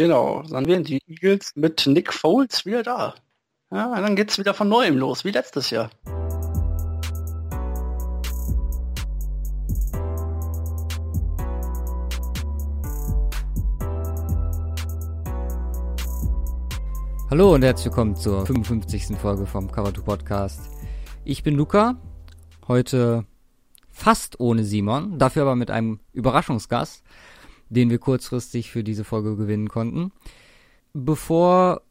Genau, dann wären die Eagles mit Nick Foles wieder da. Ja, dann geht's wieder von neuem los, wie letztes Jahr. Hallo und herzlich willkommen zur 55. Folge vom Cover 2 Podcast. Ich bin Luca, heute fast ohne Simon, dafür aber mit einem Überraschungsgast, den wir kurzfristig für diese Folge gewinnen konnten. Bevor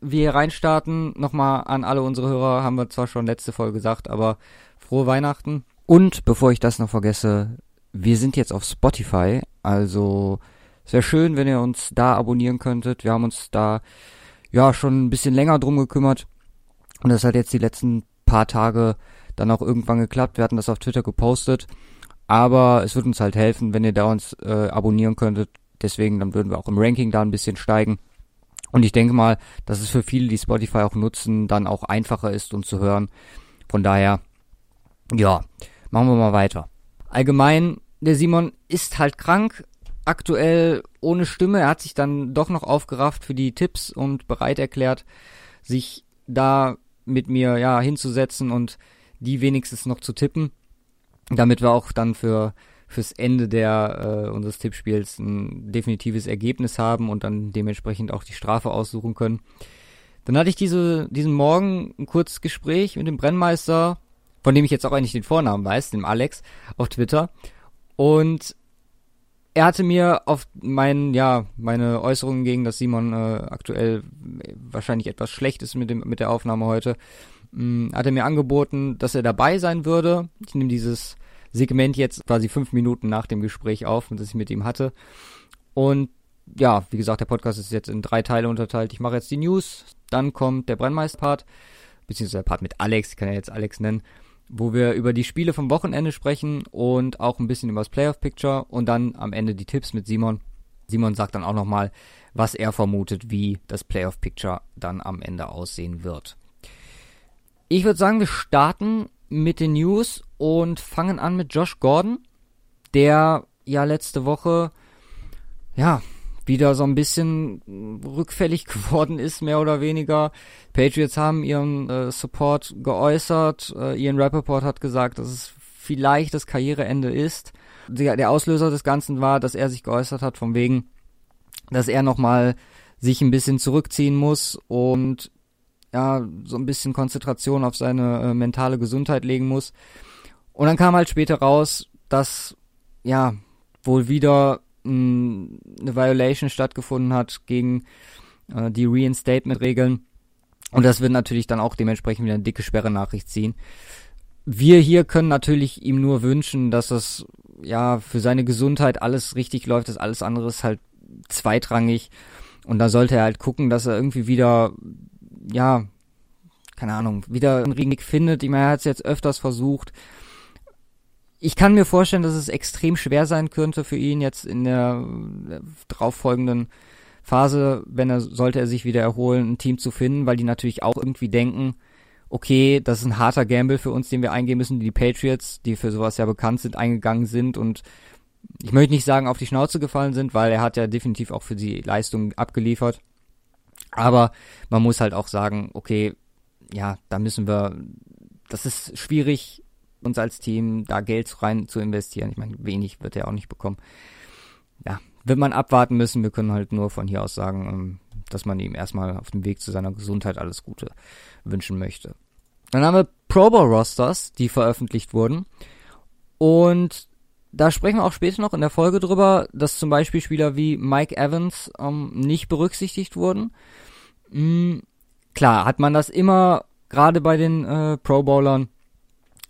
wir reinstarten, nochmal an alle unsere Hörer, haben wir zwar schon letzte Folge gesagt, aber frohe Weihnachten. Und bevor ich das noch vergesse, wir sind jetzt auf Spotify, also es wäre schön, wenn ihr uns da abonnieren könntet. Wir haben uns da ja schon ein bisschen länger drum gekümmert. Und das hat jetzt die letzten paar Tage dann auch irgendwann geklappt. Wir hatten das auf Twitter gepostet. Aber es würde uns halt helfen, wenn ihr da uns äh, abonnieren könntet. Deswegen, dann würden wir auch im Ranking da ein bisschen steigen. Und ich denke mal, dass es für viele, die Spotify auch nutzen, dann auch einfacher ist, uns zu hören. Von daher, ja, machen wir mal weiter. Allgemein, der Simon ist halt krank, aktuell ohne Stimme. Er hat sich dann doch noch aufgerafft für die Tipps und bereit erklärt, sich da mit mir ja hinzusetzen und die wenigstens noch zu tippen, damit wir auch dann für fürs Ende der äh, unseres Tippspiels ein definitives Ergebnis haben und dann dementsprechend auch die Strafe aussuchen können. Dann hatte ich diese diesen Morgen ein kurzes Gespräch mit dem Brennmeister, von dem ich jetzt auch eigentlich den Vornamen weiß, dem Alex auf Twitter und er hatte mir auf meinen, ja, meine Äußerungen gegen, dass Simon äh, aktuell wahrscheinlich etwas schlecht ist mit dem, mit der Aufnahme heute, mh, hat er mir angeboten, dass er dabei sein würde. Ich nehme dieses Segment jetzt quasi fünf Minuten nach dem Gespräch auf, das ich mit ihm hatte. Und ja, wie gesagt, der Podcast ist jetzt in drei Teile unterteilt. Ich mache jetzt die News, dann kommt der Brennmeister-Part, beziehungsweise der Part mit Alex, ich kann ja jetzt Alex nennen wo wir über die Spiele vom Wochenende sprechen und auch ein bisschen über das Playoff Picture und dann am Ende die Tipps mit Simon. Simon sagt dann auch nochmal, was er vermutet, wie das Playoff Picture dann am Ende aussehen wird. Ich würde sagen, wir starten mit den News und fangen an mit Josh Gordon, der ja letzte Woche ja wieder so ein bisschen rückfällig geworden ist, mehr oder weniger. Patriots haben ihren äh, Support geäußert. Äh, Ian Rappaport hat gesagt, dass es vielleicht das Karriereende ist. Der, der Auslöser des Ganzen war, dass er sich geäußert hat, von wegen, dass er nochmal sich ein bisschen zurückziehen muss und ja, so ein bisschen Konzentration auf seine äh, mentale Gesundheit legen muss. Und dann kam halt später raus, dass ja wohl wieder eine Violation stattgefunden hat gegen äh, die Reinstatement-Regeln. Und das wird natürlich dann auch dementsprechend wieder eine dicke Sperre Nachricht ziehen. Wir hier können natürlich ihm nur wünschen, dass es ja für seine Gesundheit alles richtig läuft, dass alles andere ist halt zweitrangig. Und da sollte er halt gucken, dass er irgendwie wieder, ja, keine Ahnung, wieder einen Ring findet. Ich meine, er hat es jetzt öfters versucht ich kann mir vorstellen, dass es extrem schwer sein könnte für ihn jetzt in der äh, darauffolgenden Phase, wenn er, sollte er sich wieder erholen, ein Team zu finden, weil die natürlich auch irgendwie denken, okay, das ist ein harter Gamble für uns, den wir eingehen müssen, die Patriots, die für sowas ja bekannt sind, eingegangen sind und ich möchte nicht sagen, auf die Schnauze gefallen sind, weil er hat ja definitiv auch für die Leistung abgeliefert. Aber man muss halt auch sagen, okay, ja, da müssen wir, das ist schwierig, uns als Team da Geld rein zu investieren. Ich meine, wenig wird er auch nicht bekommen. Ja, wird man abwarten müssen. Wir können halt nur von hier aus sagen, ähm, dass man ihm erstmal auf dem Weg zu seiner Gesundheit alles Gute wünschen möchte. Dann haben wir Pro Bowl Rosters, die veröffentlicht wurden. Und da sprechen wir auch später noch in der Folge drüber, dass zum Beispiel Spieler wie Mike Evans ähm, nicht berücksichtigt wurden. Mhm, klar, hat man das immer, gerade bei den äh, Pro Bowlern,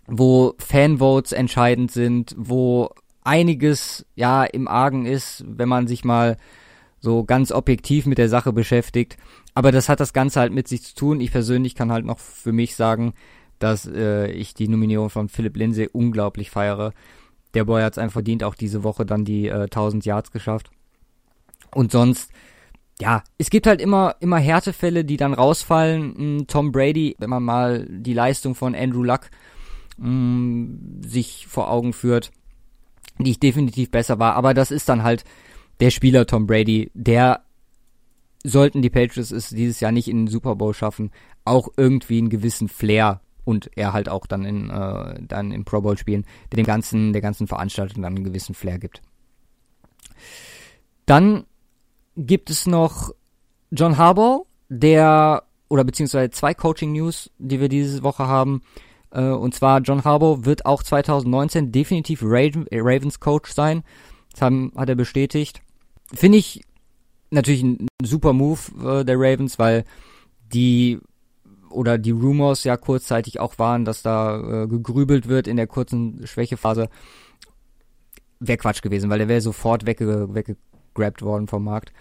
wo Fanvotes entscheidend sind, wo einiges ja im Argen ist, wenn man sich mal so ganz objektiv mit der Sache beschäftigt. Aber das hat das Ganze halt mit sich zu tun. Ich persönlich kann halt noch für mich sagen, dass äh, ich die Nominierung von Philipp Lindsay unglaublich feiere. Der Boy hat es einfach verdient, auch diese Woche dann die äh, 1000 Yards geschafft. Und sonst, ja, es gibt halt immer, immer Härtefälle, die dann rausfallen. Hm, Tom Brady, wenn man mal die Leistung von Andrew Luck mh, mm, sich vor Augen führt, die ich definitiv besser war. Aber das ist dann halt der Spieler Tom Brady, der sollten die Patriots es dieses Jahr nicht in den Super Bowl schaffen, auch irgendwie einen gewissen Flair und er halt auch dann in äh, dann im Pro Bowl spielen, der dem ganzen der ganzen Veranstaltung dann einen gewissen Flair gibt. Dann gibt es noch John Harbaugh, der oder beziehungsweise zwei Coaching News, die wir diese Woche haben. Äh, und zwar John Harbaugh wird auch 2019 definitiv Raven, Ravens Coach sein. Das haben, hat er bestätigt. Finde ich natürlich ein super Move äh, der Ravens, weil die oder die Rumors ja kurzzeitig auch waren, dass da äh, gegrübelt wird in der kurzen Schwächephase, wäre Quatsch gewesen, weil der wäre sofort wegge weggegrabt worden vom Markt.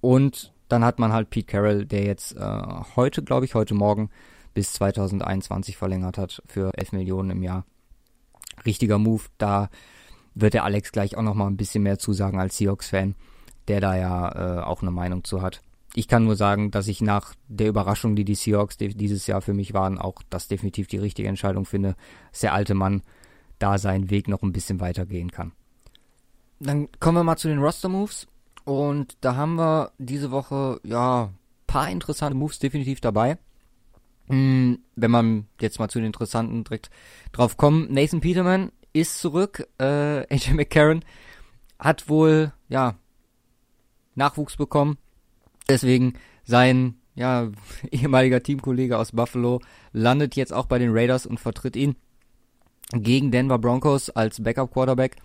Und dann hat man halt Pete Carroll, der jetzt äh, heute, glaube ich, heute Morgen bis 2021 verlängert hat für 11 Millionen im Jahr. Richtiger Move, da wird der Alex gleich auch noch mal ein bisschen mehr zusagen als Seahawks-Fan, der da ja äh, auch eine Meinung zu hat ich kann nur sagen, dass ich nach der Überraschung, die die Seahawks dieses Jahr für mich waren, auch das definitiv die richtige Entscheidung finde, dass der alte Mann da seinen Weg noch ein bisschen weitergehen kann. Dann kommen wir mal zu den Roster-Moves. Und da haben wir diese Woche, ja, paar interessante Moves definitiv dabei. Hm, wenn man jetzt mal zu den interessanten direkt drauf kommt. Nathan Peterman ist zurück. Äh, AJ McCarron hat wohl, ja, Nachwuchs bekommen Deswegen sein ja, ehemaliger Teamkollege aus Buffalo landet jetzt auch bei den Raiders und vertritt ihn gegen Denver Broncos als Backup Quarterback.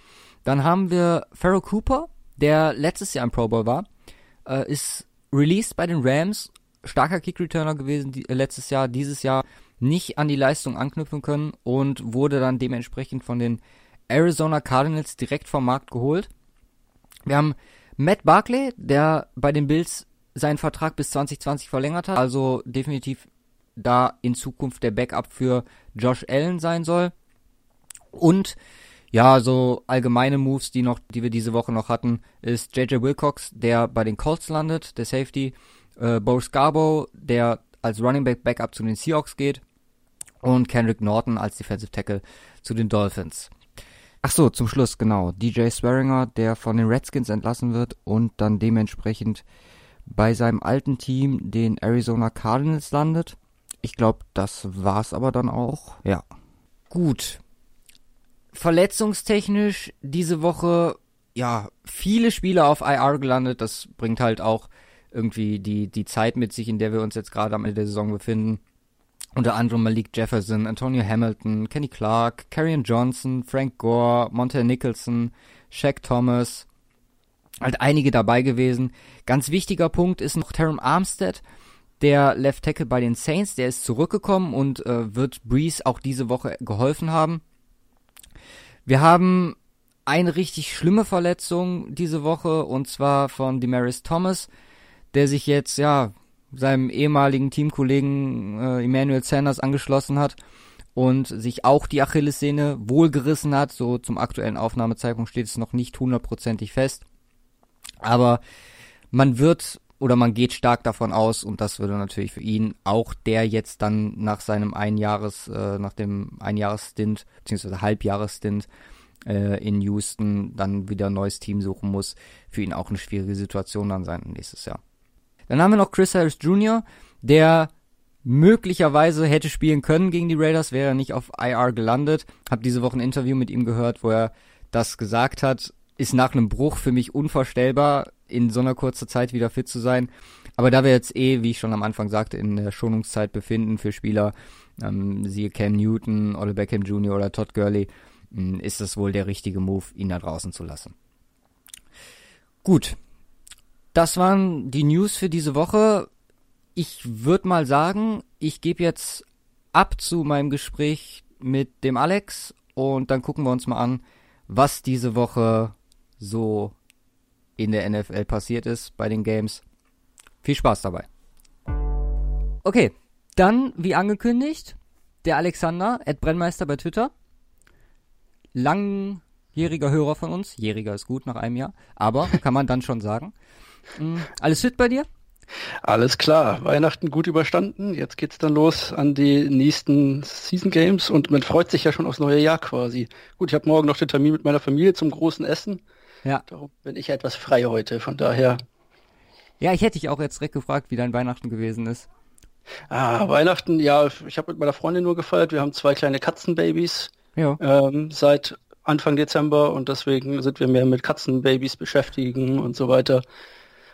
Dann haben wir Pharaoh Cooper, der letztes Jahr im Pro Bowl war, äh, ist released bei den Rams, starker Kick Returner gewesen die, äh, letztes Jahr, dieses Jahr nicht an die Leistung anknüpfen können und wurde dann dementsprechend von den Arizona Cardinals direkt vom Markt geholt. Wir haben Matt Barkley, der bei den Bills seinen Vertrag bis 2020 verlängert hat, also definitiv da in Zukunft der Backup für Josh Allen sein soll. Und ja, so allgemeine Moves, die noch, die wir diese Woche noch hatten, ist JJ Wilcox, der bei den Colts landet, der Safety, äh, Bo Scarborough, der als Running Back Backup zu den Seahawks geht und Kendrick Norton als Defensive Tackle zu den Dolphins. Ach so, zum Schluss, genau. DJ Swearinger, der von den Redskins entlassen wird und dann dementsprechend bei seinem alten Team, den Arizona Cardinals, landet. Ich glaube, das war's aber dann auch. Ja. Gut. Verletzungstechnisch diese Woche, ja, viele Spieler auf IR gelandet. Das bringt halt auch irgendwie die, die Zeit mit sich, in der wir uns jetzt gerade am Ende der Saison befinden. Unter anderem Malik Jefferson, Antonio Hamilton, Kenny Clark, Karrion Johnson, Frank Gore, Monte Nicholson, Shaq Thomas, halt einige dabei gewesen. Ganz wichtiger Punkt ist noch Terram Armstead, der Left Tackle bei den Saints, der ist zurückgekommen und äh, wird Breeze auch diese Woche geholfen haben. Wir haben eine richtig schlimme Verletzung diese Woche und zwar von Demaris Thomas, der sich jetzt ja seinem ehemaligen Teamkollegen äh, Emmanuel Sanders angeschlossen hat und sich auch die Achillessehne wohlgerissen hat. So zum aktuellen Aufnahmezeitpunkt steht es noch nicht hundertprozentig fest. Aber man wird oder man geht stark davon aus, und das würde natürlich für ihn auch der jetzt dann nach seinem Einjahres, äh, nach dem Einjahresstint, beziehungsweise Halbjahresstint äh, in Houston dann wieder ein neues Team suchen muss, für ihn auch eine schwierige Situation dann sein nächstes Jahr. Dann haben wir noch Chris Harris Jr., der möglicherweise hätte spielen können gegen die Raiders, wäre er nicht auf IR gelandet. Hab diese Woche ein Interview mit ihm gehört, wo er das gesagt hat ist nach einem Bruch für mich unvorstellbar, in so einer kurzen Zeit wieder fit zu sein. Aber da wir jetzt eh, wie ich schon am Anfang sagte, in der Schonungszeit befinden für Spieler, ähm, siehe Cam Newton, Ole Beckham Jr. oder Todd Gurley, ähm, ist das wohl der richtige Move, ihn da draußen zu lassen. Gut. Das waren die News für diese Woche. Ich würde mal sagen, ich gebe jetzt ab zu meinem Gespräch mit dem Alex und dann gucken wir uns mal an, was diese Woche so in der NFL passiert ist bei den Games. Viel Spaß dabei. Okay, dann, wie angekündigt, der Alexander, Ed Brennmeister bei Twitter. Langjähriger Hörer von uns. Jähriger ist gut nach einem Jahr, aber kann man dann schon sagen. Mhm. Alles fit bei dir? Alles klar, Weihnachten gut überstanden. Jetzt geht's dann los an die nächsten Season Games und man freut sich ja schon aufs neue Jahr quasi. Gut, ich habe morgen noch den Termin mit meiner Familie zum großen Essen. Ja. Darum bin ich etwas frei heute. Von daher Ja, ich hätte dich auch jetzt direkt gefragt, wie dein Weihnachten gewesen ist. Ah, Weihnachten, ja, ich habe mit meiner Freundin nur gefeiert. Wir haben zwei kleine Katzenbabys ähm, seit Anfang Dezember und deswegen sind wir mehr mit Katzenbabys beschäftigen und so weiter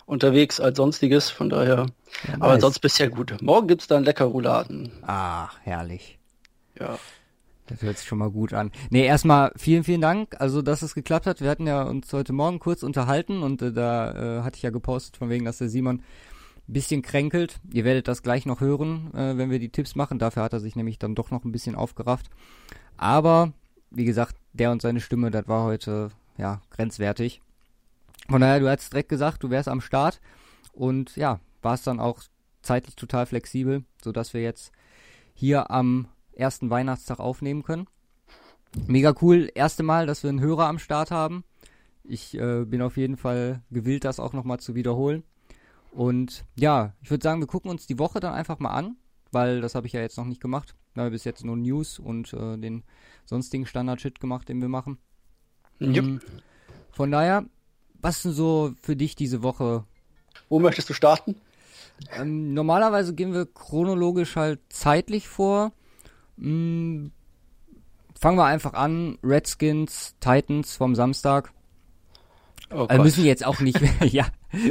unterwegs als sonstiges. Von daher, Ja, aber sonst bisher gut. Morgen gibt's dann lecker Rouladen. Ah, herrlich. Ja. Das hört sich schon mal gut an. Nee, erstmal vielen, vielen Dank, also dass es geklappt hat. Wir hatten ja uns heute Morgen kurz unterhalten und äh, da äh, hatte ich ja gepostet, von wegen, dass der Simon ein bisschen kränkelt. Ihr werdet das gleich noch hören, äh, wenn wir die Tipps machen. Dafür hat er sich nämlich dann doch noch ein bisschen aufgerafft. Aber, wie gesagt, der und seine Stimme, das war heute, ja, grenzwertig. Von daher, du hast direkt gesagt, du wärst am Start und ja, warst dann auch zeitlich total flexibel, sodass wir jetzt hier am ersten Weihnachtstag aufnehmen können. Mega cool, erste Mal, dass wir einen Hörer am Start haben. Ich äh, bin auf jeden Fall gewillt, das auch nochmal zu wiederholen. Und ja, ich würde sagen, wir gucken uns die Woche dann einfach mal an, weil das habe ich ja jetzt noch nicht gemacht. Wir haben bis jetzt nur News und äh, den sonstigen Standard-Shit gemacht, den wir machen. Jupp. Mm, Von daher, was ist denn so für dich diese Woche Wo möchtest du starten? ähm, normalerweise gehen wir chronologisch halt zeitlich vor. Mm, fangen wir einfach an. Redskins, Titans vom Samstag. Oh Also müssen jetzt auch nicht, ja,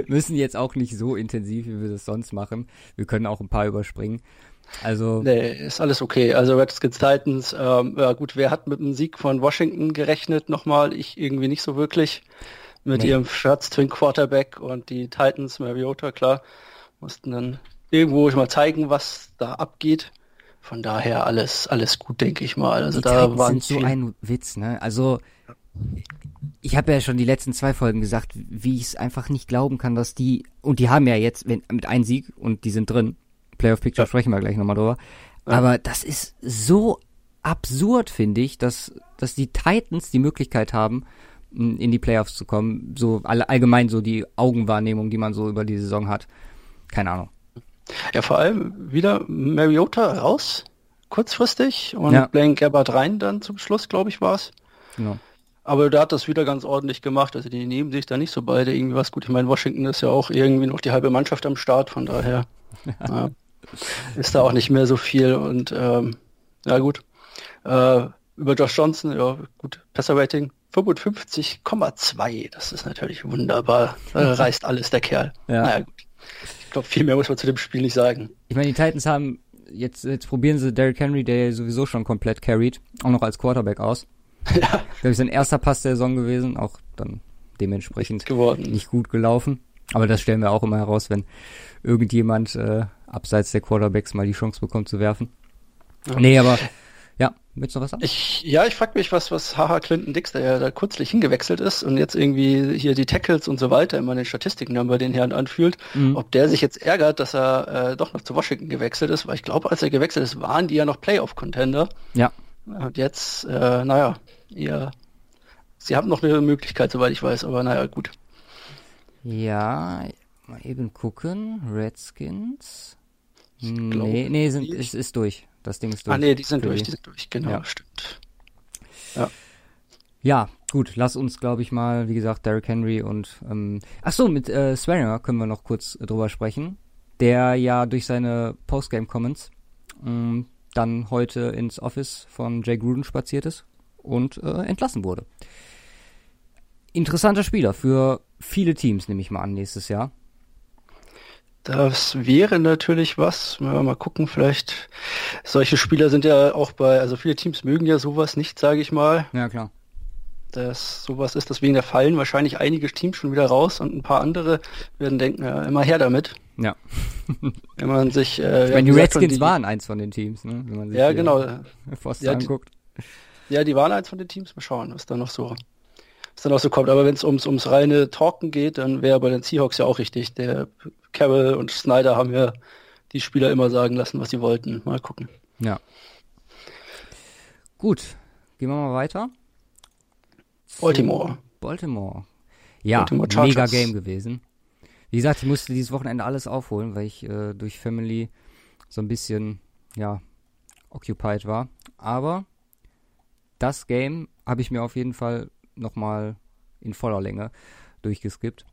müssen jetzt auch nicht so intensiv, wie wir das sonst machen. Wir können auch ein paar überspringen. Also, Nee, ist alles okay. Also Redskins Titans, ähm, ja gut, wer hat mit dem Sieg von Washington gerechnet nochmal? Ich irgendwie nicht so wirklich. Mit Nee. ihrem First Twin Quarterback und die Titans, Mariota, klar, mussten dann irgendwo mal zeigen, was da abgeht. Von daher alles, alles gut, denke ich mal. Also die da Titans waren sind so ein Witz, ne? Also, ich habe ja schon die letzten zwei Folgen gesagt, wie ich es einfach nicht glauben kann, dass die, und die haben ja jetzt wenn, mit einem Sieg und die sind drin. Playoff Picture Ja. sprechen wir gleich nochmal drüber. Ja. Aber das ist so absurd, finde ich, dass, dass die Titans die Möglichkeit haben, in die Playoffs zu kommen. So alle, allgemein so die Augenwahrnehmung, die man so über die Saison hat. Keine Ahnung. Ja, vor allem wieder Mariota raus, kurzfristig, und Ja. Blaine Gabbard rein dann zum Schluss, glaube ich, war's. Genau. Aber der hat das wieder ganz ordentlich gemacht. Also die nehmen sich da nicht so beide irgendwie was gut. Ich meine, Washington ist ja auch irgendwie noch die halbe Mannschaft am Start, von daher ja, ist da auch nicht mehr so viel. Und ähm, ja gut. Äh, über Josh Johnson, ja gut, Passer-Rating 55,2. Das ist natürlich wunderbar. Da reißt alles der Kerl. Ja. Naja gut. Ich glaube, viel mehr muss man zu dem Spiel nicht sagen. Ich meine, die Titans haben, jetzt, jetzt probieren sie Derrick Henry, der sowieso schon komplett carried, auch noch als Quarterback aus. ja, Glaube ich, sein erster Pass der Saison gewesen, auch dann dementsprechend geworden. nicht gut gelaufen. Aber das stellen wir auch immer heraus, wenn irgendjemand äh, abseits der Quarterbacks mal die Chance bekommt zu werfen. Ja. Nee, aber ja, willst du noch was sagen? Ich, ja, ich frage mich, was, was Haha Clinton Dix, der ja da kürzlich hingewechselt ist und jetzt irgendwie hier die Tackles und so weiter immer in den Statistiken dann bei den Herren anfühlt, Mhm. ob der sich jetzt ärgert, dass er äh, doch noch zu Washington gewechselt ist, weil ich glaube, als er gewechselt ist, waren die ja noch Playoff-Contender. Ja, Und jetzt, äh, naja, ihr, sie haben noch eine Möglichkeit, soweit ich weiß, aber naja, gut. ja, mal eben gucken. Redskins. Nee, nee, sind, ist, ist durch. Das Ding ist durch. Ah nee, die sind durch, die sind durch, genau, Ja. stimmt. Ja, gut, lass uns, glaube ich, mal, wie gesagt, Derrick Henry und ähm, ach so, mit äh, Swearinger können wir noch kurz äh, drüber sprechen, der ja durch seine Postgame-Comments ähm, dann heute ins Office von Jay Gruden spaziert ist und äh, entlassen wurde. Interessanter Spieler für viele Teams, nehme ich mal an, nächstes Jahr. Das wäre natürlich was. Ja, mal gucken, vielleicht. Solche Spieler sind ja auch bei, also viele Teams mögen ja sowas nicht, sage ich mal. Ja, klar. dass sowas ist. Deswegen da fallen wahrscheinlich einige Teams schon wieder raus und ein paar andere werden denken, ja, immer her damit. Ja. Wenn man sich, äh, Ich meine, die Redskins die- waren eins von den Teams, ne? Wenn man sich Ja, genau. Foster Ja, die- anguckt. Ja, die waren eins von den Teams. Mal schauen, was da noch so, was da noch so kommt. Aber wenn es ums, ums reine Talken geht, dann wäre bei den Seahawks ja auch richtig. Der Carroll und Snyder haben ja die Spieler immer sagen lassen, was sie wollten. Mal gucken. Ja. Gut, gehen wir mal weiter. Baltimore. Baltimore. Ja, Baltimore mega. Game gewesen. Wie gesagt, ich musste dieses Wochenende alles aufholen, weil ich äh, durch Family so ein bisschen, ja, occupied war. Aber das Game habe ich mir auf jeden Fall nochmal in voller Länge durchgeskippt.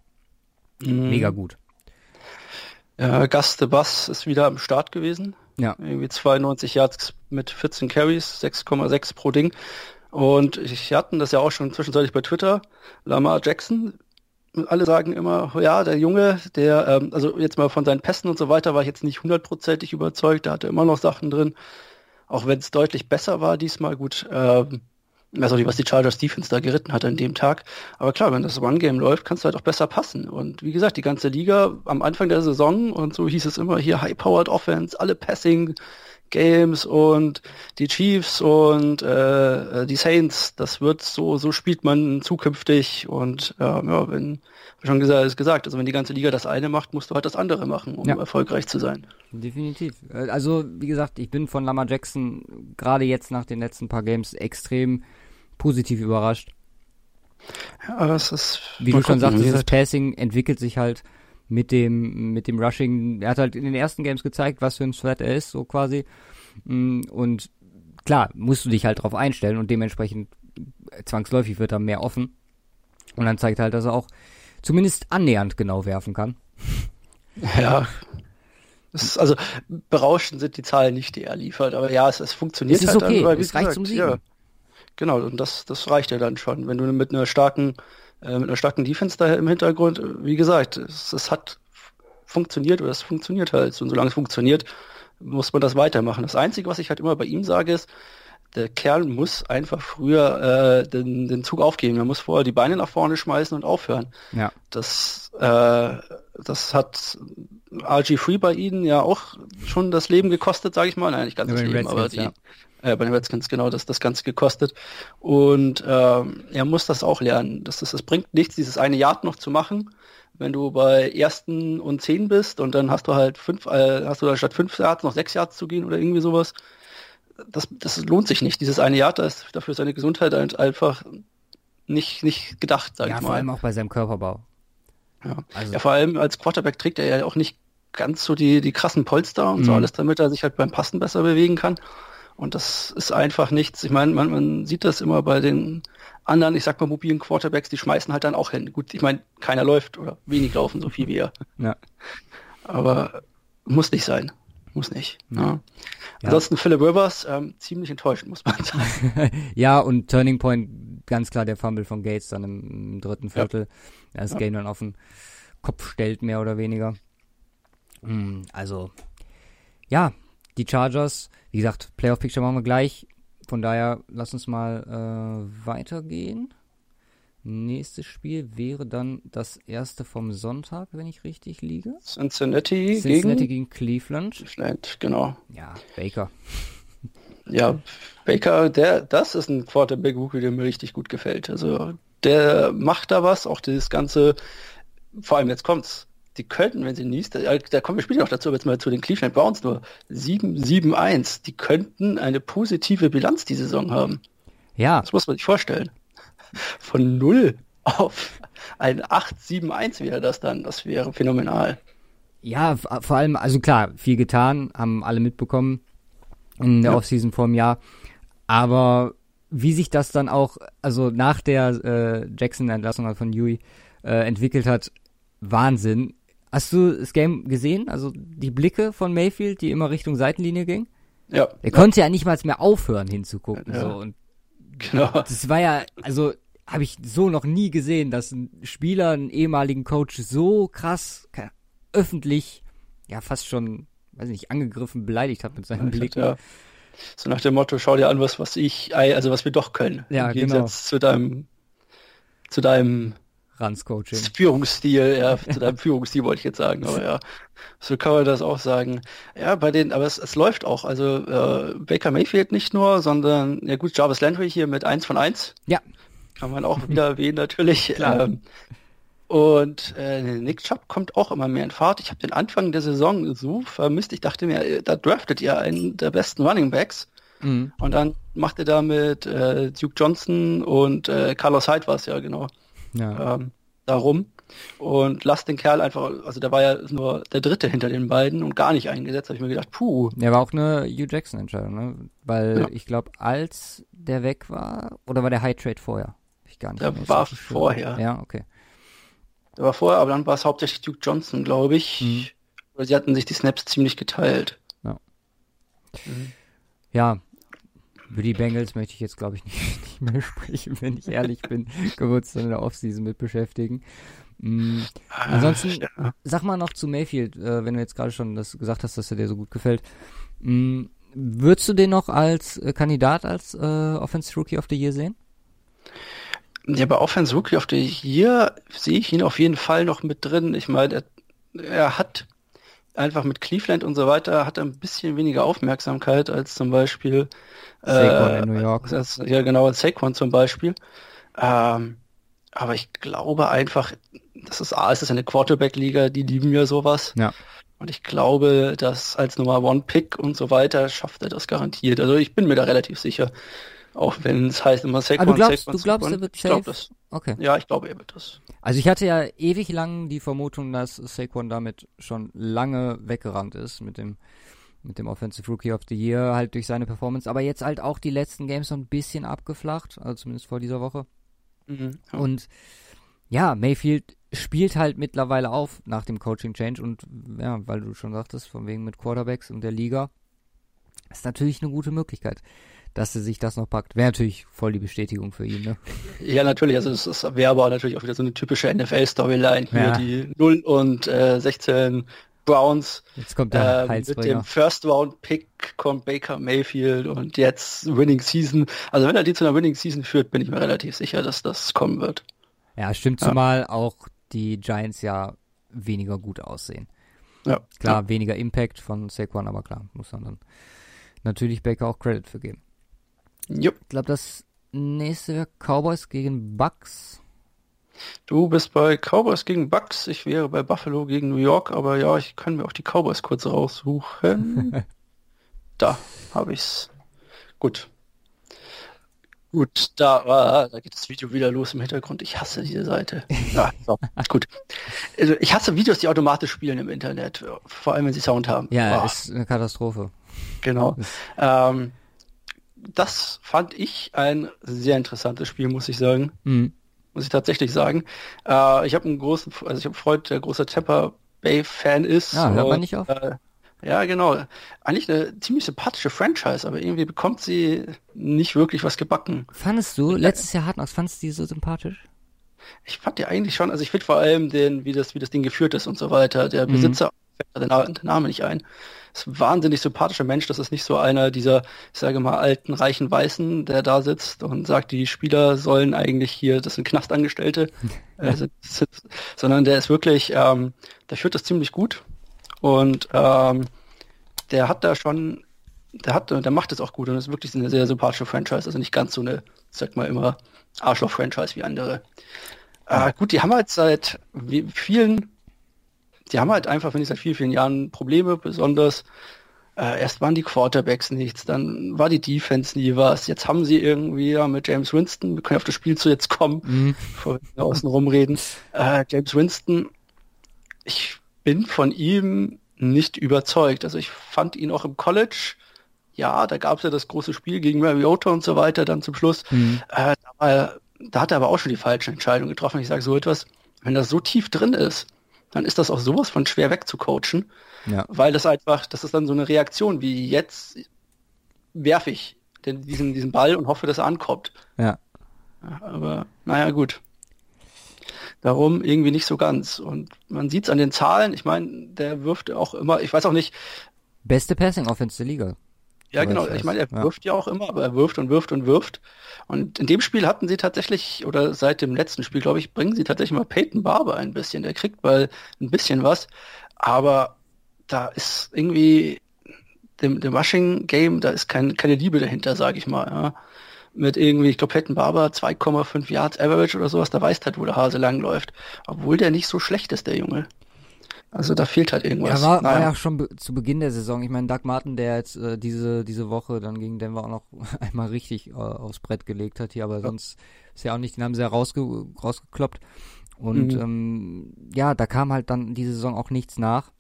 Mhm. Mega gut. Ja, Gaste Bass ist wieder am Start gewesen. Ja. Irgendwie 92 Yards mit 14 Carries, 6,6 pro Ding. Und ich hatten das ja auch schon zwischenzeitlich bei Twitter. Lamar Jackson, alle sagen immer, ja, der Junge, der, ähm, also jetzt mal von seinen Pässen und so weiter, war ich jetzt nicht hundertprozentig überzeugt. Da hatte immer noch Sachen drin. Auch wenn es deutlich besser war diesmal, gut, ähm, ich weiß auch nicht, was die Chargers Defense da geritten hat an dem Tag. Aber klar, wenn das One-Game läuft, kannst du halt auch besser passen. Und wie gesagt, die ganze Liga am Anfang der Saison und so hieß es immer hier High-Powered Offense, alle Passing Games und die Chiefs und äh, die Saints, das wird so, so spielt man zukünftig und äh, ja, wenn schon gesagt, gesagt, also wenn die ganze Liga das eine macht, musst du halt das andere machen, um ja. erfolgreich zu sein. Definitiv. Äh, also, wie gesagt, ich bin von Lamar Jackson gerade jetzt nach den letzten paar Games extrem positiv überrascht. Ja, das ist. Wie du schon sagtest, das Passing entwickelt sich halt mit dem, mit dem Rushing. Er hat halt in den ersten Games gezeigt, was für ein Threat er ist, so quasi. Mm, und klar, musst du dich halt drauf einstellen und dementsprechend zwangsläufig wird er mehr offen. Und dann zeigt halt, dass er auch zumindest annähernd genau werfen kann. Ja. Ist, also berauschend sind die Zahlen nicht, die er liefert, aber ja, es, es funktioniert es ist halt okay. dann, weil, es reicht zum Siegen. Ja. Genau, und das, das reicht ja dann schon. Wenn du mit einer starken, äh, mit einer starken Defense da im Hintergrund, wie gesagt, es, es hat funktioniert oder es funktioniert halt. Und solange es funktioniert, muss man das weitermachen. Das Einzige, was ich halt immer bei ihm sage, ist, der Kerl muss einfach früher äh, den, den Zug aufgeben. Er muss vorher die Beine nach vorne schmeißen und aufhören. Ja. Das, äh, das hat RG3 bei ihnen ja auch schon das Leben gekostet, sage ich mal. Nein, nicht ganz ja, das Leben, Redskins, aber die, ja äh, bei den Redskins genau das, das Ganze gekostet. Und ähm, er muss das auch lernen. Das, das, das bringt nichts, dieses eine Yard noch zu machen, wenn du bei ersten und zehn bist und dann hast du halt fünf, äh, hast du da statt fünf Yards noch sechs Yards zu gehen oder irgendwie sowas. Das, das lohnt sich nicht. Dieses eine Yard, da ist dafür seine Gesundheit einfach nicht, nicht gedacht, sag ja, ich mal. Vor allem auch bei seinem Körperbau. Ja. Also. ja, vor allem als Quarterback trägt er ja auch nicht ganz so die, die krassen Polster und mhm. so alles, damit er sich halt beim Passen besser bewegen kann. Und das ist einfach nichts. Ich meine, man, man sieht das immer bei den anderen, ich sag mal, mobilen Quarterbacks, die schmeißen halt dann auch hin. Gut, ich meine, keiner läuft oder wenig laufen, so viel wie er. Ja. Aber muss nicht sein. Muss nicht. Ja. Ja. Ansonsten Philip Rivers, ähm, ziemlich enttäuscht, muss man sagen. ja, und Turning Point, ganz klar der Fumble von Gates dann im, im dritten Viertel. Ja. Das Game dann auf den Kopf stellt, mehr oder weniger. Hm, also, ja, die Chargers, wie gesagt, Playoff Picture machen wir gleich. Von daher, lass uns mal äh, weitergehen. Nächstes Spiel wäre dann das erste vom Sonntag, wenn ich richtig liege. Cincinnati, Cincinnati gegen, gegen Cleveland. Cleveland, genau. Ja, Baker. Ja, Baker, der, das ist ein Quarterback, der mir richtig gut gefällt. Also der macht da was, auch dieses ganze, vor allem jetzt kommt's, die könnten, wenn sie nicht, da, da kommen wir später noch dazu, aber jetzt mal zu den Cleveland Browns nur 7-7-1, die könnten eine positive Bilanz die Saison haben. Ja. Das muss man sich vorstellen. Von 0 auf ein 8-7-1 wäre das dann, das wäre phänomenal. Ja, vor allem, also klar, viel getan, haben alle mitbekommen in der ja. Offseason vor einem Jahr, aber wie sich das dann auch, also nach der äh, Jackson-Entlassung von Yui äh, entwickelt hat, Wahnsinn. Hast du das Game gesehen? Also die Blicke von Mayfield, die immer Richtung Seitenlinie ging? Ja. Er konnte ja nicht mal mehr aufhören hinzugucken. Ja. So. Und genau. Das war ja, also habe ich so noch nie gesehen, dass ein Spieler einen ehemaligen Coach so krass öffentlich, ja fast schon, weiß nicht, angegriffen, beleidigt hat mit seinen Blicken. Ja. So nach dem Motto, schau dir an, was, was ich, also was wir doch können. Ja, Im Gegensatz genau. zu deinem, zu deinem Ranz-Coaching. Führungsstil, ja, zu deinem Führungsstil wollte ich jetzt sagen, aber ja, so kann man das auch sagen. Ja, bei den, aber es, es läuft auch. Also äh, Baker Mayfield nicht nur, sondern ja gut, Jarvis Landry hier mit 1 von 1. Ja. Kann man auch wieder erwähnen natürlich. Ähm, und äh, Nick Chubb kommt auch immer mehr in Fahrt. Ich habe den Anfang der Saison so vermisst. Ich dachte mir, da draftet ihr einen der besten Running Backs. Mhm. Und dann macht ihr da mit äh, Duke Johnson und äh, Carlos Hyde war es ja genau ja. ähm, darum. Und lass den Kerl einfach, also der war ja nur der Dritte hinter den beiden und gar nicht eingesetzt. habe ich mir gedacht, puh. Der war auch eine Hugh Jackson-Entscheidung, ne? Weil ja. ich glaube, als der weg war, oder war der High Trade vorher? Ich gar nicht. Der war vorher. Ja, okay. Der war vorher, aber dann war es hauptsächlich Duke Johnson, glaube ich. Mhm. sie hatten sich die Snaps ziemlich geteilt. Ja. Mhm. Ja, über die Bengals möchte ich jetzt, glaube ich, nicht, nicht, mehr sprechen, wenn ich ehrlich bin. Können wir uns dann in der Offseason mit beschäftigen. Mhm. Ansonsten, ja. sag mal noch zu Mayfield, äh, wenn du jetzt gerade schon das gesagt hast, dass er dir so gut gefällt. Mhm. Würdest du den noch als äh, Kandidat als äh, Offense Rookie of the Year sehen? Ja, bei Offense Rookie of the Year sehe ich ihn auf jeden Fall noch mit drin. Ich meine, er, er hat einfach mit Cleveland und so weiter hat er ein bisschen weniger Aufmerksamkeit als zum Beispiel Saquon äh, in New York. Als, ja, genau, als Saquon zum Beispiel. Ähm, aber ich glaube einfach, das ist A, es ist eine Quarterback-Liga, die lieben ja sowas. Ja. Und ich glaube, dass als Nummer One-Pick und so weiter schafft er das garantiert. Also ich bin mir da relativ sicher. Auch wenn es heißt immer Saquon, ah, du glaubst, Saquon, du glaubst, Saquon. er wird safe? Ich das, okay. Ja, ich glaube, er wird das. Also ich hatte ja ewig lang die Vermutung, dass Saquon damit schon lange weggerannt ist mit dem mit dem Offensive Rookie of the Year halt durch seine Performance, aber jetzt halt auch die letzten Games so ein bisschen abgeflacht, also zumindest vor dieser Woche. Mhm, ja. Und ja, Mayfield spielt halt mittlerweile auf nach dem Coaching Change und ja, weil du schon sagtest, von wegen mit Quarterbacks und der Liga, ist natürlich eine gute Möglichkeit, dass er sich das noch packt. Wäre natürlich voll die Bestätigung für ihn, ne? Ja, natürlich, also es wäre aber natürlich auch wieder so eine typische NFL-Storyline hier, ja. die 0 und äh, 16 Browns. Jetzt kommt der äh, Mit dem First Round Pick kommt Baker Mayfield und jetzt Winning Season. Also wenn er die zu einer Winning Season führt, bin ich mir relativ sicher, dass das kommen wird. Ja, stimmt, zumal ja. auch die Giants ja weniger gut aussehen. Ja. Klar, ja. weniger Impact von Saquon, aber klar, muss man dann natürlich Baker auch Credit für geben. Jupp. Ich glaube, das nächste wäre Cowboys gegen Bucks. Du bist bei Cowboys gegen Bucks, ich wäre bei Buffalo gegen New York, aber ja, ich kann mir auch die Cowboys kurz raussuchen. da habe ich's. Gut. Gut, da, ah, da geht das Video wieder los im Hintergrund. Ich hasse diese Seite. Ja, so, gut. Also ich hasse Videos, die automatisch spielen im Internet, vor allem wenn sie Sound haben. Ja, oh. ist eine Katastrophe. Genau. Ähm, das fand ich ein sehr interessantes Spiel, muss ich sagen. Mhm muss ich tatsächlich sagen. Äh, ich habe einen großen, also ich habe Freund, der großer Tampa Bay Fan ist. Ja, hört man nicht auf. Äh, ja, genau. Eigentlich eine ziemlich sympathische Franchise, aber irgendwie bekommt sie nicht wirklich was gebacken. Fandest du, letztes Jahr Hard fandest du die so sympathisch? Ich fand die eigentlich schon, also ich finde vor allem den, wie das, wie das Ding geführt ist und so weiter. Der mhm. Besitzer fällt der, der Name nicht ein ist ein wahnsinnig sympathischer Mensch. Das ist nicht so einer dieser, ich sage mal, alten, reichen Weißen, der da sitzt und sagt, die Spieler sollen eigentlich hier, das sind Knastangestellte, äh, sondern der ist wirklich, ähm, der führt das ziemlich gut und ähm, der hat da schon, der hat, der macht es auch gut und ist wirklich eine sehr sympathische Franchise, also nicht ganz so eine, sag mal immer, Arschloch-Franchise wie andere. Äh, gut, die haben halt seit vielen die haben halt einfach, wenn ich seit vielen, vielen Jahren Probleme, besonders äh, erst waren die Quarterbacks nichts, dann war die Defense nie was. Jetzt haben sie irgendwie ja, mit James Winston, wir können auf das Spiel zu jetzt kommen, mhm. bevor wir außen rumreden. Äh, James Winston, ich bin von ihm nicht überzeugt. Also ich fand ihn auch im College, ja, da gab es ja das große Spiel gegen Mariota und so weiter dann zum Schluss. Mhm. Äh, da, war, da hat er aber auch schon die falsche Entscheidung getroffen. Ich sage so etwas, wenn das so tief drin ist, dann ist das auch sowas von schwer wegzucoachen, ja. weil das einfach, das ist dann so eine Reaktion wie jetzt werfe ich den, diesen, diesen Ball und hoffe, dass er ankommt. Ja. Aber naja, gut. Darum irgendwie nicht so ganz. Und man sieht es an den Zahlen, ich meine, der wirft auch immer, ich weiß auch nicht. Beste Passing Offense der Liga. Ja, genau. Ich meine, er ja. wirft ja auch immer, aber er wirft und wirft und wirft. Und in dem Spiel hatten sie tatsächlich, oder seit dem letzten Spiel, glaube ich, bringen sie tatsächlich mal Peyton Barber ein bisschen. Der kriegt mal ein bisschen was. Aber da ist irgendwie dem, dem Rushing Game, da ist kein, keine Liebe dahinter, sage ich mal. Ja. Mit irgendwie, ich glaube, Peyton Barber 2,5 Yards Average oder sowas, da weiß halt, wo der Hase langläuft. Obwohl der nicht so schlecht ist, der Junge. Also da fehlt halt irgendwas. Ja, war, war ja schon be zu Beginn der Saison. Ich meine, Doug Martin, der jetzt äh, diese, diese Woche dann gegen Denver auch noch einmal richtig äh, aufs Brett gelegt hat hier, aber ja. sonst ist ja auch nicht, den haben sie ja rausge rausgekloppt. Und mhm. ähm, ja, da kam halt dann diese Saison auch nichts nach.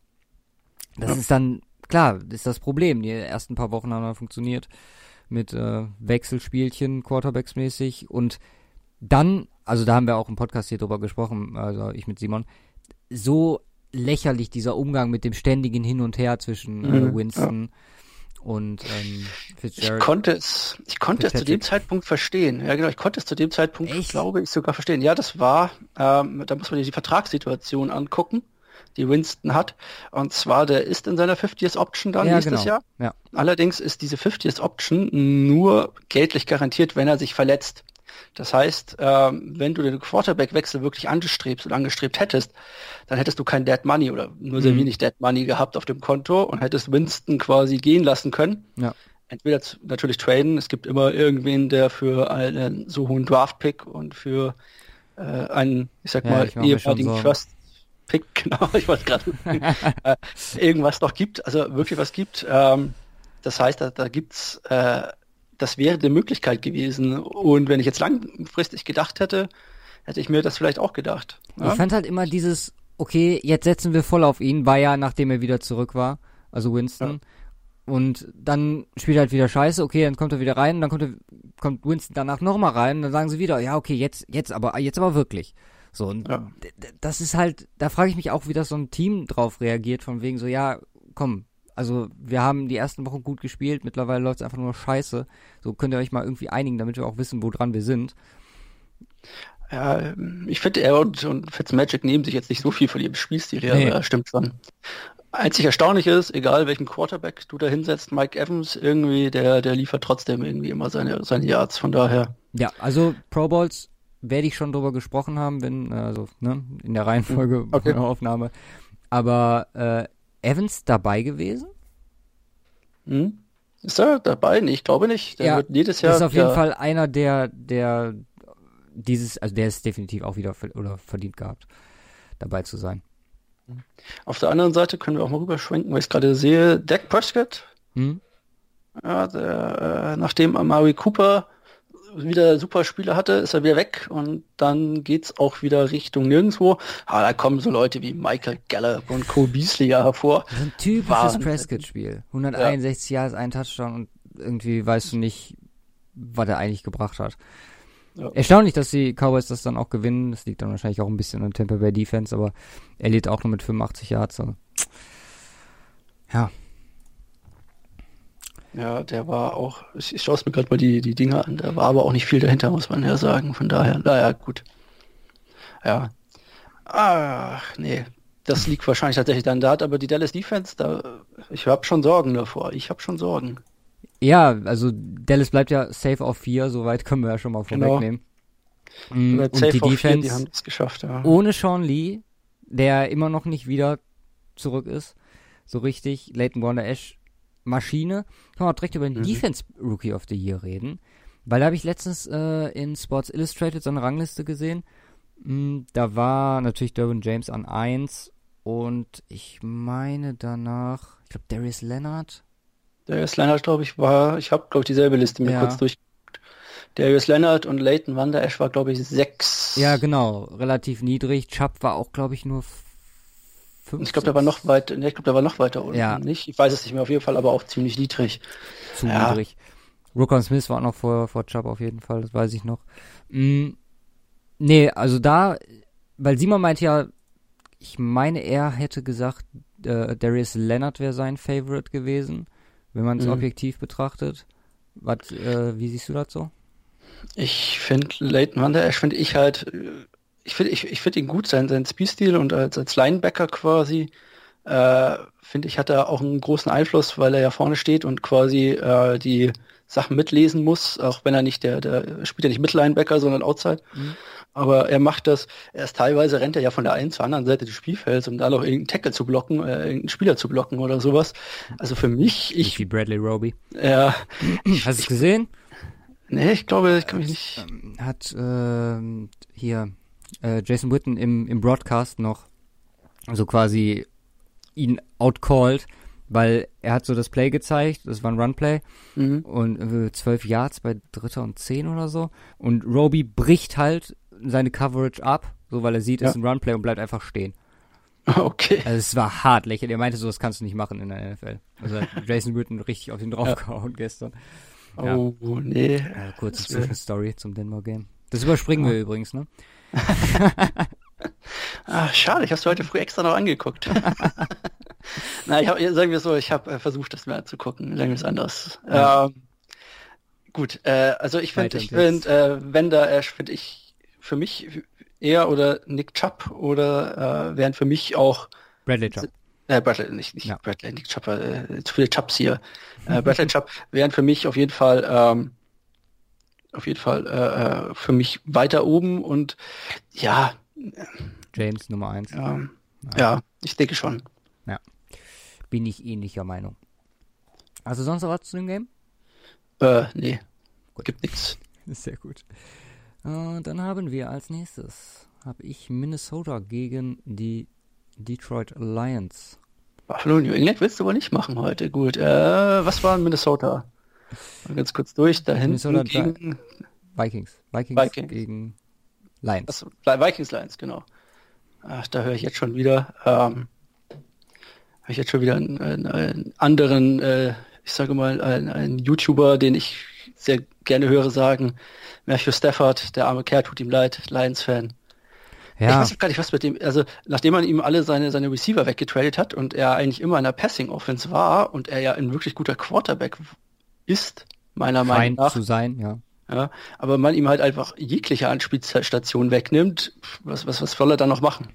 Das ja. ist dann, klar, ist das Problem. Die ersten paar Wochen haben dann funktioniert mit äh, Wechselspielchen, Quarterbacks-mäßig. Und dann, also da haben wir auch im Podcast hier drüber gesprochen, also ich mit Simon, so lächerlich, dieser Umgang mit dem ständigen Hin und Her zwischen äh, Mhm, Winston und ähm, Ich Fitzgerald. konnte es, ich konnte es zu dem. Zeitpunkt verstehen. Ja, genau, ich konnte es zu dem Zeitpunkt, Echt? glaube ich, sogar verstehen. Ja, das war, ähm, da muss man sich die Vertragssituation angucken, die Winston hat. Und zwar, der ist in seiner 50th Option dann ja, nächstes genau. Jahr. Ja. Allerdings ist diese 50th Option nur geltlich garantiert, wenn er sich verletzt. Das heißt, ähm, wenn du den Quarterback-Wechsel wirklich angestrebt und angestrebt hättest, dann hättest du kein Dead Money oder nur sehr Mhm. wenig Dead Money gehabt auf dem Konto und hättest Winston quasi gehen lassen können. Ja. Entweder natürlich traden, es gibt immer irgendwen, der für einen so hohen Draft-Pick und für äh, einen, ich sag Ja, mal, ich ehemaligen Sorgen. First-Pick, genau, ich wollte gerade äh, irgendwas noch gibt, also wirklich was gibt. Ähm, das heißt, da, da gibt's, äh, das wäre eine Möglichkeit gewesen. Und wenn ich jetzt langfristig gedacht hätte, hätte ich mir das vielleicht auch gedacht. Ich Ja? fand halt immer dieses, okay, jetzt setzen wir voll auf ihn, war ja nachdem er wieder zurück war, also Winston. Und dann spielt er halt wieder scheiße, okay, dann kommt er wieder rein, dann kommt, er, kommt Winston danach nochmal rein, dann sagen sie wieder, ja, okay, jetzt, jetzt aber, jetzt aber wirklich. So, und Ja. das ist halt, da frage ich mich auch, wie das so ein Team drauf reagiert, von wegen so, ja, komm, also wir haben die ersten Wochen gut gespielt, mittlerweile läuft es einfach nur scheiße. So könnt ihr euch mal irgendwie einigen, damit wir auch wissen, woran wir sind. Ja, ich finde, er und, und Fitzmagic nehmen sich jetzt nicht so viel von ihrem Spielstil her, Nee. aber ja, stimmt schon. Einzig erstaunlich ist, egal welchen Quarterback du da hinsetzt, Mike Evans irgendwie, der, der liefert trotzdem irgendwie immer seine, seine Yards, von daher. Ja, also Pro Bowls werde ich schon drüber gesprochen haben, wenn, äh, also, ne, in der Reihenfolge Okay. der Aufnahme. Aber äh, Evans dabei gewesen? Hm? Ist er dabei? Nee, ich glaube nicht. Der Ja, wird jedes Jahr. Das ist auf jeden Fall einer, der, der dieses, also der ist definitiv auch wieder oder verdient gehabt, dabei zu sein. Auf der anderen Seite können wir auch mal rüberschwenken, weil ich es gerade sehe. Dak Prescott, Hm? ja, der, äh, nachdem Amari Cooper wieder super Spiele hatte, ist er wieder weg und dann geht's auch wieder Richtung nirgendwo. Aber da kommen so Leute wie Michael Gallup und Cole Beasley ja hervor. Ein typisches. Prescott-Spiel. 161 Yards, ein Touchdown und irgendwie weißt du nicht, was er eigentlich gebracht hat. Ja. Erstaunlich, dass die Cowboys das dann auch gewinnen. Das liegt dann wahrscheinlich auch ein bisschen an Tampa Bay Defense, aber er lädt auch nur mit 85 Yards. Also. Ja, Ja, der war auch, ich, schaue es mir gerade mal die, die Dinger an, da war aber auch nicht viel dahinter, muss man ja sagen. Von daher, naja, gut. Ja. Ach, nee. Das liegt wahrscheinlich tatsächlich dann da, aber die Dallas Defense, da, ich habe schon Sorgen davor. Ich habe schon Sorgen. ja also Dallas bleibt ja safe auf 4, soweit können wir ja schon mal Genau. vorwegnehmen. Oder Und safe die Defense die haben es geschafft, ja. ohne Sean Lee, der immer noch nicht wieder zurück ist, so richtig, Leighton Warner Ash Maschine, kann man auch direkt über den Mhm. Defense Rookie of the Year reden, weil da habe ich letztens äh, in Sports Illustrated so eine Rangliste gesehen, Mm, da war natürlich Derwin James an 1 und ich meine danach, ich glaube Darius Leonard, Darius Leonard, glaube ich, war, ich habe, glaube ich, dieselbe Liste mir Ja. kurz durch. Darius Leonard und Leighton Van Der Esch war, glaube ich, sechs. ja genau, relativ niedrig, Chubb war auch glaube ich nur 5. Ich glaube, der war noch weit, ne, ich glaube, der war noch weiter unten, Ja. nicht? Ich weiß es nicht mehr, auf jeden Fall, aber auch ziemlich niedrig. zu Ja. niedrig. Rookon Smith war auch noch vor, vor Chubb auf jeden Fall, das weiß ich noch. Mm, nee, also da, weil Simon meint ja, ich meine, er hätte gesagt, äh, Darius Leonard wäre sein Favorite gewesen, wenn man es Mhm. objektiv betrachtet. Was, äh, wie siehst du das so? Ich finde Leighton Van Der Esch finde ich halt, äh, ich finde ich, ich finde ihn gut, sein, sein Spielstil und als, als Linebacker quasi, äh, finde ich, hat er auch einen großen Einfluss, weil er ja vorne steht und quasi äh, die Sachen mitlesen muss, auch wenn er nicht der, der spielt ja nicht mit Linebacker, sondern Outside. Mhm. Aber er macht das, er ist teilweise rennt er ja von der einen zur anderen Seite des Spielfelds, um da noch irgendeinen Tackle zu blocken, äh, irgendeinen Spieler zu blocken oder sowas. Also für mich, ich, wie Bradley Roby. ja, Hast du es gesehen? nee, ich glaube, ich kann mich nicht, Ähm, Hat ähm, hier äh, Jason Witten im, im Broadcast noch so quasi ihn outcalled, weil er hat so das Play gezeigt, das war ein Runplay mhm. und äh, 12 Yards bei Dritter und 10 oder so und Roby bricht halt seine Coverage ab, so weil er sieht, es Ja. ist ein Runplay und bleibt einfach stehen. okay. Also es war hart lächerlich. Er meinte so, das kannst du nicht machen in der NFL. Also hat Jason Witten richtig auf ihn draufgehauen gestern. Ja. Oh, nee. Äh, kurze Zwischenstory zum Denver Game. Das überspringen Ja. wir übrigens, ne? ah, schade, ich habe es heute früh extra noch angeguckt. Na, ich hab, sagen wir so, ich habe äh, versucht, das mir anzugucken, längst anders. Ja. Ähm, gut, äh, also ich finde, ich finde, äh, wenn da, äh, finde ich, für mich er oder Nick Chubb oder äh, wären für mich auch Bradley Chubb. Äh, Bradley, nicht, nicht ja. Bradley, Nick Chubb, äh, zu viele Chubs hier. Äh, Bradley Chubb wären für mich auf jeden Fall ähm, auf jeden Fall äh, äh für mich weiter oben und ja. James Nummer eins. Ja, ja, ich denke schon. Ja. Bin ich ähnlicher Meinung. Also sonst noch was zu dem Game? Äh, nee. Gut. Gibt nichts. Sehr gut. Und dann haben wir als nächstes, habe ich Minnesota gegen die Detroit Lions. Buffalo New England willst du aber nicht machen heute. Gut. Äh, was war in Minnesota? Mal ganz kurz durch. Da hinten gegen Vikings. Vikings. Vikings. gegen Lions. Also, Vikings Lions, genau. Ach, da höre ich jetzt schon wieder, ähm, höre ich jetzt schon wieder einen, einen, einen anderen, äh, ich sage mal, einen, einen YouTuber, den ich sehr gerne höre, sagen, Matthew Stafford, der arme Kerl, tut ihm leid, Lions-Fan. Ja. Ich weiß gar nicht, was mit dem, also nachdem man ihm alle seine, seine Receiver weggetradet hat und er eigentlich immer in der Passing-Offense war und er ja ein wirklich guter Quarterback ist, meiner Meinung nach. zu sein, ja. Ja, aber man ihm halt einfach jegliche Anspielstation wegnimmt, was, was, was soll er dann noch machen?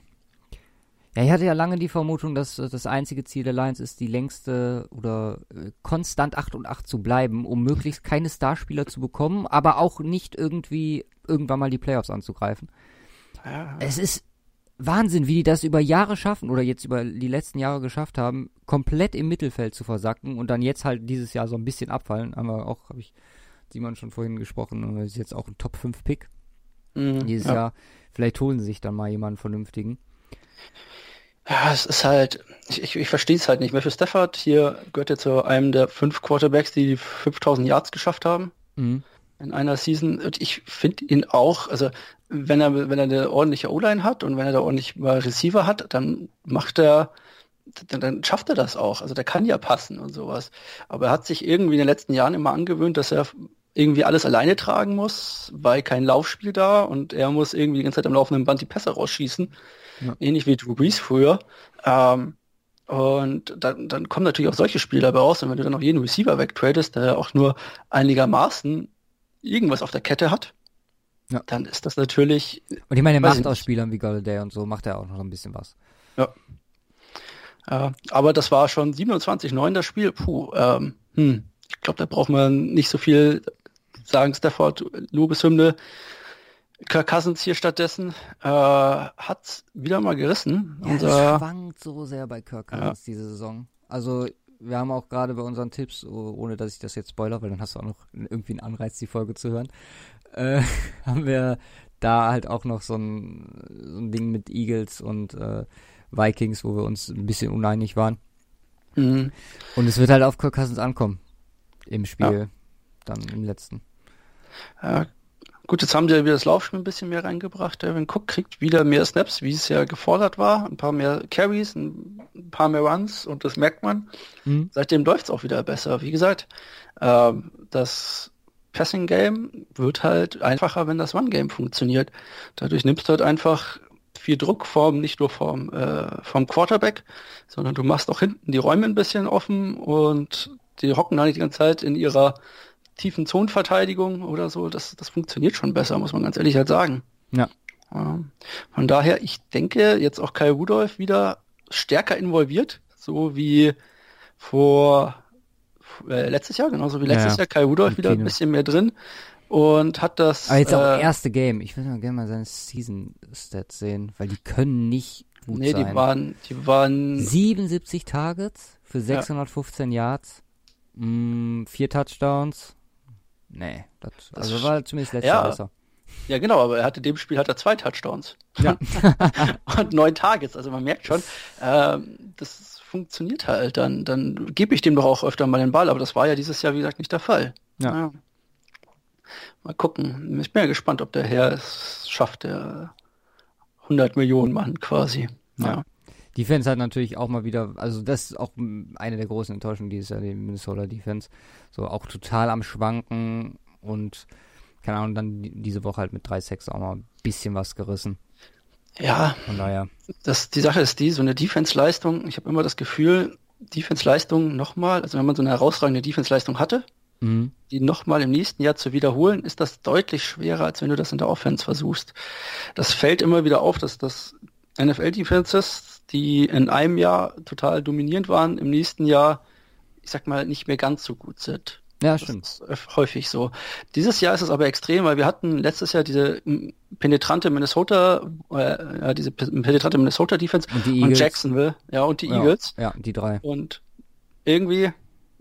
Ja, ich hatte ja lange die Vermutung, dass das einzige Ziel der Lions ist, die längste oder äh, konstant 8 und 8 zu bleiben, um möglichst keine Starspieler zu bekommen, aber auch nicht irgendwie irgendwann mal die Playoffs anzugreifen. Ja. Es ist Wahnsinn, wie die das über Jahre schaffen oder jetzt über die letzten Jahre geschafft haben, komplett im Mittelfeld zu versacken und dann jetzt halt dieses Jahr so ein bisschen abfallen. Haben wir auch, habe ich Simon schon vorhin gesprochen, und das ist jetzt auch ein Top 5 Pick. Mhm, dieses ja. Jahr. Vielleicht holen sie sich dann mal jemanden vernünftigen. Ja, es ist halt, ich, ich, ich verstehe es halt nicht. Matthew Stafford hier gehört ja zu einem der fünf Quarterbacks, die 5000 Yards geschafft haben. Mhm. In einer Season. Und ich finde ihn auch, also wenn er, wenn er eine ordentliche O-Line hat und wenn er da ordentlich mal Receiver hat, dann macht er, dann, dann schafft er das auch. Also der kann ja passen und sowas. Aber er hat sich irgendwie in den letzten Jahren immer angewöhnt, dass er irgendwie alles alleine tragen muss, weil kein Laufspiel da und er muss irgendwie die ganze Zeit am laufenden Band die Pässe rausschießen. Ja. Ähnlich wie Drew Brees früher. Ähm, und dann, dann kommen natürlich auch solche Spiele dabei raus. Und wenn du dann noch jeden Receiver wegtradest, der auch nur einigermaßen irgendwas auf der Kette hat, ja. dann ist das natürlich. Und ich meine, er macht aus Spielern wie Galladay und so, macht er auch noch ein bisschen was. Ja. ja aber das war schon 27-9 das Spiel. Puh, ähm, hm, ich glaube, da braucht man nicht so viel sagen, Stafford, Lobeshymne. Kirk Cousins hier stattdessen äh, hat wieder mal gerissen. Ja, Unser, schwankt so sehr bei Kirk Cousins ja. diese Saison. Also wir haben auch gerade bei unseren Tipps, oh, ohne dass ich das jetzt spoiler, weil dann hast du auch noch irgendwie einen Anreiz, die Folge zu hören, äh, haben wir da halt auch noch so ein, so ein Ding mit Eagles und äh, Vikings, wo wir uns ein bisschen uneinig waren. Mhm. Und es wird halt auf Kirk Cousins ankommen im Spiel, ja. dann im letzten. Ja, Gut, jetzt haben sie ja wieder das Laufspiel ein bisschen mehr reingebracht. Devin Cook kriegt wieder mehr Snaps, wie es ja gefordert war. Ein paar mehr Carries, ein paar mehr Runs und das merkt man. Mhm. Seitdem läuft es auch wieder besser. Wie gesagt, ähm, das Passing Game wird halt einfacher, wenn das One Game funktioniert. Dadurch nimmst du halt einfach viel Druck vom, nicht nur vom, äh, vom Quarterback, sondern du machst auch hinten die Räume ein bisschen offen und die hocken da nicht die ganze Zeit in ihrer tiefen Zonenverteidigung oder so, das, das funktioniert schon besser, muss man ganz ehrlich halt sagen. Ja. Von daher, ich denke, jetzt auch Kai Rudolph wieder stärker involviert, so wie vor äh, letztes Jahr, genauso wie letztes ja, Jahr, Kai Rudolph wieder ein bisschen mehr drin und hat das. Aber jetzt auch äh, erste Game. Ich will mal gerne mal seine Season Stats sehen, weil die können nicht gut nee, sein. Nee, die waren, die waren 77 Targets für 615 ja. Yards, mh, mm, vier Touchdowns, Nee, das, das also war zumindest letztes ja. Jahr besser. Ja, genau, aber er hatte dem Spiel hat er zwei Touchdowns. Ja. und neun Targets. Also man merkt schon, ähm, das funktioniert halt. Dann, dann gebe ich dem doch auch öfter mal den Ball, aber das war ja dieses Jahr, wie gesagt, nicht der Fall. Ja. ja. Mal gucken. Ich bin ja gespannt, ob der Herr es schafft, der 100 Millionen Mann quasi. Ja. ja. Defense hat natürlich auch mal wieder, also das ist auch eine der großen Enttäuschungen dieses Jahr, die Minnesota Defense. So auch total am Schwanken und keine Ahnung, dann diese Woche halt mit 3-6 auch mal ein bisschen was gerissen. Ja, Von daher. das, die Sache ist die, so eine Defense-Leistung, ich habe immer das Gefühl, Defense-Leistung nochmal, also wenn man so eine herausragende Defense-Leistung hatte, Mhm. die nochmal im nächsten Jahr zu wiederholen, ist das deutlich schwerer, als wenn du das in der Offense versuchst. Das fällt immer wieder auf, dass das NFL-Defenses, die in einem Jahr total dominierend waren, im nächsten Jahr, ich sag mal, nicht mehr ganz so gut sind. Ja, Das stimmt. ist öf- häufig so. Dieses Jahr ist es aber extrem, weil wir hatten letztes Jahr diese penetrante Minnesota, äh, ja, diese pe- penetrante Minnesota Defense Und die und. Jacksonville, ja, und die Ja, Eagles. Ja, die drei. Und irgendwie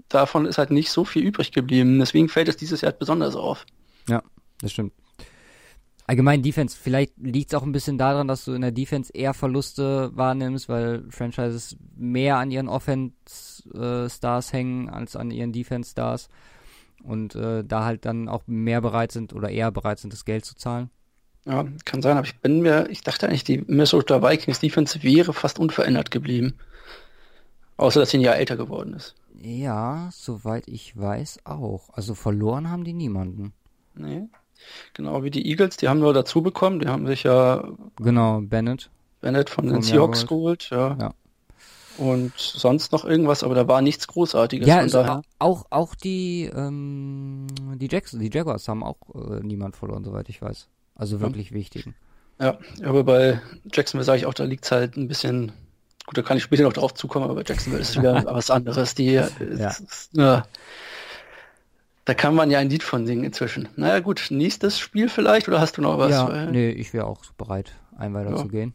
davon ist halt nicht so viel übrig geblieben. Deswegen fällt es dieses Jahr besonders auf. Ja, das stimmt. Allgemein Defense, vielleicht liegt es auch ein bisschen daran, dass du in der Defense eher Verluste wahrnimmst, weil Franchises mehr an ihren Offense-Stars hängen als an ihren Defense-Stars und äh, da halt dann auch mehr bereit sind oder eher bereit sind, das Geld zu zahlen. Ja, kann sein, aber ich bin mir, ich dachte eigentlich, die Minnesota Vikings Defense wäre fast unverändert geblieben. Außer, dass sie ein Jahr älter geworden ist. Ja, soweit ich weiß auch. Also verloren haben die niemanden. Nee. Genau wie die Eagles, die haben nur dazu bekommen, die haben sich ja Genau, Bennett. Bennett von den Vom Seahawks geholt, ja. Ja. Und sonst noch irgendwas, aber da war nichts Großartiges. Ja, von also daher. auch auch die ähm, die Jackson, die Jaguars haben auch äh, niemand verloren, soweit ich weiß. Also wirklich wichtigen. Ja, aber bei Jacksonville sage ich auch, da liegt's halt ein bisschen, gut, da kann ich später noch drauf zukommen, aber bei Jacksonville ist wieder was anderes. Die, äh, Ja. ist, ja, da kann man ja ein Lied von singen inzwischen. Naja gut, nächstes Spiel vielleicht, oder hast du noch was? ja, Weil- nee, ich wäre auch bereit, ein weiter Ja. zu gehen.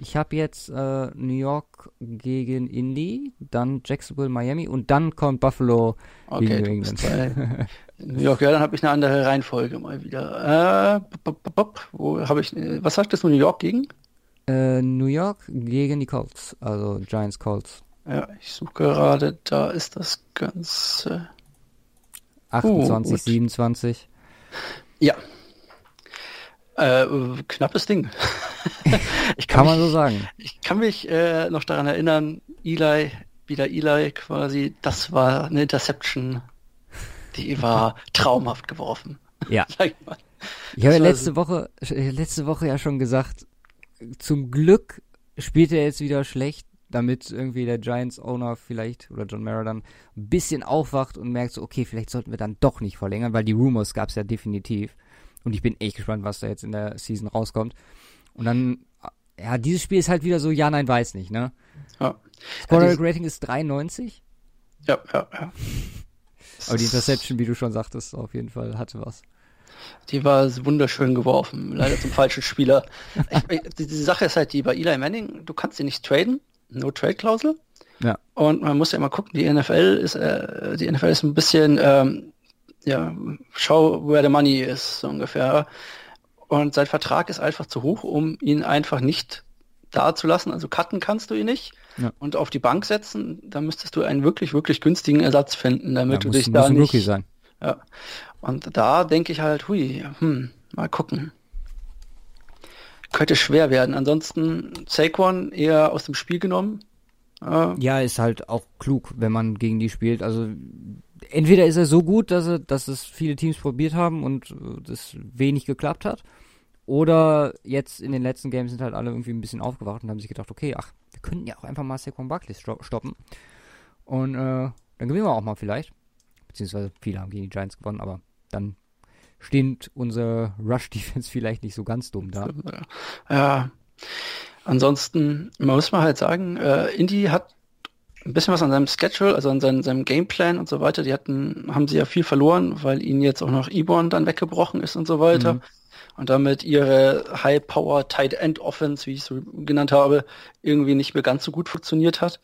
Ich habe jetzt äh, New York gegen Indy, dann Jacksonville, Miami und dann kommt Buffalo Okay, gegen New England. New York, ja, dann habe ich eine andere Reihenfolge mal wieder. Äh, bop, bop, bop, wo habe ich, äh, was sagtest du, New York gegen? äh, New York gegen die Colts, also Giants Colts. Ja, ich suche gerade, da ist das Ganze. 28, gut. 27. Ja. Äh, knappes Ding. ich Kann man mich, so sagen. Ich kann mich äh, noch daran erinnern, Eli, wieder Eli quasi, das war eine Interception, die war traumhaft geworfen. Ja. Ich. Ich habe ja letzte Woche, äh, letzte Woche ja schon gesagt, zum Glück spielt er jetzt wieder schlecht, damit irgendwie der Giants-Owner vielleicht oder John Mara dann ein bisschen aufwacht und merkt so, okay, vielleicht sollten wir dann doch nicht verlängern, weil die Rumors gab es ja definitiv. Und ich bin echt gespannt, was da jetzt in der Season rauskommt. Und dann, ja, dieses Spiel ist halt wieder so, ja, nein, weiß nicht, ne? Ja. Scorer die- Rating ist 93, Ja, ja, ja. aber die Interception, wie du schon sagtest, auf jeden Fall hatte was. Die war wunderschön geworfen, leider zum falschen Spieler. Ich, die, die Sache ist halt die bei Eli Manning, du kannst ihn nicht traden, no trade Klausel. Ja. Und man muss ja immer gucken, die NFL ist, äh, die NFL ist ein bisschen, ähm, ja, schau, where the money is, so ungefähr. Und sein Vertrag ist einfach zu hoch, um ihn einfach nicht da zu lassen. Also cutten kannst du ihn nicht. Ja. Und auf die Bank setzen, da müsstest du einen wirklich, wirklich günstigen Ersatz finden, damit Ja, du muss, dich muss da ein nicht. Rookie sein. Ja. Und da denke ich halt, hui, hm, mal gucken. Könnte schwer werden. Ansonsten Saquon eher aus dem Spiel genommen. Ja, ist halt auch klug, wenn man gegen die spielt. Also entweder ist er so gut, dass, er, dass es viele Teams probiert haben und äh, das wenig geklappt hat. Oder jetzt in den letzten Games sind halt alle irgendwie ein bisschen aufgewacht und haben sich gedacht, okay, ach, wir könnten ja auch einfach mal Saquon Barkley sto- stoppen. Und äh, dann gewinnen wir auch mal vielleicht. Beziehungsweise viele haben gegen die Giants gewonnen, aber dann steht unsere Rush-Defense vielleicht nicht so ganz dumm da. ja. Ansonsten, man muss mal halt sagen, äh, Indy hat ein bisschen was an seinem Schedule, also an seinem, seinem Gameplan und so weiter. Die hatten, haben sie ja viel verloren, weil ihnen jetzt auch noch Ebon dann weggebrochen ist und so weiter. Mhm. Und damit ihre High-Power Tight End Offense, wie ich es so genannt habe, irgendwie nicht mehr ganz so gut funktioniert hat.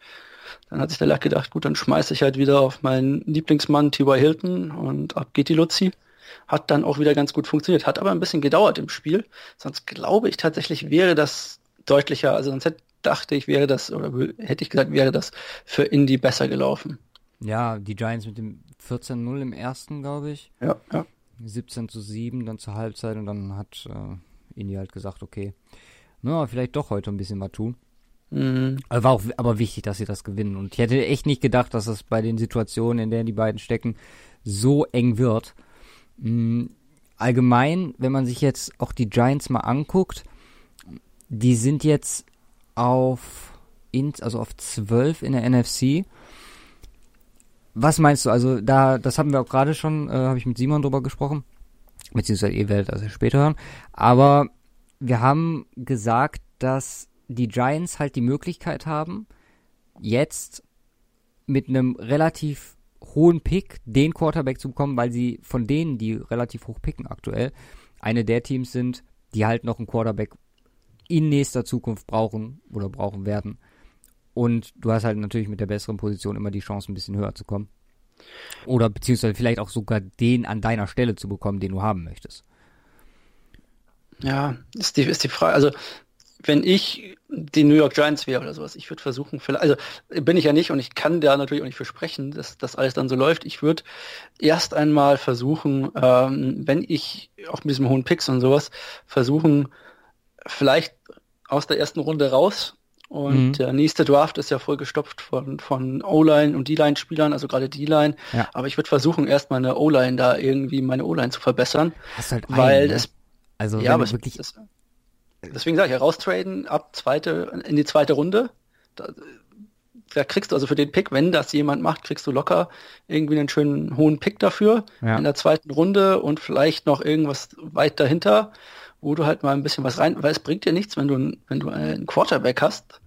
Dann hat sich der Lack gedacht, gut, dann schmeiße ich halt wieder auf meinen Lieblingsmann T.Y. Hilton und ab geht die Luzi. Hat dann auch wieder ganz gut funktioniert. Hat aber ein bisschen gedauert im Spiel. Sonst glaube ich tatsächlich wäre das deutlicher, also sonst hätte, dachte ich, wäre das, oder hätte ich gesagt, wäre das für Indy besser gelaufen. Ja, die Giants mit dem 14-0 im ersten, glaube ich. Ja, ja. 17 zu 7 dann zur Halbzeit und dann hat äh, Indy halt gesagt, okay, na, vielleicht doch heute ein bisschen was tun. Mhm. War auch aber wichtig, dass sie das gewinnen. Und ich hätte echt nicht gedacht, dass es bei den Situationen, in denen die beiden stecken, so eng wird. Mm, allgemein, wenn man sich jetzt auch die Giants mal anguckt, die sind jetzt auf, also auf 12 in der NFC. Was meinst du? Also da, das haben wir auch gerade schon, äh, habe ich mit Simon drüber gesprochen, beziehungsweise ihr werdet das ja später hören. Aber wir haben gesagt, dass die Giants halt die Möglichkeit haben, jetzt mit einem relativ hohen Pick den Quarterback zu bekommen, weil sie von denen, die relativ hoch picken aktuell, eine der Teams sind, die halt noch einen Quarterback in nächster Zukunft brauchen oder brauchen werden. Und du hast halt natürlich mit der besseren Position immer die Chance, ein bisschen höher zu kommen. Oder beziehungsweise vielleicht auch sogar den an deiner Stelle zu bekommen, den du haben möchtest. Ja, ist die, ist die Frage. Also, wenn ich die New York Giants wäre oder sowas, ich würde versuchen, also bin ich ja nicht und ich kann da natürlich auch nicht versprechen, dass das alles dann so läuft. Ich würde erst einmal versuchen, ähm, wenn ich auch mit diesem hohen Picks und sowas, versuchen, vielleicht aus der ersten Runde raus. Und mhm. der nächste Draft ist ja voll gestopft von, von O-Line und D-Line-Spielern, also gerade D-Line. Ja. Aber ich würde versuchen, erst meine O-Line da irgendwie meine O-Line zu verbessern. Hast halt weil einen, es, ne? also ja, aber wirklich, das, deswegen sage ich ja, raustraden ab zweite, in die zweite Runde. Da, da kriegst du also für den Pick, wenn das jemand macht, kriegst du locker irgendwie einen schönen hohen Pick dafür ja. in der zweiten Runde und vielleicht noch irgendwas weit dahinter wo du halt mal ein bisschen was rein, weil es bringt dir nichts, wenn du, wenn du einen Quarterback hast,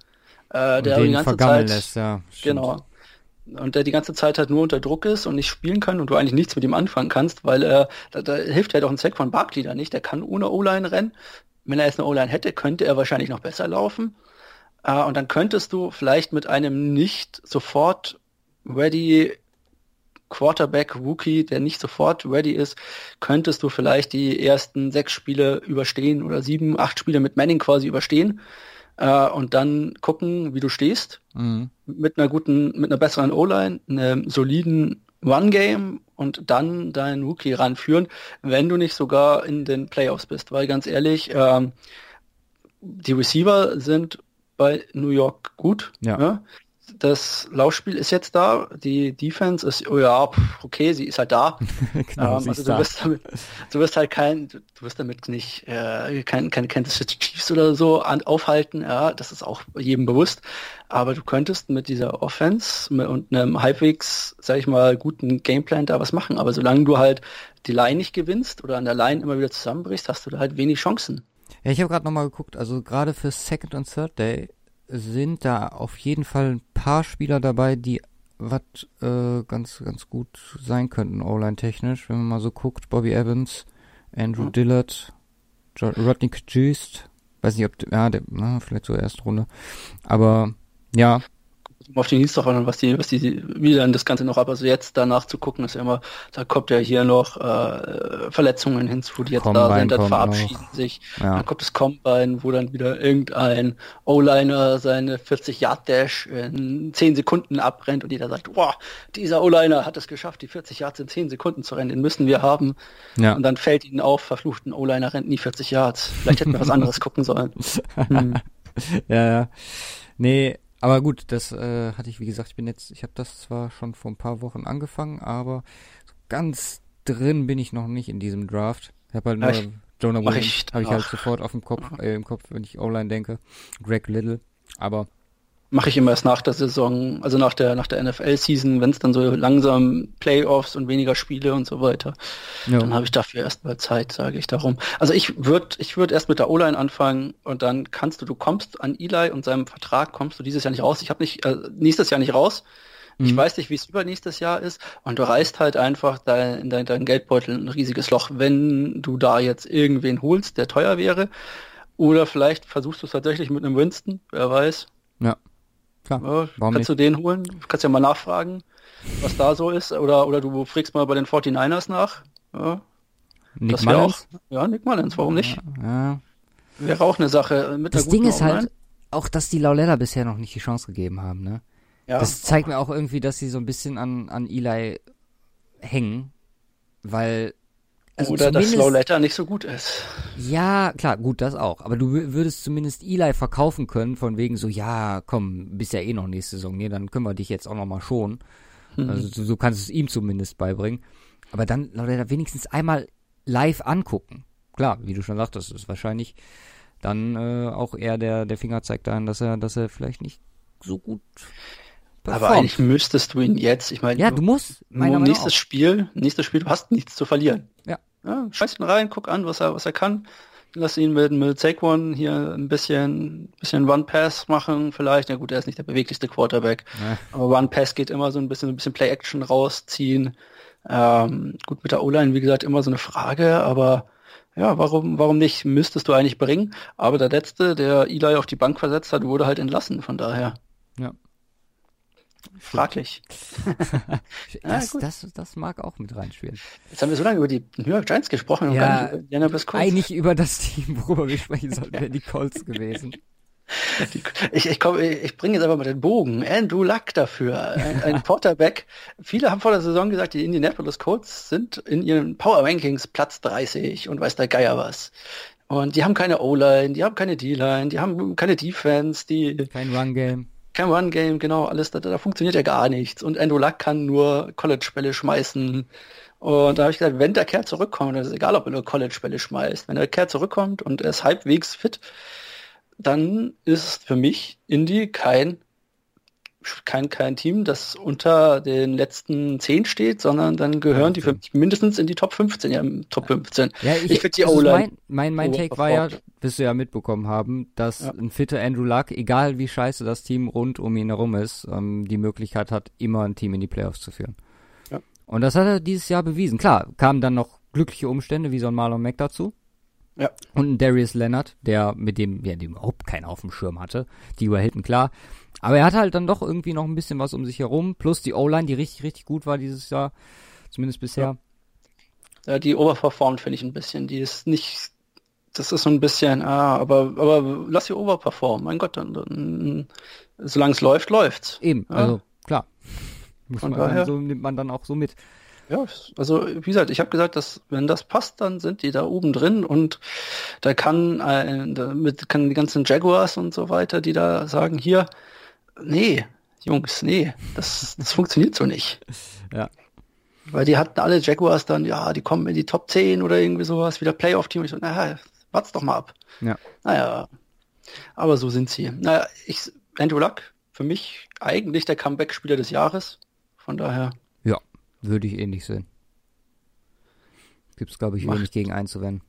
äh, der die ganze Zeit, lässt, ja, genau, und der die ganze Zeit halt nur unter Druck ist und nicht spielen kann und du eigentlich nichts mit ihm anfangen kannst, weil er, da, da hilft halt auch ein Zweck von Barkley da nicht, der kann ohne O-Line rennen. Wenn er jetzt eine O-Line hätte, könnte er wahrscheinlich noch besser laufen. Äh, und dann könntest du vielleicht mit einem nicht sofort ready Quarterback-Rookie, der nicht sofort ready ist, könntest du vielleicht die ersten sechs Spiele überstehen oder sieben, acht Spiele mit Manning quasi überstehen äh, und dann gucken, wie du stehst. Mhm. Mit einer guten, mit einer besseren O-Line, einem soliden One-Game und dann deinen Rookie ranführen, wenn du nicht sogar in den Playoffs bist. Weil ganz ehrlich, ähm, die Receiver sind bei New York gut. Ja. ja das Laufspiel ist jetzt da, die Defense ist, oh ja, okay, sie ist halt da. genau, ähm, also du wirst, damit, du wirst halt kein, du wirst damit nicht äh, kein, keine Kansas City Chiefs oder so an, aufhalten, ja, das ist auch jedem bewusst. Aber du könntest mit dieser Offense und einem halbwegs, sag ich mal, guten Gameplan da was machen. Aber solange du halt die Line nicht gewinnst oder an der Line immer wieder zusammenbrichst, hast du da halt wenig Chancen. Ja, ich habe gerade nochmal geguckt, also gerade für Second und Third Day sind da auf jeden Fall ein paar Spieler dabei, die was äh, ganz, ganz gut sein könnten, O-Line technisch, wenn man mal so guckt. Bobby Evans, Andrew mhm. Dillard, Rodney Kajust, weiß nicht, ob, ja, der, na, vielleicht so erste Runde. Aber, ja, auf die Dienstag an, was die, was die, wie dann das Ganze noch, aber so jetzt danach zu gucken, ist ja immer, da kommt ja hier noch äh, Verletzungen hinzu, die jetzt Combine da sind, dann verabschieden noch. sich. Ja. Dann kommt das Combine, wo dann wieder irgendein O-Liner seine 40 Yard Dash in 10 Sekunden abrennt und jeder sagt, boah, dieser O-Liner hat es geschafft, die 40 Yards in 10 Sekunden zu rennen, den müssen wir haben. Ja. Und dann fällt ihnen auf, verfluchten O-Liner rennt nie 40 Yards. Vielleicht hätten wir was anderes gucken sollen. Hm. Ja, ja. Nee, aber gut, das äh, hatte ich, wie gesagt, ich bin jetzt, ich habe das zwar schon vor ein paar Wochen angefangen, aber so ganz drin bin ich noch nicht in diesem Draft. Ich habe halt nur ich, Jonah Williams, habe ich halt sofort auf dem Kopf, äh, im Kopf, wenn ich online denke. Greg Little, aber mache ich immer erst nach der Saison, also nach der nach der NFL-Season, wenn es dann so langsam Playoffs und weniger Spiele und so weiter, ja. dann habe ich dafür erstmal Zeit, sage ich darum. Also ich würde ich würde erst mit der O-Line anfangen und dann kannst du, du kommst an Eli und seinem Vertrag kommst du dieses Jahr nicht raus. Ich habe nicht äh, nächstes Jahr nicht raus. Mhm. Ich weiß nicht, wie es übernächstes Jahr ist und du reißt halt einfach dein, in dein, dein Geldbeutel ein riesiges Loch, wenn du da jetzt irgendwen holst, der teuer wäre. Oder vielleicht versuchst du es tatsächlich mit einem Winston, wer weiß. Ja. Klar. Ja, kannst nicht? du den holen? Kannst ja mal nachfragen, was da so ist. Oder, oder du fragst mal bei den 49ers nach. Ja. Nick das Auch, ja, Nick Mullins, warum nicht? Ja. Wäre auch eine Sache mit Das Ding ist halt auch, dass die Laulella bisher noch nicht die Chance gegeben haben, ne? Ja. Das zeigt mir auch irgendwie, dass sie so ein bisschen an, an Eli hängen, weil also Oder dass Slow Letter nicht so gut ist. Ja, klar, gut, das auch. Aber du würdest zumindest Eli verkaufen können, von wegen so, ja, komm, bist ja eh noch nächste Saison, nee, dann können wir dich jetzt auch noch mal schonen. Mhm. Also so, so kannst du es ihm zumindest beibringen. Aber dann Lauletta wenigstens einmal live angucken. Klar, wie du schon sagtest, ist wahrscheinlich dann äh, auch eher der, der Finger zeigt dahin, dass er, dass er vielleicht nicht so gut performt. Aber eigentlich müsstest du ihn jetzt, ich meine, ja, du musst, meiner nächstes Spiel, nächstes Spiel, du hast nichts zu verlieren. Ja. ja scheiß ihn rein, guck an, was er, was er kann. Lass ihn mit, mit Saquon hier ein bisschen, bisschen One-Pass machen vielleicht. Na gut, er ist nicht der beweglichste Quarterback. Ja. Aber One-Pass geht immer so ein bisschen, so ein bisschen Play-Action rausziehen. Ähm, gut, mit der O-Line, wie gesagt, immer so eine Frage, aber ja, warum, warum nicht? Müsstest du eigentlich bringen. Aber der letzte, der Eli auf die Bank versetzt hat, wurde halt entlassen, von daher. Ja. Fraglich. das, ja, das, das mag auch mit reinspielen. Jetzt haben wir so lange über die New York Giants gesprochen und ja, gar nicht über Eigentlich über das Team, worüber wir sprechen sollten, wären die Colts gewesen. Die, ich, ich, komm, ich bringe jetzt einfach mal den Bogen. Andrew Luck dafür. Ein, ein Quarterback. Viele haben vor der Saison gesagt, die Indianapolis Colts sind in ihren Power Rankings Platz 30 und weiß der Geier was. Und die haben keine O-Line, die haben keine D-Line, die haben keine Defense, die. Kein Run-Game. Kein Run-Game, genau, alles, da, da funktioniert ja gar nichts. Und Andrew Luck kann nur College-Bälle schmeißen. Und da habe ich gesagt, wenn der Kerl zurückkommt, das ist egal, ob er nur College-Bälle schmeißt, wenn der Kerl zurückkommt und er ist halbwegs fit, dann ist für mich Indy kein kein, kein Team, das unter den letzten zehn steht, sondern dann gehören die für mich mindestens in die Top 15, ja, im Top 15. Ja, ich, ich finde die also Mein, mein, mein Take war ja, wirst du ja mitbekommen haben, dass ja. ein fitter Andrew Luck, egal wie scheiße das Team rund um ihn herum ist, ähm, die Möglichkeit hat, immer ein Team in die Playoffs zu führen. Ja. Und das hat er dieses Jahr bewiesen. Klar, kamen dann noch glückliche Umstände wie so ein Marlon Mack dazu. Ja. Und ein Darius Leonard, der mit dem, ja, dem überhaupt keinen auf dem Schirm hatte. Die über Hilton, klar. Aber er hat halt dann doch irgendwie noch ein bisschen was um sich herum. Plus die O-Line, die richtig, richtig gut war dieses Jahr. Zumindest bisher. Ja, ja die overperformt, finde ich ein bisschen. Die ist nicht, das ist so ein bisschen, ah, aber, aber lass sie overperformen. Mein Gott, dann, dann solange es läuft, läuft's. Eben, ja. also klar. Muss Von man daher, so nimmt man dann auch so mit. Ja, also wie gesagt, ich habe gesagt, dass wenn das passt, dann sind die da oben drin und da kann äh, damit kann die ganzen Jaguars und so weiter, die da sagen, hier, nee, Jungs, nee, das, das funktioniert so nicht. Ja. Weil die hatten alle Jaguars dann, ja, die kommen in die Top 10 oder irgendwie sowas, wieder Playoff-Team. Und ich so, naja, wart's doch mal ab. Ja. Naja, aber so sind sie. Naja, ich, Andrew Luck, für mich eigentlich der Comeback-Spieler des Jahres. Von daher. Ja, würde ich ähnlich sehen. Gibt's, glaube ich, wenig gegen einzuwenden.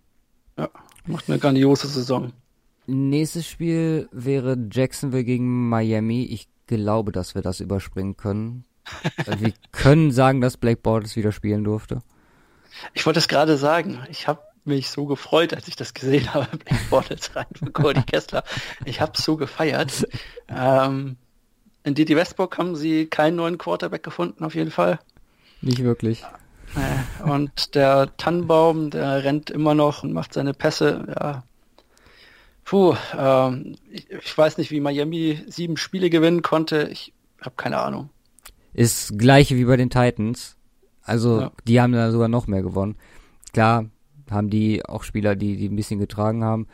Ja, macht eine grandiose Saison. Nächstes Spiel wäre Jacksonville gegen Miami. Ich glaube, dass wir das überspringen können. wir können sagen, dass Blake Bortles wieder spielen durfte. Ich wollte es gerade sagen. Ich habe mich so gefreut, als ich das gesehen habe. Blake Bortles rein für Cody Kessler. Ich habe es so gefeiert. Ähm, in Didi Westbrook haben sie keinen neuen Quarterback gefunden, auf jeden Fall. Nicht wirklich. Äh, und der Tannenbaum, der rennt immer noch und macht seine Pässe. Ja, Puh, ähm, ich, ich, weiß nicht, wie Miami sieben Spiele gewinnen konnte. Ich habe keine Ahnung. Ist gleiche wie bei den Titans. Also ja. die haben da sogar noch mehr gewonnen. Klar haben die auch Spieler, die die ein bisschen getragen haben.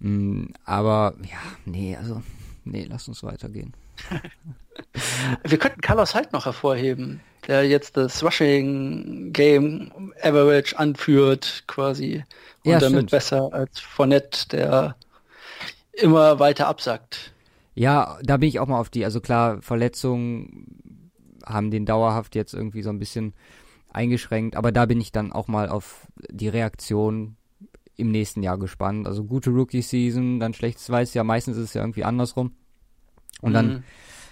Mm, aber ja, nee, also nee, lass uns weitergehen. Wir könnten Carlos halt noch hervorheben, der jetzt das Rushing Game Average anführt, quasi. Und ja, damit stimmt. besser als Fournette, der immer weiter absackt. Ja, da bin ich auch mal auf die, also klar, Verletzungen haben den dauerhaft jetzt irgendwie so ein bisschen eingeschränkt, aber da bin ich dann auch mal auf die Reaktion im nächsten Jahr gespannt. Also gute Rookie-Season, dann schlechtes Weiß, ja, meistens ist es ja irgendwie andersrum. Und dann, mhm.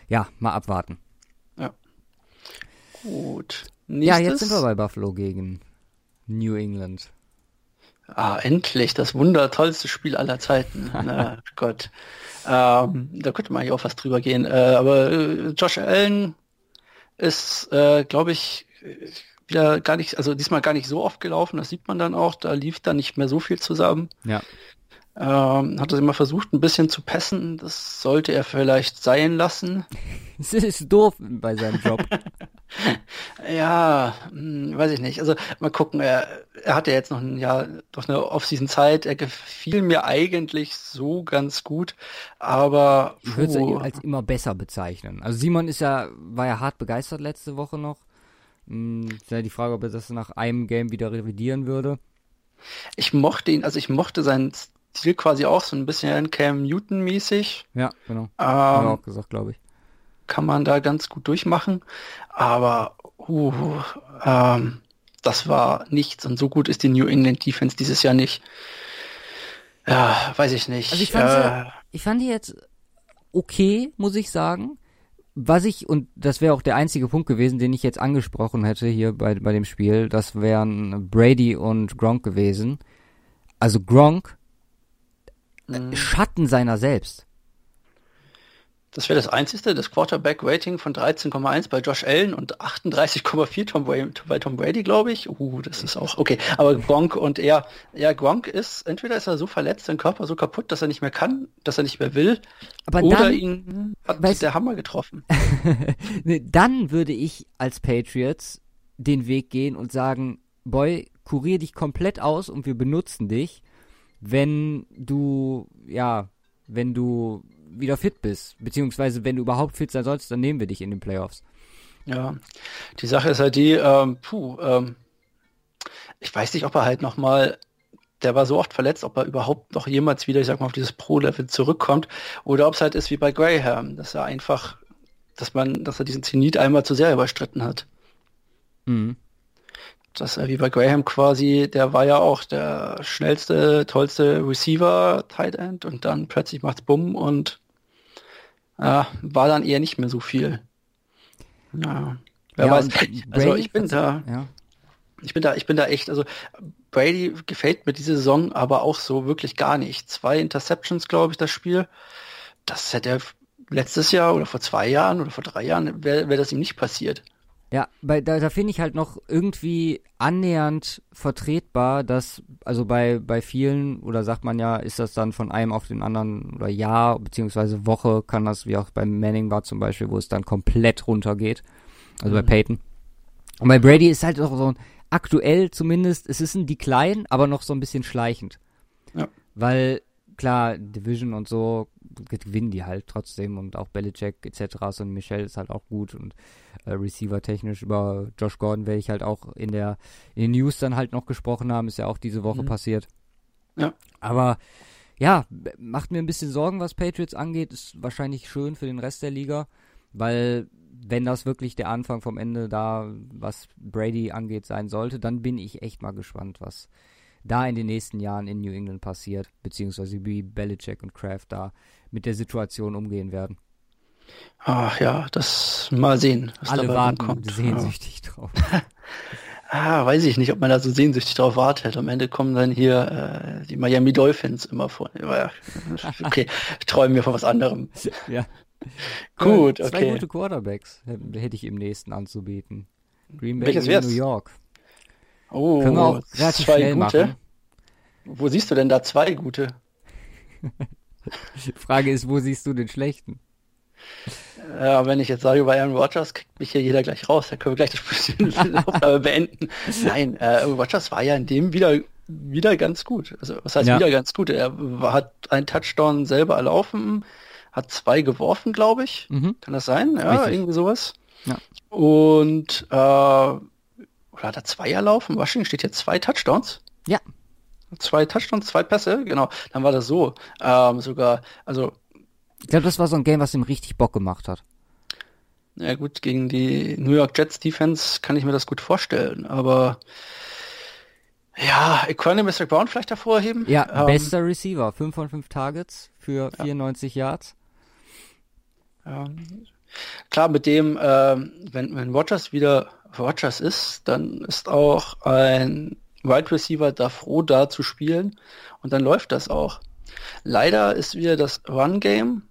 ja, mal abwarten. Ja. Gut. Nächstes. Ja, jetzt sind wir bei Buffalo gegen New England. Ah, endlich, das wundertollste Spiel aller Zeiten. Na Gott. Ähm, da könnte man eigentlich auch was drüber gehen. Äh, aber äh, Josh Allen ist, äh, glaube ich, wieder gar nicht, also diesmal gar nicht so oft gelaufen, das sieht man dann auch, da lief dann nicht mehr so viel zusammen. Ja. Ähm, hat er immer versucht, ein bisschen zu passen. Das sollte er vielleicht sein lassen. Das ist doof bei seinem Job. ja, hm, weiß ich nicht. Also mal gucken, er, er hatte jetzt noch ein Jahr, doch eine Off-Season-Zeit. Er gefiel mir eigentlich so ganz gut, aber ich würde es als immer besser bezeichnen. Also Simon ist ja, war ja hart begeistert letzte Woche noch. Hm, ist ja die Frage, ob er das nach einem Game wieder revidieren würde. Ich mochte ihn, also ich mochte seinen Stil quasi auch so ein bisschen Cam Newton-mäßig. Ja, genau. Ähm, Haben wir auch gesagt, glaube ich. Kann man da ganz gut durchmachen. Aber uh, ähm, das war nichts. Und so gut ist die New England Defense dieses Jahr nicht. Ja, weiß ich nicht. Also ich fand, sie, äh, ich fand die jetzt okay, muss ich sagen. Was ich, und das wäre auch der einzige Punkt gewesen, den ich jetzt angesprochen hätte hier bei, bei dem Spiel, das wären Brady und Gronk gewesen. Also Gronk, mh. Schatten seiner selbst. Das wäre das einzige, das Quarterback-Rating von 13,1 bei Josh Allen und 38,4 Tom Brady, bei Tom Brady, glaube ich. Uh, das ist auch okay. Aber Gronk und er, ja, Gronk ist, entweder ist er so verletzt, sein Körper so kaputt, dass er nicht mehr kann, dass er nicht mehr will, Aber oder dann, ihn hat weißt- der Hammer getroffen. Dann würde ich als Patriots den Weg gehen und sagen, Boy, kurier dich komplett aus und wir benutzen dich, wenn du, ja, wenn du wieder fit bist. Beziehungsweise, wenn du überhaupt fit sein sollst, dann nehmen wir dich in den Playoffs. Ja, die Sache ist halt die, ähm, puh, ähm, ich weiß nicht, ob er halt nochmal, der war so oft verletzt, ob er überhaupt noch jemals wieder, ich sag mal, auf dieses Pro-Level zurückkommt, oder ob es halt ist wie bei Graham, dass er einfach, dass man, dass er diesen Zenit einmal zu sehr überstritten hat. Mhm. Dass er wie bei Graham quasi, der war ja auch der schnellste, tollste Receiver, Tight End, und dann plötzlich macht's Bumm und äh, war dann eher nicht mehr so viel. Ja, wer Ja, weiß. Also ich bin da, Ja. ich bin da, ich bin da echt, also Brady gefällt mir diese Saison aber auch so wirklich gar nicht. Zwei Interceptions, glaube ich, das Spiel. Das hätte er letztes Jahr oder vor zwei Jahren oder vor drei Jahren wäre wär das ihm nicht passiert. Ja, bei, da, da finde ich halt noch irgendwie annähernd vertretbar, dass, also bei, bei vielen, oder sagt man ja, ist das dann von einem auf den anderen, oder Jahr, beziehungsweise Woche kann das, wie auch beim Manning war zum Beispiel, wo es dann komplett runtergeht. Also bei Mhm. Peyton. Und bei Brady ist halt auch so ein, aktuell zumindest, es ist ein Decline, aber noch so ein bisschen schleichend. Ja. Weil, klar, Division und so gewinnen die halt trotzdem und auch Belichick etc. So und Michelle ist halt auch gut und äh, Receiver-technisch über Josh Gordon werde ich halt auch in der in den News dann halt noch gesprochen haben, ist ja auch diese Woche Mhm. passiert. Ja. Aber ja, macht mir ein bisschen Sorgen, was Patriots angeht, ist wahrscheinlich schön für den Rest der Liga, weil wenn das wirklich der Anfang vom Ende da, was Brady angeht, sein sollte, dann bin ich echt mal gespannt, was da in den nächsten Jahren in New England passiert, beziehungsweise wie Belichick und Kraft da mit der Situation umgehen werden. Ach ja, das mal sehen, was Alle dabei warten rumkommt. sehnsüchtig drauf. Ah, weiß ich nicht, ob man da so sehnsüchtig drauf wartet. Am Ende kommen dann hier äh, die Miami Dolphins immer vor. Ja, Okay, träumen wir von was anderem. ja. Gut, Zwei okay. gute Quarterbacks hätte hätte ich im nächsten anzubieten. Green Bay Welches und wär's? New York. Oh, Können wir auch relativ zwei schnell gute. machen. Wo siehst du denn da zwei gute? Frage ist, wo siehst du den schlechten? Ja, wenn ich jetzt sage über Aaron Rodgers, kriegt mich hier jeder gleich raus. Da können wir gleich das Spiel beenden. Nein, äh, Aaron Rodgers war ja in dem wieder wieder ganz gut. Also was heißt Ja. wieder ganz gut? Er war, hat einen Touchdown selber erlaufen, hat zwei geworfen, glaube ich. Mhm. Kann das sein? Ja, Richtig. irgendwie sowas. Ja. Und äh, oder hat er zwei erlaufen? Washington steht hier zwei Touchdowns. Ja. Zwei Touchdowns, zwei Pässe, genau. Dann war das so. Ähm, sogar, also Ich glaube, das war so ein Game, was ihm richtig Bock gemacht hat. Ja gut, gegen die New York Jets Defense kann ich mir das gut vorstellen, aber ja, Equanimous Mr. Brown vielleicht hervorheben. Ja, Ähm, bester Receiver. 5 von 5 Targets für 94 Yards. ähm, klar, mit dem, ähm, wenn, wenn Rogers wieder Rogers ist, dann ist auch ein Wide Receiver da froh, da zu spielen und dann läuft das auch. Leider ist wieder das Run-Game,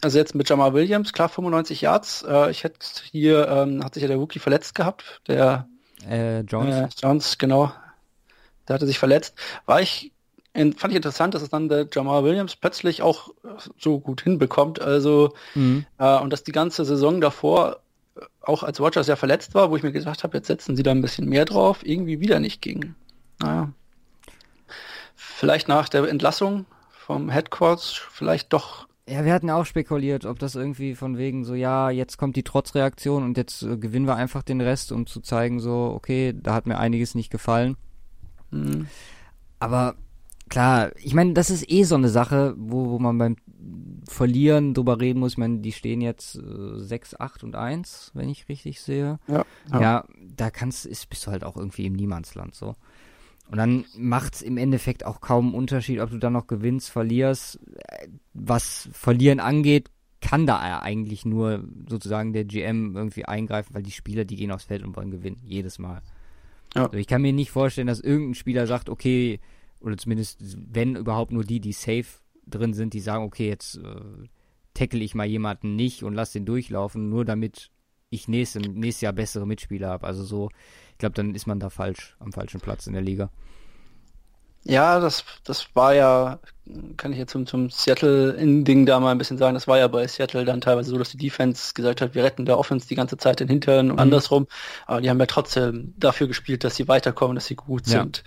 also jetzt mit Jamal Williams, klar 95 Yards, äh, ich hätte hier, ähm, hat sich ja der Rookie verletzt gehabt, der Äh, Jones. Äh, Jones, genau. Der hatte sich verletzt. War ich, fand ich interessant, dass es dann der Jamal Williams plötzlich auch so gut hinbekommt. Also, Mhm. äh, und dass die ganze Saison davor, auch als Rogers ja verletzt war, wo ich mir gedacht habe, jetzt setzen sie da ein bisschen mehr drauf, irgendwie wieder nicht ging. Naja. Vielleicht nach der Entlassung vom Headquarters, vielleicht doch. Ja, wir hatten auch spekuliert, ob das irgendwie von wegen so, ja, jetzt kommt die Trotzreaktion und jetzt äh, gewinnen wir einfach den Rest, um zu zeigen, so, okay, da hat mir einiges nicht gefallen. Hm, Aber klar, ich meine, das ist eh so eine Sache, wo, wo man beim Verlieren drüber reden muss. Ich meine, die stehen jetzt äh, 6, 8 und 1, wenn ich richtig sehe. Ja, ja. ja da kannst, ist, bist du halt auch irgendwie im Niemandsland so. Und dann macht's im Endeffekt auch kaum einen Unterschied, ob du dann noch gewinnst, verlierst. Was Verlieren angeht, kann da eigentlich nur sozusagen der GM irgendwie eingreifen, weil die Spieler, die gehen aufs Feld und wollen gewinnen, jedes Mal. Ja. Also ich kann mir nicht vorstellen, dass irgendein Spieler sagt, okay, oder zumindest wenn überhaupt nur die, die safe drin sind, die sagen, okay, jetzt äh, tackle ich mal jemanden nicht und lass den durchlaufen, nur damit ich nächstes, nächstes Jahr bessere Mitspieler habe. Also so, ich glaube, dann ist man da falsch, am falschen Platz in der Liga. Ja, das, das war ja, kann ich jetzt zum, zum Seattle-Ding da mal ein bisschen sagen, das war ja bei Seattle dann teilweise so, dass die Defense gesagt hat, wir retten der Offense die ganze Zeit den Hintern und mhm. andersrum. Aber die haben ja trotzdem dafür gespielt, dass sie weiterkommen, dass sie gut ja. sind.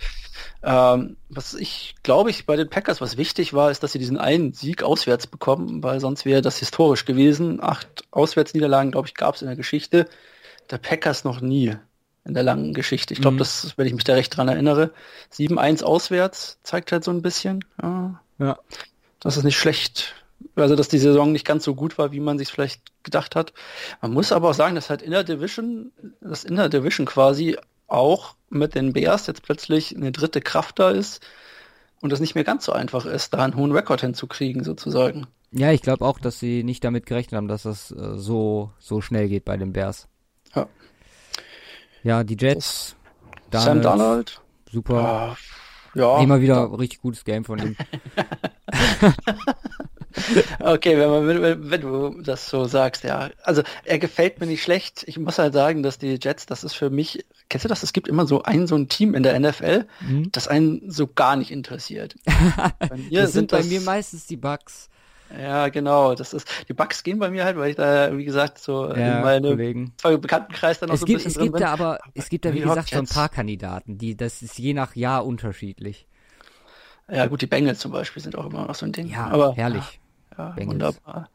Ähm, was ich glaube ich bei den Packers, was wichtig war, ist, dass sie diesen einen Sieg auswärts bekommen, weil sonst wäre das historisch gewesen. Acht Auswärtsniederlagen, glaube ich, gab es in der Geschichte der Packers noch nie in der langen Geschichte. Ich glaube, mhm. das, wenn ich mich da recht dran erinnere, 7-1 auswärts zeigt halt so ein bisschen. Ja. ja. Das ist nicht schlecht. Also, dass die Saison nicht ganz so gut war, wie man sich vielleicht gedacht hat. Man muss aber auch sagen, dass halt in der Division, das in der Division quasi auch mit den Bears jetzt plötzlich eine dritte Kraft da ist und es nicht mehr ganz so einfach ist, da einen hohen Rekord hinzukriegen, sozusagen. Ja, ich glaube auch, dass sie nicht damit gerechnet haben, dass das äh, so, so schnell geht bei den Bears. Ja. Die Jets. Donald, Sam Donald. Super. Uh, ja. Immer wieder ja. richtig gutes Game von ihm. okay, wenn, man, wenn, wenn, du das so sagst, ja. Also er gefällt mir nicht schlecht. Ich muss halt sagen, dass die Jets, das ist für mich, kennst du das? Es gibt immer so ein so ein Team in der NFL, mhm. das einen so gar nicht interessiert. Bei mir das sind, sind bei mir meistens die Bugs. Ja, genau. Das ist, die Bugs gehen bei mir halt, weil ich da, wie gesagt, so ja, in meinem Bekanntenkreis dann noch es so gibt, ein bisschen Es gibt da aber, es gibt da, wie gesagt, so ein paar Kandidaten, die, das ist je nach Jahr unterschiedlich. Ja, gut, die Bengals zum Beispiel sind auch immer noch so ein Ding. Ja, aber herrlich. Ja, ja wunderbar.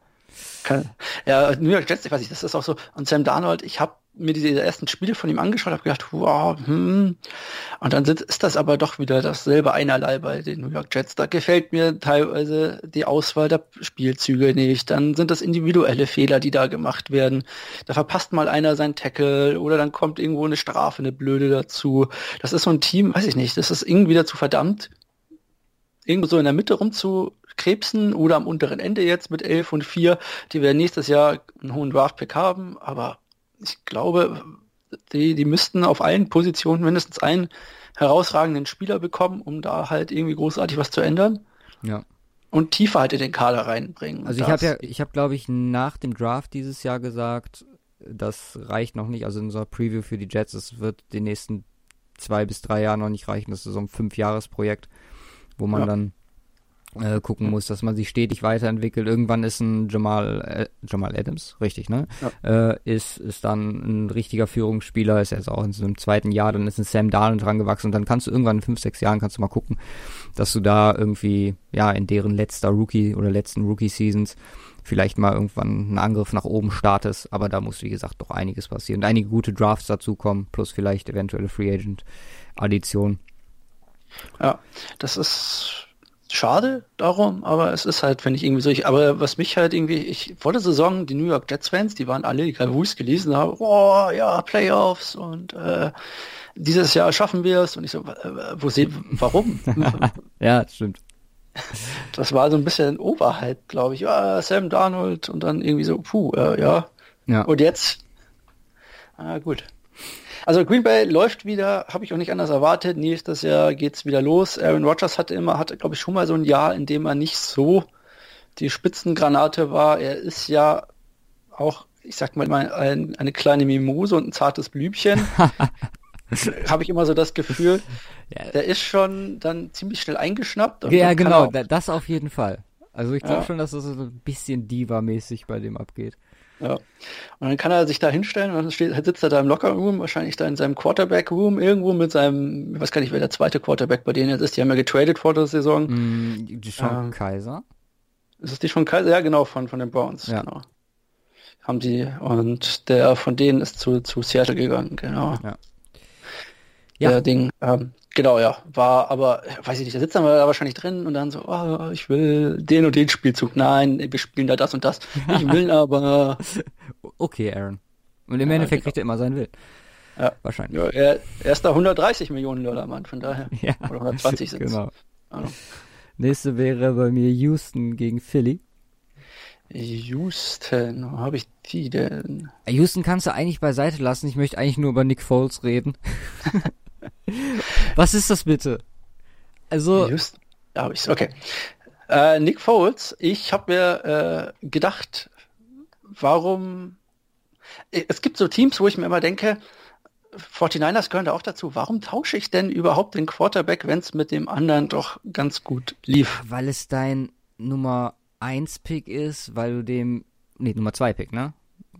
Kann, ja, New York Jets, ich weiß nicht, das ist auch so. Und Sam Darnold, ich habe mir diese ersten Spiele von ihm angeschaut, habe gedacht, wow, hm. Und dann sind, ist das aber doch wieder dasselbe einerlei bei den New York Jets. Da gefällt mir teilweise die Auswahl der Spielzüge nicht. Dann sind das individuelle Fehler, die da gemacht werden. Da verpasst mal einer sein Tackle oder dann kommt irgendwo eine Strafe, eine blöde dazu. Das ist so ein Team, weiß ich nicht, das ist irgendwie dazu verdammt, irgendwo so in der Mitte rumzukrebsen oder am unteren Ende jetzt mit 11 und 4. Die werden nächstes Jahr einen hohen Draft-Pick haben, aber ich glaube, die, die müssten auf allen Positionen mindestens einen herausragenden Spieler bekommen, um da halt irgendwie großartig was zu ändern. Ja. Und tiefer halt in den Kader reinbringen. Also ich habe ja, ich habe glaube ich nach dem Draft dieses Jahr gesagt, das reicht noch nicht. Also in unserer Preview für die Jets, es wird den nächsten zwei bis drei Jahren noch nicht reichen. Das ist so ein Fünfjahresprojekt, wo man ja. dann äh, gucken muss, dass man sich stetig weiterentwickelt. Irgendwann ist ein Jamal, äh, Jamal Adams, richtig, ne? Ja. Äh, ist, ist dann ein richtiger Führungsspieler, ist jetzt auch in so einem zweiten Jahr, dann ist ein Sam Darnold dran gewachsen und dann kannst du irgendwann in fünf, sechs Jahren kannst du mal gucken, dass du da irgendwie, ja, in deren letzter Rookie oder letzten Rookie-Seasons vielleicht mal irgendwann einen Angriff nach oben startest, aber da muss, wie gesagt, doch einiges passieren und einige gute Drafts dazukommen, plus vielleicht eventuelle Free Agent Addition. Ja, das ist schade darum, aber es ist halt, wenn ich irgendwie so, ich, aber was mich halt irgendwie, ich vor der Saison, die New York Jets Fans, die waren alle, ich es gelesen habe, oh ja, Playoffs und äh, dieses Jahr schaffen wir es und ich so, äh, wo sehen, warum? ja, stimmt. Das war so ein bisschen Oberheit, glaube ich. Ja, Sam Darnold und dann irgendwie so, puh, äh, ja. ja. Und jetzt, ah, gut. Also Green Bay läuft wieder, habe ich auch nicht anders erwartet. Nächstes Jahr geht's wieder los. Aaron Rodgers hatte immer, hatte glaube ich schon mal so ein Jahr, in dem er nicht so die Spitzengranate war. Er ist ja auch, ich sag mal, ein, eine kleine Mimose und ein zartes Blümchen. habe ich immer so das Gefühl. Ja. Der ist schon dann ziemlich schnell eingeschnappt. ja, genau, das auf jeden Fall. Also ich glaube ja. schon, dass das so ein bisschen Diva-mäßig bei dem abgeht. Ja. Und dann kann er sich da hinstellen und dann steht, sitzt er da im Locker-Room, wahrscheinlich da in seinem Quarterback-Room irgendwo mit seinem, ich weiß gar nicht, wer der zweite Quarterback bei denen jetzt ist, die haben ja getradet vor der Saison. Mm, die Sean ähm, Kaiser? Ist es die Sean Kaiser? Ja, genau, von, von den Browns, ja. genau. Haben sie, und der von denen ist zu, zu Seattle gegangen, genau. Ja. ja. der Ding. Ähm, genau, ja. War aber, weiß ich nicht, da sitzt dann da wahrscheinlich drin und dann so, oh, ich will den und den Spielzug. Nein, wir spielen da das und das. Ich will aber. Okay, Aaron. Und im ja, Endeffekt kriegt er immer seinen Willen. Ja. Wahrscheinlich. Ja, er, er ist da 130 Millionen Dollar Mann, von daher. Ja. Oder 120 sind Genau. Also. Nächste wäre bei mir Houston gegen Philly. Houston, wo habe ich die denn? Houston kannst du eigentlich beiseite lassen. Ich möchte eigentlich nur über Nick Foles reden. Was ist das bitte? Also. Houston, da habe ich okay. Äh, Nick Foles, ich habe mir äh, gedacht, warum. Es gibt so Teams, wo ich mir immer denke, 49ers gehören da auch dazu. Warum tausche ich denn überhaupt den Quarterback, wenn es mit dem anderen doch ganz gut lief? Weil es dein Nummer 1 Pick ist, weil du dem, nee, Nummer 2 Pick, ne?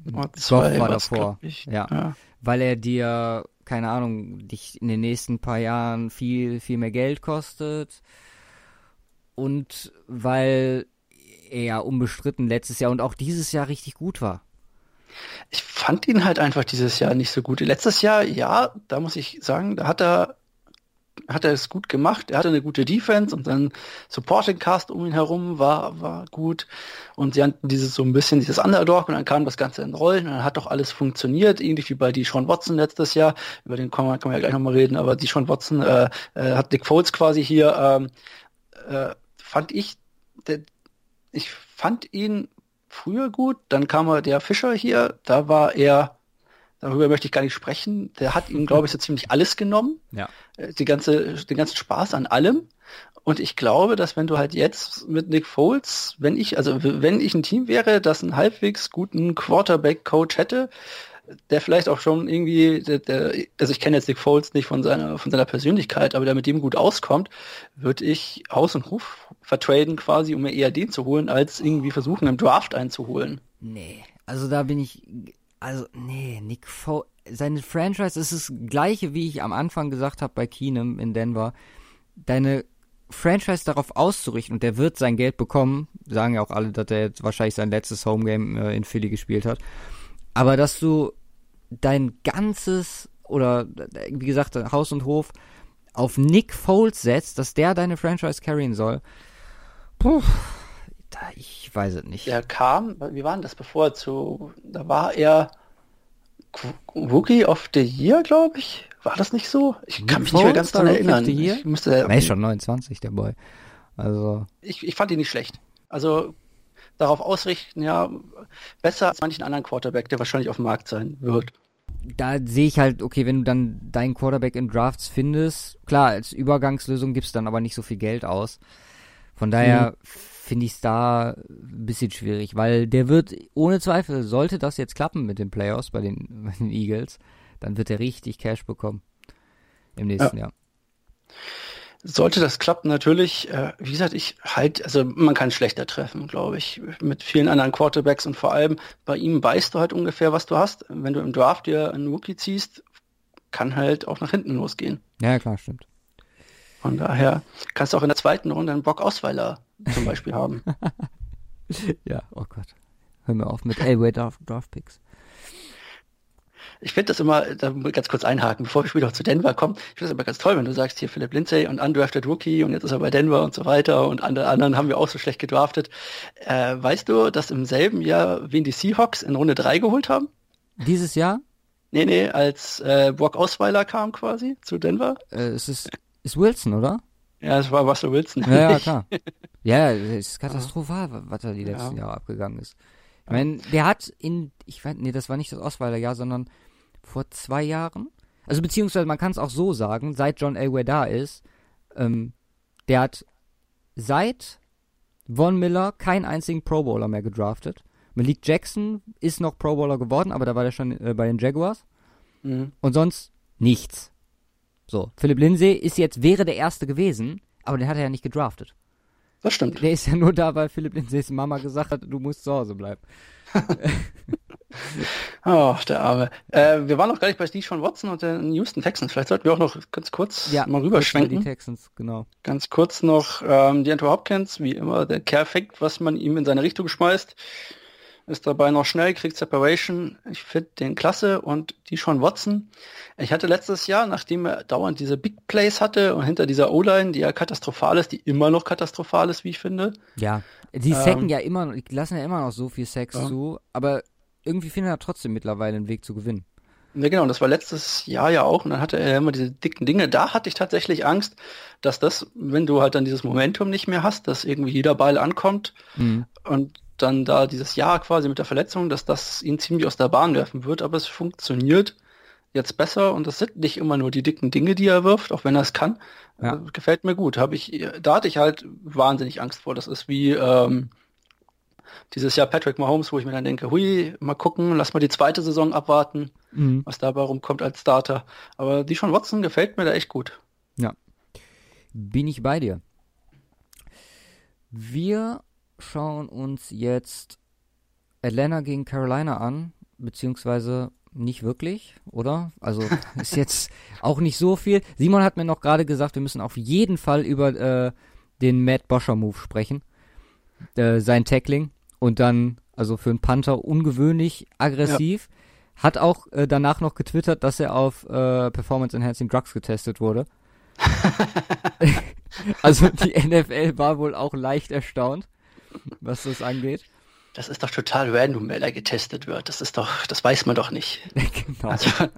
Nummer 2 war davor. Ja. ja. Weil er dir, keine Ahnung, dich in den nächsten paar Jahren viel, viel mehr Geld kostet. Und weil er ja unbestritten letztes Jahr und auch dieses Jahr richtig gut war ich fand ihn halt einfach dieses Jahr nicht so gut. Letztes Jahr, ja, da muss ich sagen, da hat er hat er es gut gemacht. Er hatte eine gute Defense und sein Supporting Cast um ihn herum war, war gut. Und sie hatten dieses so ein bisschen dieses Underdog und dann kam das Ganze in Rollen und dann hat doch alles funktioniert, ähnlich wie bei die Sean Watson letztes Jahr. Über den kann man, kann man ja gleich nochmal reden, aber die Sean Watson äh, äh, hat Dick Foles quasi hier, ähm, äh, fand ich, der, ich fand ihn früher gut. Dann kam der Fischer hier, da war er, darüber möchte ich gar nicht sprechen, der hat ihm, glaube ich, so ziemlich alles genommen. Ja. Äh, die ganze, den ganzen Spaß an allem. Und ich glaube, dass wenn du halt jetzt mit Nick Foles, wenn ich, also wenn ich ein Team wäre, das einen halbwegs guten Quarterback-Coach hätte, der vielleicht auch schon irgendwie, der, der, also ich kenne jetzt Nick Foles nicht von seiner, von seiner Persönlichkeit, aber der mit dem gut auskommt, würde ich Haus und Hof vertraden quasi, um mir eher den zu holen, als irgendwie versuchen, im Draft einzuholen. Nee, also da bin ich, also nee, Nick Foles, seine Franchise ist das gleiche, wie ich am Anfang gesagt habe bei Keenum in Denver. Deine Franchise darauf auszurichten und der wird sein Geld bekommen, sagen ja auch alle, dass er jetzt wahrscheinlich sein letztes Homegame äh, in Philly gespielt hat. Aber dass du dein ganzes oder wie gesagt Haus und Hof auf Nick Foles setzt, dass der deine Franchise carryen soll. Puh, ich weiß es nicht. Er kam, wie war denn das bevor zu, da war er Rookie of the Year, glaube ich. War das nicht so? Ich kann mich nicht mehr ganz daran erinnern. Ich müsste, nee, schon 29, der Boy. Also. Ich, ich fand ihn nicht schlecht. Also darauf ausrichten, ja, besser als manchen anderen Quarterback, der wahrscheinlich auf dem Markt sein wird. Da sehe ich halt, okay, wenn du dann deinen Quarterback in Drafts findest, klar, als Übergangslösung gibst du dann aber nicht so viel Geld aus. Von daher mhm. Finde ich es da ein bisschen schwierig, weil der wird, ohne Zweifel, sollte das jetzt klappen mit den Playoffs bei den, bei den Eagles, dann wird er richtig Cash bekommen im nächsten ja. Jahr. Sollte das klappen, natürlich, äh, wie gesagt, ich halt, also man kann schlechter treffen, glaube ich, mit vielen anderen Quarterbacks und vor allem bei ihm weißt du halt ungefähr, was du hast. Wenn du im Draft dir einen Rookie ziehst, kann halt auch nach hinten losgehen. Ja, klar, stimmt. Von daher kannst du auch in der zweiten Runde einen Brock Ausweiler zum Beispiel haben. ja, oh Gott. Hör mir auf mit Elway Draft, Draft Picks ich finde das immer, da ganz kurz einhaken, bevor wir später zu Denver kommen, ich finde das immer ganz toll, wenn du sagst, hier Philip Lindsay und undrafted Rookie und jetzt ist er bei Denver und so weiter und andere anderen haben wir auch so schlecht gedraftet. Äh, weißt du, dass im selben Jahr wen die Seahawks in Runde 3 geholt haben? Dieses Jahr? Nee, nee, als äh, Brock Osweiler kam quasi zu Denver. Äh, es ist, ist Wilson, oder? Ja, es war Russell Wilson. Ja, ja klar. ja, es ist katastrophal, was da die letzten ja. Jahre abgegangen ist. Ich meine, der hat in, ich weiß, nee, das war nicht das Osweiler-Jahr, sondern vor zwei Jahren. Also beziehungsweise man kann es auch so sagen, seit John Elway da ist, ähm, der hat seit Von Miller keinen einzigen Pro Bowler mehr gedraftet. Malik Jackson ist noch Pro Bowler geworden, aber da war der schon äh, bei den Jaguars. Mhm. Und sonst nichts. So, Philipp Lindsay ist jetzt, wäre der Erste gewesen, aber den hat er ja nicht gedraftet. Das stimmt. Der ist ja nur da, weil Philipp Lindsays Mama gesagt hat, du musst zu Hause bleiben. oh, der Arme. Äh, wir waren noch gar nicht bei Steve Sean Watson und den Houston Texans. Vielleicht sollten wir auch noch ganz kurz ja, mal rüberschwenken. Die Texans, genau. Ganz kurz noch ähm, die Andrew Hopkins, wie immer, der Kerl fängt, was man ihm in seine Richtung schmeißt. Ist dabei noch schnell, kriegt Separation. Ich finde den klasse und die schon Watson. Ich hatte letztes Jahr, nachdem er dauernd diese Big Plays hatte und hinter dieser O-Line, die ja katastrophal ist, die immer noch katastrophal ist, wie ich finde. Ja, die sacken ähm, ja immer, die lassen ja immer noch so viel Sex ja. zu, aber irgendwie findet er trotzdem mittlerweile einen Weg zu gewinnen. Ja, genau, das war letztes Jahr ja auch, und dann hatte er immer diese dicken Dinge. Da hatte ich tatsächlich Angst, dass das, wenn du halt dann dieses Momentum nicht mehr hast, dass irgendwie jeder Ball ankommt mhm. und dann da dieses Jahr quasi mit der Verletzung, dass das ihn ziemlich aus der Bahn werfen wird, aber es funktioniert jetzt besser und das sind nicht immer nur die dicken Dinge, die er wirft, auch wenn er es kann. Ja. Äh, gefällt mir gut. Habe ich, da hatte ich halt wahnsinnig Angst vor. Das ist wie ähm, dieses Jahr Patrick Mahomes, wo ich mir dann denke, hui, mal gucken, lass mal die zweite Saison abwarten, mhm. was dabei rumkommt als Starter. Aber die schon Watson gefällt mir da echt gut. Ja. Bin ich bei dir. Wir schauen uns jetzt Atlanta gegen Carolina an, beziehungsweise nicht wirklich, oder? Also ist jetzt auch nicht so viel. Simon hat mir noch gerade gesagt, wir müssen auf jeden Fall über äh, den Matt Boscher Move sprechen. Äh, sein Tackling und dann, also für einen Panther ungewöhnlich aggressiv. Ja. Hat auch äh, danach noch getwittert, dass er auf äh, Performance Enhancing Drugs getestet wurde. also die NFL war wohl auch leicht erstaunt was das angeht. Das ist doch total random, wer da getestet wird. Das ist doch, das weiß man doch nicht. genau. Also,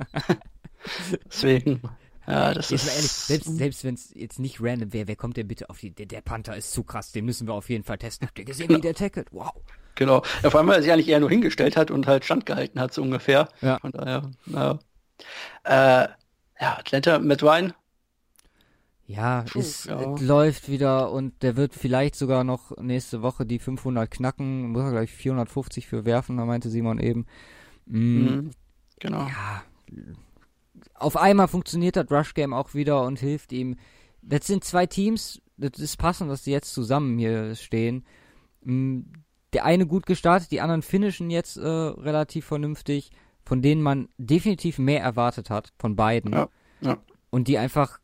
deswegen. Ja, das jetzt ist. Ehrlich, selbst, selbst wenn es jetzt nicht random wäre, wer kommt denn bitte auf die. Der, der, Panther ist zu krass, den müssen wir auf jeden Fall testen. Habt ihr gesehen, genau. wie der tackelt? Wow. Genau. Ja, vor allem, weil er sich eigentlich eher nur hingestellt hat und halt standgehalten hat, so ungefähr. Ja. Von daher, ja. Äh, ja, Atlanta mit Ryan ja, Puh, es ja. läuft wieder und der wird vielleicht sogar noch nächste Woche die 500 knacken, muss er gleich 450 für werfen, da meinte Simon eben. Mm, mhm, genau. Ja, auf einmal funktioniert das Rush Game auch wieder und hilft ihm. Das sind zwei Teams, das ist passend, dass die jetzt zusammen hier stehen. Mm, der eine gut gestartet, die anderen finishen jetzt äh, relativ vernünftig, von denen man definitiv mehr erwartet hat, von beiden. Ja, ja. Und die einfach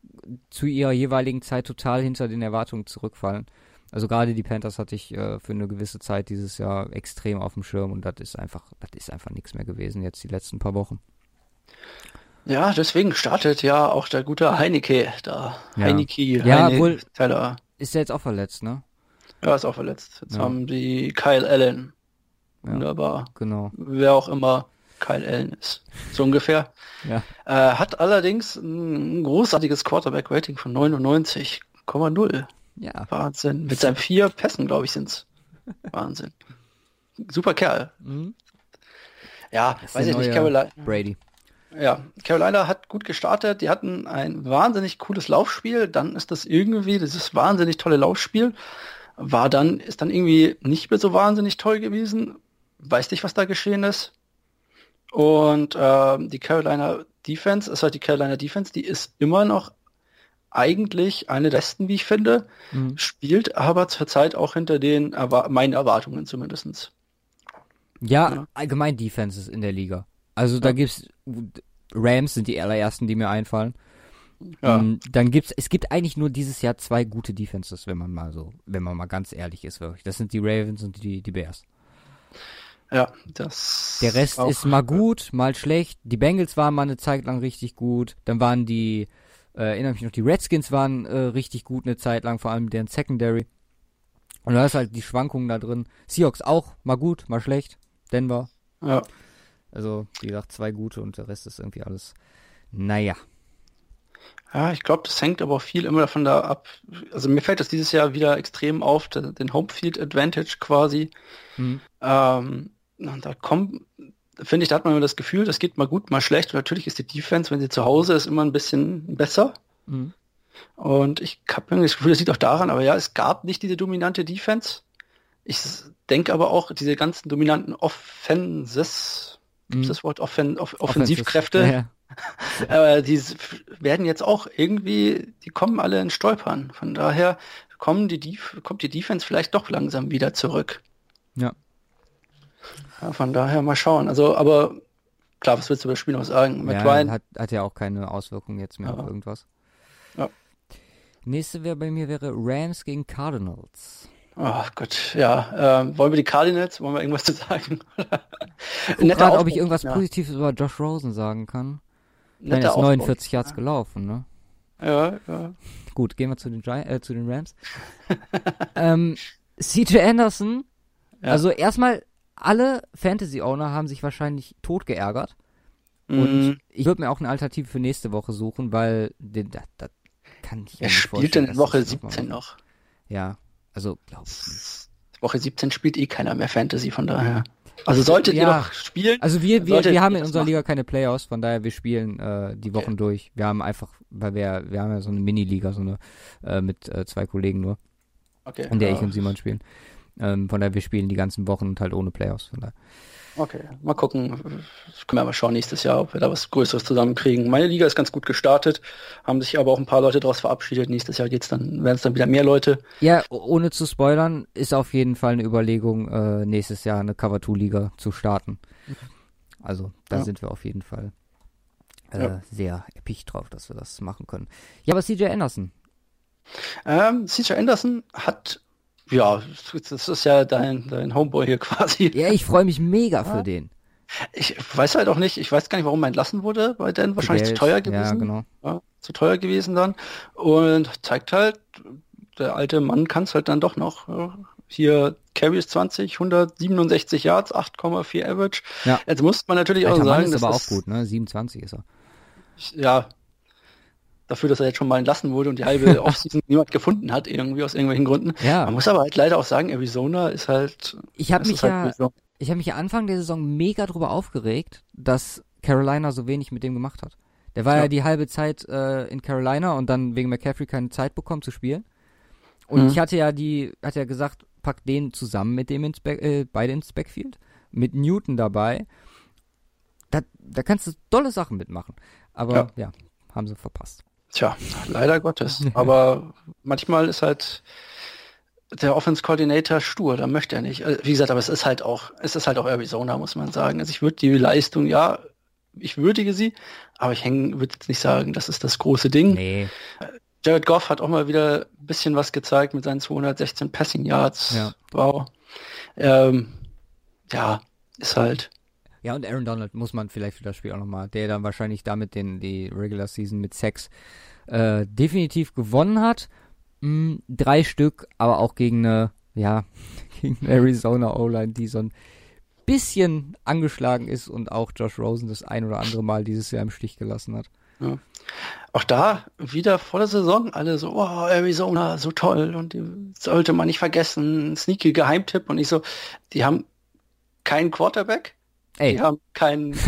zu ihrer jeweiligen Zeit total hinter den Erwartungen zurückfallen. Also gerade die Panthers hatte ich äh, für eine gewisse Zeit dieses Jahr extrem auf dem Schirm und das ist einfach, das ist einfach nichts mehr gewesen jetzt die letzten paar Wochen. Ja, deswegen startet ja auch der gute Heineke da. Ja. Heineke, ja, Heine, wohl Teller. Ist er jetzt auch verletzt, ne? Ja, ist auch verletzt. Jetzt ja. haben die Kyle Allen. Wunderbar. Ja, genau. Wer auch immer Kyle Allen ist. So ungefähr. Ja. Äh, hat allerdings ein großartiges Quarterback-Rating von 99,0. Ja. Wahnsinn. Mit seinen vier Pässen, glaube ich, sind's. Wahnsinn. Super Kerl. Mhm. Ja, weiß ich nicht, Carolina. Brady. Ja, Carolina hat gut gestartet. Die hatten ein wahnsinnig cooles Laufspiel. Dann ist das irgendwie, dieses wahnsinnig tolle Laufspiel, war dann, ist dann irgendwie nicht mehr so wahnsinnig toll gewesen. Weiß nicht, was da geschehen ist. Und äh, die Carolina Defense ist halt die Carolina Defense, die ist immer noch eigentlich eine der besten, wie ich finde, mhm. spielt aber zurzeit auch hinter den Erwa meinen Erwartungen zumindestens. Ja, ja, allgemein Defenses in der Liga. Also ja. da gibt's Rams sind die allerersten, die mir einfallen. Ja. Ähm, dann gibt's es gibt eigentlich nur dieses Jahr zwei gute Defenses, wenn man mal so, wenn man mal ganz ehrlich ist wirklich. Das sind die Ravens und die die Bears. Ja, das. Der Rest ist mal gut, mal schlecht. Die Bengals waren mal eine Zeit lang richtig gut. Dann waren die, äh, erinnere mich noch, die Redskins waren äh, richtig gut eine Zeit lang, vor allem deren Secondary. Und da ist halt die Schwankungen da drin. Seahawks auch mal gut, mal schlecht. Denver. Ja. Also, wie gesagt, zwei gute und der Rest ist irgendwie alles, naja. Ja, ich glaube, das hängt aber auch viel immer davon da ab. Also mir fällt das dieses Jahr wieder extrem auf, den Homefield Advantage quasi. Mhm. Ähm, da kommt, finde ich, da hat man immer das Gefühl, das geht mal gut, mal schlecht. Und natürlich ist die Defense, wenn sie zu Hause ist, immer ein bisschen besser. Mhm. Und ich habe irgendwie das Gefühl, das liegt auch daran, aber ja, es gab nicht diese dominante Defense. Ich denke aber auch, diese ganzen dominanten Offenses, mhm. ist das Wort Offen, Off Offensivkräfte, ja, ja. aber die werden jetzt auch irgendwie, die kommen alle in Stolpern. Von daher kommen die kommt die Defense vielleicht doch langsam wieder zurück. Ja. Ja, von daher mal schauen. Also, aber klar, was willst du über das Spiel noch sagen? Ja, Ryan hat, hat ja auch keine Auswirkungen jetzt mehr ja. auf irgendwas. Ja. Nächste wäre bei mir wäre Rams gegen Cardinals. Oh Gott, ja. Ähm, wollen wir die Cardinals? Wollen wir irgendwas zu sagen? Gerade, ob ich irgendwas ja. Positives über Josh Rosen sagen kann. Dann ist 49 Yards ja. gelaufen, ne? Ja, ja. Gut, gehen wir zu den, Gi äh, zu den Rams. ähm, CJ Anderson, ja. also erstmal, alle Fantasy-Owner haben sich wahrscheinlich tot geärgert. Mhm. Und ich würde mir auch eine Alternative für nächste Woche suchen, weil das, das kann ich Er spielt in Woche 17 noch. Ja, also glaube ich nicht. Woche 17 spielt eh keiner mehr Fantasy, von daher. Also solltet ja. ihr noch spielen? Also wir, wir, wir haben in unserer machen. Liga keine Playoffs, von daher wir spielen äh, die Wochen okay. durch. Wir haben einfach, weil wir, wir haben ja so eine Mini-Liga, so eine äh, mit äh, zwei Kollegen nur. Okay. In der ich und Simon spielen. Ähm, von daher wir spielen die ganzen Wochen und halt ohne Playoffs. Von daher. Okay, mal gucken. Können wir mal schauen nächstes Jahr, ob wir da was Größeres zusammenkriegen. Meine Liga ist ganz gut gestartet, haben sich aber auch ein paar Leute daraus verabschiedet. Nächstes Jahr geht's dann, werden es dann wieder mehr Leute. Ja, ohne zu spoilern, ist auf jeden Fall eine Überlegung, äh, nächstes Jahr eine Cover 2 Liga zu starten. Also, da ja. sind wir auf jeden Fall äh, ja. sehr episch drauf, dass wir das machen können. Ja, aber CJ Anderson. Ähm, CJ Anderson hat ja, das ist ja dein, dein Homeboy hier quasi. Ja, ich freue mich mega für den. Ich weiß halt auch nicht, ich weiß gar nicht, warum er entlassen wurde bei Dan. Wahrscheinlich Geld. zu teuer gewesen. Ja, genau. Ja, zu teuer gewesen dann. Und zeigt halt, der alte Mann kann es halt dann doch noch. Hier Carries 20, 167 Yards, 8,4 Average. Ja. Jetzt muss man natürlich Alter auch sagen, Mann ist aber auch gut, ne? 27 ist er. Ja, dafür, dass er jetzt schon mal entlassen wurde und die halbe Offseason niemand gefunden hat, irgendwie aus irgendwelchen Gründen. Ja. Man muss aber halt leider auch sagen, Arizona ist halt. Ich habe mich halt ja, ich habe mich ja Anfang der Saison mega drüber aufgeregt, dass Carolina so wenig mit dem gemacht hat. Der war ja, ja die halbe Zeit äh, in Carolina und dann wegen McCaffrey keine Zeit bekommen zu spielen. Und mhm. ich hatte ja die, hat ja gesagt, pack den zusammen mit dem ins Back, äh, beide ins Backfield, mit Newton dabei. Da, da kannst du tolle Sachen mitmachen. Aber ja, ja haben sie verpasst. Tja, leider Gottes. Aber manchmal ist halt der Offense Coordinator stur, da möchte er nicht. Äh, wie gesagt, aber es ist halt auch, es ist halt auch Arizona, muss man sagen. Also ich würde die Leistung, ja, ich würdige sie, aber ich würde jetzt nicht sagen, das ist das große Ding. Nee. Jared Goff hat auch mal wieder ein bisschen was gezeigt mit seinen 216 Passing Yards. Ja. Wow. Ähm, ja, ist halt. Ja, und Aaron Donald muss man vielleicht für das Spiel auch nochmal, der dann wahrscheinlich damit den, die Regular Season mit Sex äh, definitiv gewonnen hat. Mh, drei Stück, aber auch gegen eine, ja, gegen eine Arizona O-Line, die so ein bisschen angeschlagen ist und auch Josh Rosen das ein oder andere Mal dieses Jahr im Stich gelassen hat. Ja. Auch da wieder vor der Saison alle so, oh, Arizona, so toll und die sollte man nicht vergessen, sneaky Geheimtipp und ich so, die haben keinen Quarterback, Ey. Die haben keinen, die,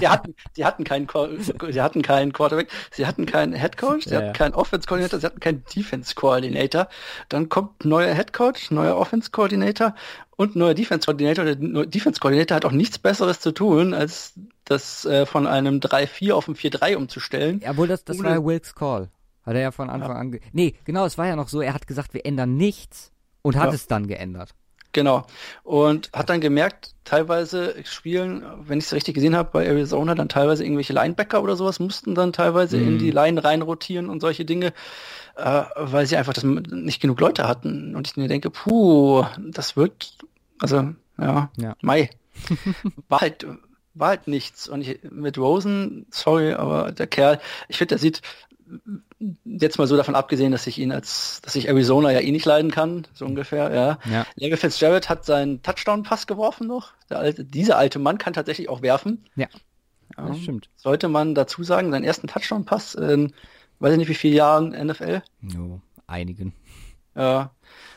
die, hatten, die hatten keinen, die hatten keinen Quarterback, sie hatten keinen Head Coach, sie ja. hatten keinen Offense Coordinator, sie hatten keinen Defense Coordinator. Dann kommt neuer Head Coach, neuer Offense Coordinator und neuer Defense Coordinator. Der Defense Coordinator hat auch nichts Besseres zu tun, als das äh, von einem 3-4 auf ein 4-3 umzustellen. Ja, wohl das, das war ja Wilkes Call. Hat er ja von Anfang ja. an. Nee, genau, es war ja noch so, er hat gesagt, wir ändern nichts und hat es dann geändert. Genau. Und hat dann gemerkt, teilweise spielen, wenn ich es richtig gesehen habe, bei Arizona dann teilweise irgendwelche Linebacker oder sowas mussten dann teilweise mhm. in die Line reinrotieren und solche Dinge, äh, weil sie einfach das nicht genug Leute hatten. Und ich mir denke, puh, das wird, also ja, ja. Mai. war halt war halt nichts. Und ich, mit Rosen, sorry, aber der Kerl, ich finde, der sieht jetzt mal so davon abgesehen, dass ich ihn als, dass ich Arizona ja eh nicht leiden kann, so ungefähr, ja. ja. Larry Fitzgerald hat seinen Touchdown-Pass geworfen noch. Der alte, dieser alte Mann kann tatsächlich auch werfen. Ja. ja. Das stimmt. Sollte man dazu sagen, seinen ersten Touchdown-Pass in, weiß ich nicht wie viele Jahren NFL? No, einigen. Ja.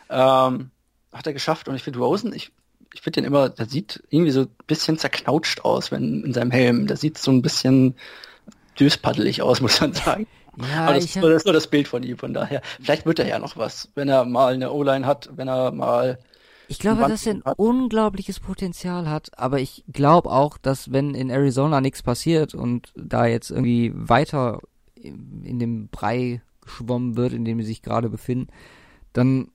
Ähm, hat er geschafft und ich finde Rosen, ich, ich finde den immer, der sieht irgendwie so ein bisschen zerknautscht aus, wenn in seinem Helm. Der sieht so ein bisschen döspaddelig aus, muss man sagen. Ja, Aber das, ist nur, das ist nur das Bild von ihm, von daher. Vielleicht wird er ja noch was, wenn er mal eine O-Line hat, wenn er mal. Ich glaube, dass er ein unglaubliches Potenzial hat, aber ich glaube auch, dass wenn in Arizona nichts passiert und da jetzt irgendwie weiter in dem Brei geschwommen wird, in dem sie sich gerade befinden, dann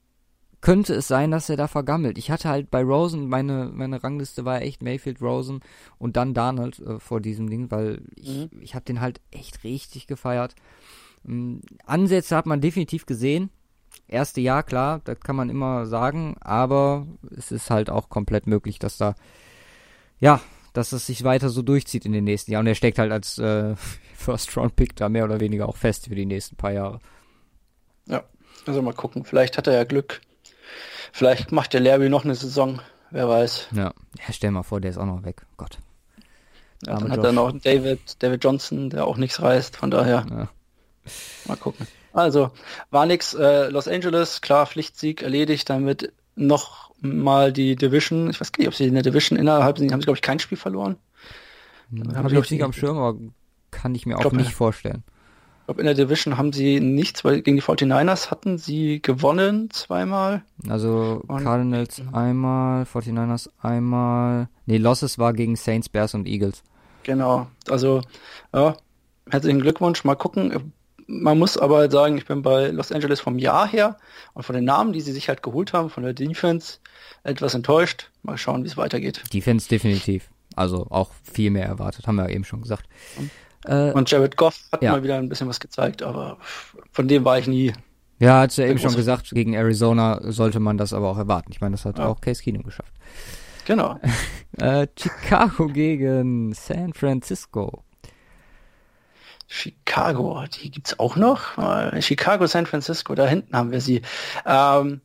könnte es sein, dass er da vergammelt. Ich hatte halt bei Rosen, meine, meine Rangliste war echt Mayfield, Rosen und dann Darnold äh, vor diesem Ding, weil ich, mhm. ich habe den halt echt richtig gefeiert. Ähm, Ansätze hat man definitiv gesehen, erste Jahr, klar, das kann man immer sagen, aber es ist halt auch komplett möglich, dass da, ja, dass es sich weiter so durchzieht in den nächsten Jahren. Und er steckt halt als äh, First-Round-Pick da mehr oder weniger auch fest für die nächsten paar Jahre. Ja, also mal gucken. Vielleicht hat er ja Glück. Vielleicht macht der Larry noch eine Saison. Wer weiß. Ja, ja stell mal vor, der ist auch noch weg. Gott. Ja, dann hat er noch David, David Johnson, der auch nichts reißt. Von daher. Ja. Mal gucken. Also, war nix. Äh, Los Angeles, klar, Pflichtsieg erledigt, damit noch mal die Division. Ich weiß gar nicht, ob sie in der Division innerhalb sind. Haben sie, glaube ich, kein Spiel verloren. Hm, Habe ich jetzt nicht am Schirm, aber kann ich mir auch glaub, nicht vorstellen. Ich glaube, in der Division haben sie nichts, weil gegen die 49ers hatten sie gewonnen zweimal. Also und, Cardinals einmal, 49ers einmal. Nee, Losses war gegen Saints, Bears und Eagles. Genau. Also, ja, herzlichen Glückwunsch. Mal gucken. Man muss aber halt sagen, ich bin bei Los Angeles vom Jahr her und von den Namen, die sie sich halt geholt haben, von der Defense, etwas enttäuscht. Mal schauen, wie es weitergeht. Defense definitiv. Also auch viel mehr erwartet, haben wir ja eben schon gesagt. Äh, und Jared Goff hat ja. mal wieder ein bisschen was gezeigt, aber von dem war ich nie. Ja, hat ja eben schon gesagt, gegen Arizona sollte man das aber auch erwarten. Ich meine, das hat ja. auch Case Keenum geschafft. Genau. äh, Chicago gegen San Francisco. Chicago, die gibt's auch noch. Äh, Chicago, San Francisco, da hinten haben wir sie. Ähm,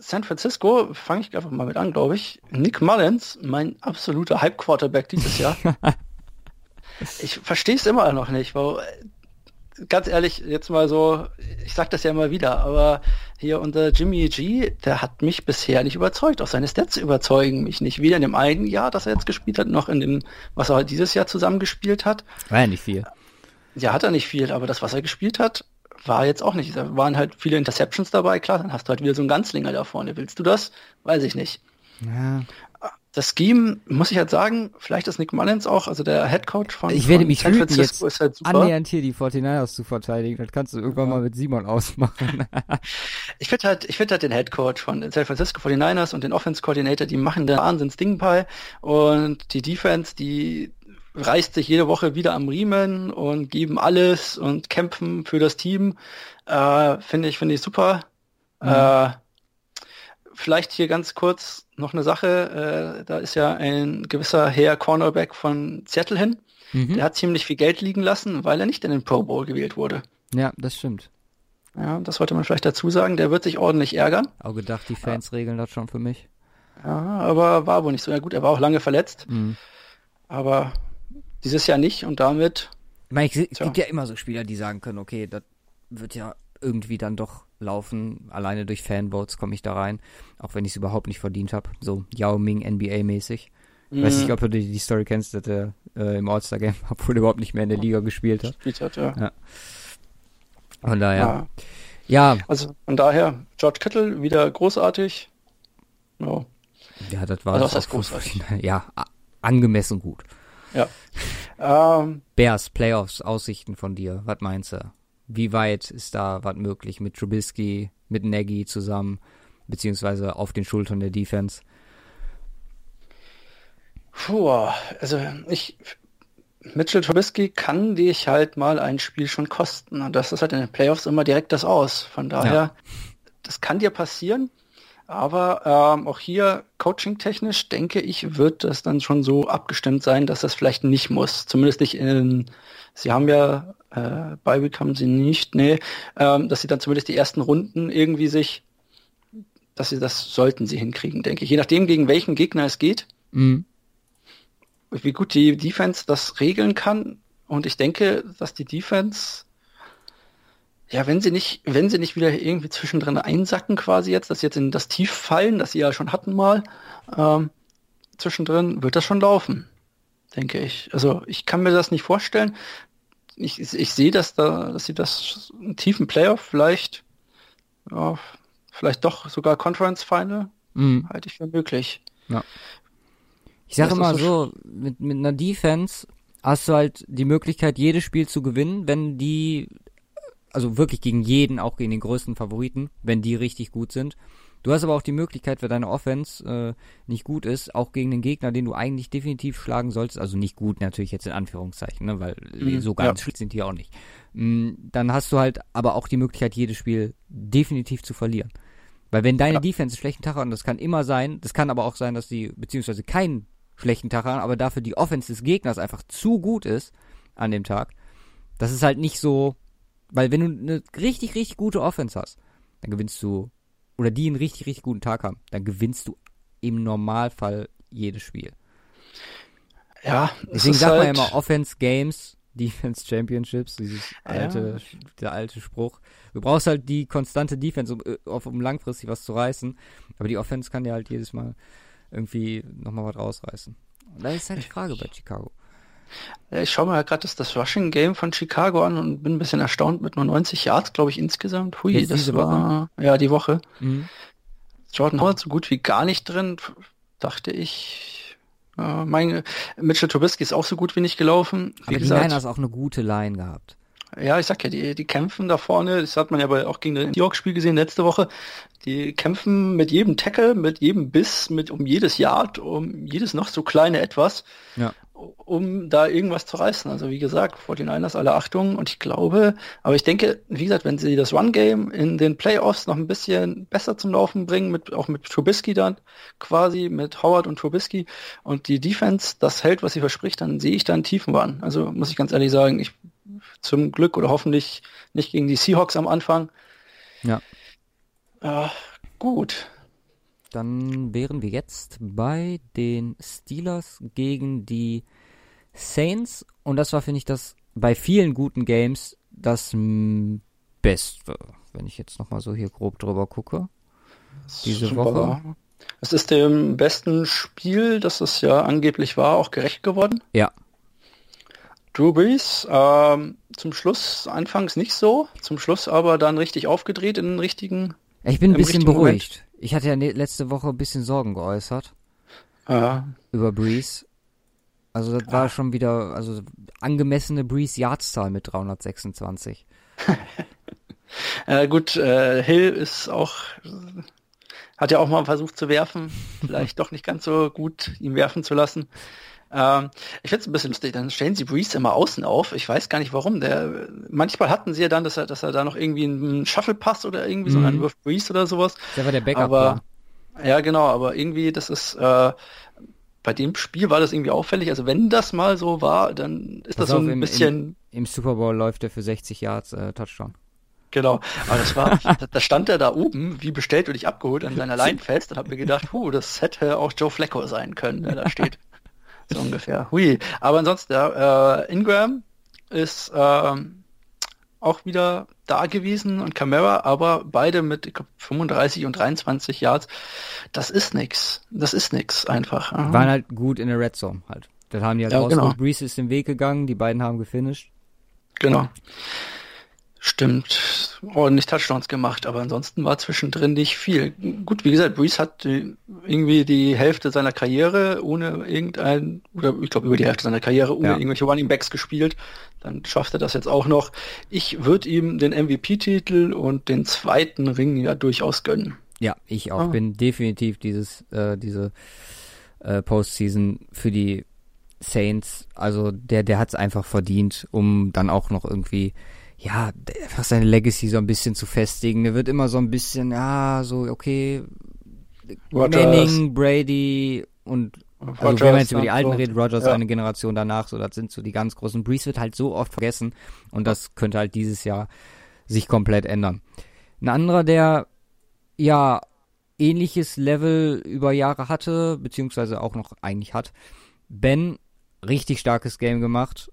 San Francisco, fange ich einfach mal mit an, glaube ich. Nick Mullins, mein absoluter Hype-Quarterback dieses Jahr. Ich verstehe es immer noch nicht. Weil, ganz ehrlich, jetzt mal so, ich sag das ja immer wieder, aber hier unter Jimmy G, der hat mich bisher nicht überzeugt. Auch seine Stats überzeugen mich nicht. Weder in dem einen Jahr, das er jetzt gespielt hat, noch in dem, was er dieses Jahr zusammengespielt hat. War ja nicht viel. Ja, hat er nicht viel, aber das, was er gespielt hat, war jetzt auch nicht. Da waren halt viele Interceptions dabei, klar, dann hast du halt wieder so einen Ganzlinger da vorne. Willst du das? Weiß ich nicht. Ja das Scheme, muss ich halt sagen, vielleicht ist Nick Mullins auch, also der Head Coach von, ich werde mich San Francisco jetzt ist halt super. annähernd hier die 49ers zu verteidigen. Das kannst du irgendwann ja. mal mit Simon ausmachen. ich finde halt, ich finde halt den Head Coach von San Francisco 49ers und den Offense Coordinator, die machen da Wahnsinns Ding bei und die Defense, die reißt sich jede Woche wieder am Riemen und geben alles und kämpfen für das Team. Äh, finde ich, finde ich super. Mhm. Äh, vielleicht hier ganz kurz noch eine Sache. Äh, da ist ja ein gewisser Herr Cornerback von Seattle hin. Mhm. Der hat ziemlich viel Geld liegen lassen, weil er nicht in den Pro Bowl gewählt wurde. Ja, das stimmt. Ja, das sollte man vielleicht dazu sagen. Der wird sich ordentlich ärgern. Auch gedacht, die Fans ja. regeln das schon für mich. Ja, aber war wohl nicht so. Ja gut, er war auch lange verletzt. Mhm. Aber dieses Jahr nicht und damit. Ich meine, es gibt ja immer so Spieler, die sagen können, okay, das wird ja irgendwie dann doch laufen. Alleine durch Fanvotes komme ich da rein, auch wenn ich es überhaupt nicht verdient habe. So Yao Ming NBA-mäßig. Ich weiß nicht, mhm. ob du die, die Story kennst, dass er äh, im All-Star-Game, obwohl er überhaupt nicht mehr in der Liga gespielt hat. Gespielt hat, ja. ja. Von daher. Ja. ja. Also von daher, George Kittle wieder großartig. Ja, ja das war also, das großartig. Ja, angemessen gut. Ja. Ähm, Bears, Playoffs, Aussichten von dir, was meinst du? wie weit ist da was möglich mit Trubisky, mit Nagy zusammen, beziehungsweise auf den Schultern der Defense? Puh, also ich, Mitchell Trubisky kann dich halt mal ein Spiel schon kosten. Und das ist halt in den Playoffs immer direkt das Aus. Von daher, ja. das kann dir passieren. Aber ähm, auch hier coaching-technisch denke ich, wird das dann schon so abgestimmt sein, dass das vielleicht nicht muss. Zumindest nicht in, sie haben ja äh, bei haben sie nicht, nee, ähm, dass sie dann zumindest die ersten Runden irgendwie sich, dass sie das sollten sie hinkriegen, denke ich. Je nachdem, gegen welchen Gegner es geht, mhm. wie gut die Defense das regeln kann. Und ich denke, dass die Defense ja, wenn sie nicht, wenn sie nicht wieder irgendwie zwischendrin einsacken quasi jetzt, dass sie jetzt in das Tief fallen, das sie ja schon hatten mal, ähm, zwischendrin wird das schon laufen, denke ich. Also ich kann mir das nicht vorstellen. Ich, ich sehe, dass da, dass sie das einen tiefen Playoff vielleicht, ja, vielleicht doch sogar Conference Final mhm. halte ich für möglich. Ja. Ich sage immer so, mit, mit einer Defense hast du halt die Möglichkeit, jedes Spiel zu gewinnen, wenn die also wirklich gegen jeden, auch gegen den größten Favoriten, wenn die richtig gut sind. Du hast aber auch die Möglichkeit, wenn deine Offense äh, nicht gut ist, auch gegen den Gegner, den du eigentlich definitiv schlagen solltest, also nicht gut natürlich jetzt in Anführungszeichen, ne, weil mhm, so ganz ja. schlecht sind die auch nicht. Mhm, dann hast du halt aber auch die Möglichkeit, jedes Spiel definitiv zu verlieren. Weil wenn deine ja. Defense einen schlechten Tag hat, und das kann immer sein, das kann aber auch sein, dass die, beziehungsweise keinen schlechten Tag haben, aber dafür die Offense des Gegners einfach zu gut ist an dem Tag, das ist halt nicht so, weil wenn du eine richtig, richtig gute Offense hast, dann gewinnst du oder die einen richtig, richtig guten Tag haben, dann gewinnst du im Normalfall jedes Spiel. Ja, deswegen sagt halt man ja immer Offense Games, Defense Championships, dieses alte, ja. der alte Spruch. Du brauchst halt die konstante Defense, um, äh, um langfristig was zu reißen, aber die Offense kann dir halt jedes Mal irgendwie nochmal was rausreißen. Und da ist halt die Frage bei Chicago. Ich schaue mir halt gerade das, das Rushing Game von Chicago an und bin ein bisschen erstaunt mit nur 90 Yards, glaube ich, insgesamt. Hui, Jetzt das war, Woche? ja, die Woche. Mhm. Jordan Howard so gut wie gar nicht drin, dachte ich. Äh, mein, Mitchell Trubisky ist auch so gut wie nicht gelaufen. Wie Aber gesagt, die Niners auch eine gute Line gehabt. Ja, ich sag ja, die, die kämpfen da vorne, das hat man ja bei, auch gegen den York-Spiel gesehen letzte Woche, die kämpfen mit jedem Tackle, mit jedem Biss, mit um jedes Yard, um jedes noch so kleine Etwas. Ja um da irgendwas zu reißen. Also wie gesagt, vor den Niners alle Achtung und ich glaube, aber ich denke, wie gesagt, wenn sie das One-Game in den Playoffs noch ein bisschen besser zum Laufen bringen, mit, auch mit Trubisky dann quasi, mit Howard und Trubisky und die Defense das hält, was sie verspricht, dann sehe ich da einen Tiefenwahn. Also muss ich ganz ehrlich sagen, ich zum Glück oder hoffentlich nicht gegen die Seahawks am Anfang. Ja. Äh, gut. Dann wären wir jetzt bei den Steelers gegen die Saints. Und das war, finde ich, das bei vielen guten Games das Beste. Wenn ich jetzt nochmal so hier grob drüber gucke. Diese Super. Woche. Es ist dem besten Spiel, das es ja angeblich war, auch gerecht geworden. Ja. Drew Brees, ähm, zum Schluss anfangs nicht so, zum Schluss aber dann richtig aufgedreht in den richtigen. Ich bin ein bisschen beruhigt. Moment. Ich hatte ja ne, letzte Woche ein bisschen Sorgen geäußert. Ja. Über Breeze. Also das war schon wieder, also angemessene Breeze Yardszahl mit 326. äh, gut, äh, Hill ist auch, hat ja auch mal versucht zu werfen. Vielleicht doch nicht ganz so gut, ihn werfen zu lassen. Ähm, ich finde es ein bisschen lustig, dann stellen sie Breeze immer außen auf. Ich weiß gar nicht warum. Der, manchmal hatten sie ja dann, dass er, dass er da noch irgendwie einen Shuffle-Pass oder irgendwie mhm. so einen Wirf Breeze oder sowas. Der war der Backup. Aber, ja, genau, aber irgendwie, das ist, äh, bei dem Spiel war das irgendwie auffällig. Also wenn das mal so war, dann ist Pass das so ein im, bisschen. Im, Im, Super Bowl läuft er für 60 Yards äh, Touchdown. Genau. Aber das war, da stand er da oben, wie bestellt und ich abgeholt an seiner Line fest und habe mir gedacht, huh, das hätte auch Joe Flacco sein können, der da steht. So ungefähr. Hui. Aber ansonsten, ja, äh, Ingram ist äh, auch wieder da gewesen und Camara, aber beide mit glaub, 35 und 23 Yards. Das ist nix. Das ist nix einfach. Aha. Waren halt gut in der Red Zone halt. Das haben die halt ja, Genau. Breeze ist den Weg gegangen, die beiden haben gefinisht. Genau. Stimmt, ordentlich Touchdowns gemacht, aber ansonsten war zwischendrin nicht viel. Gut, wie gesagt, Brees hat irgendwie die Hälfte seiner Karriere ohne irgendein, oder ich glaube über die Hälfte seiner Karriere ohne ja. irgendwelche Running Backs gespielt. Dann schafft er das jetzt auch noch. Ich würde ihm den MVP-Titel und den zweiten Ring ja durchaus gönnen. Ja, ich auch. Ah. Bin definitiv dieses, äh, diese äh, Postseason für die Saints, also der, der hat es einfach verdient, um dann auch noch irgendwie ja, einfach seine Legacy so ein bisschen zu festigen. Der wird immer so ein bisschen, ja, so, okay, Rogers. Manning, Brady und also Rogers, wenn man jetzt über die Alten so. redet, Rogers ja. eine Generation danach, so, das sind so die ganz großen. Breeze wird halt so oft vergessen und das könnte halt dieses Jahr sich komplett ändern. Ein anderer, der ja ähnliches Level über Jahre hatte, beziehungsweise auch noch eigentlich hat, Ben, richtig starkes Game gemacht,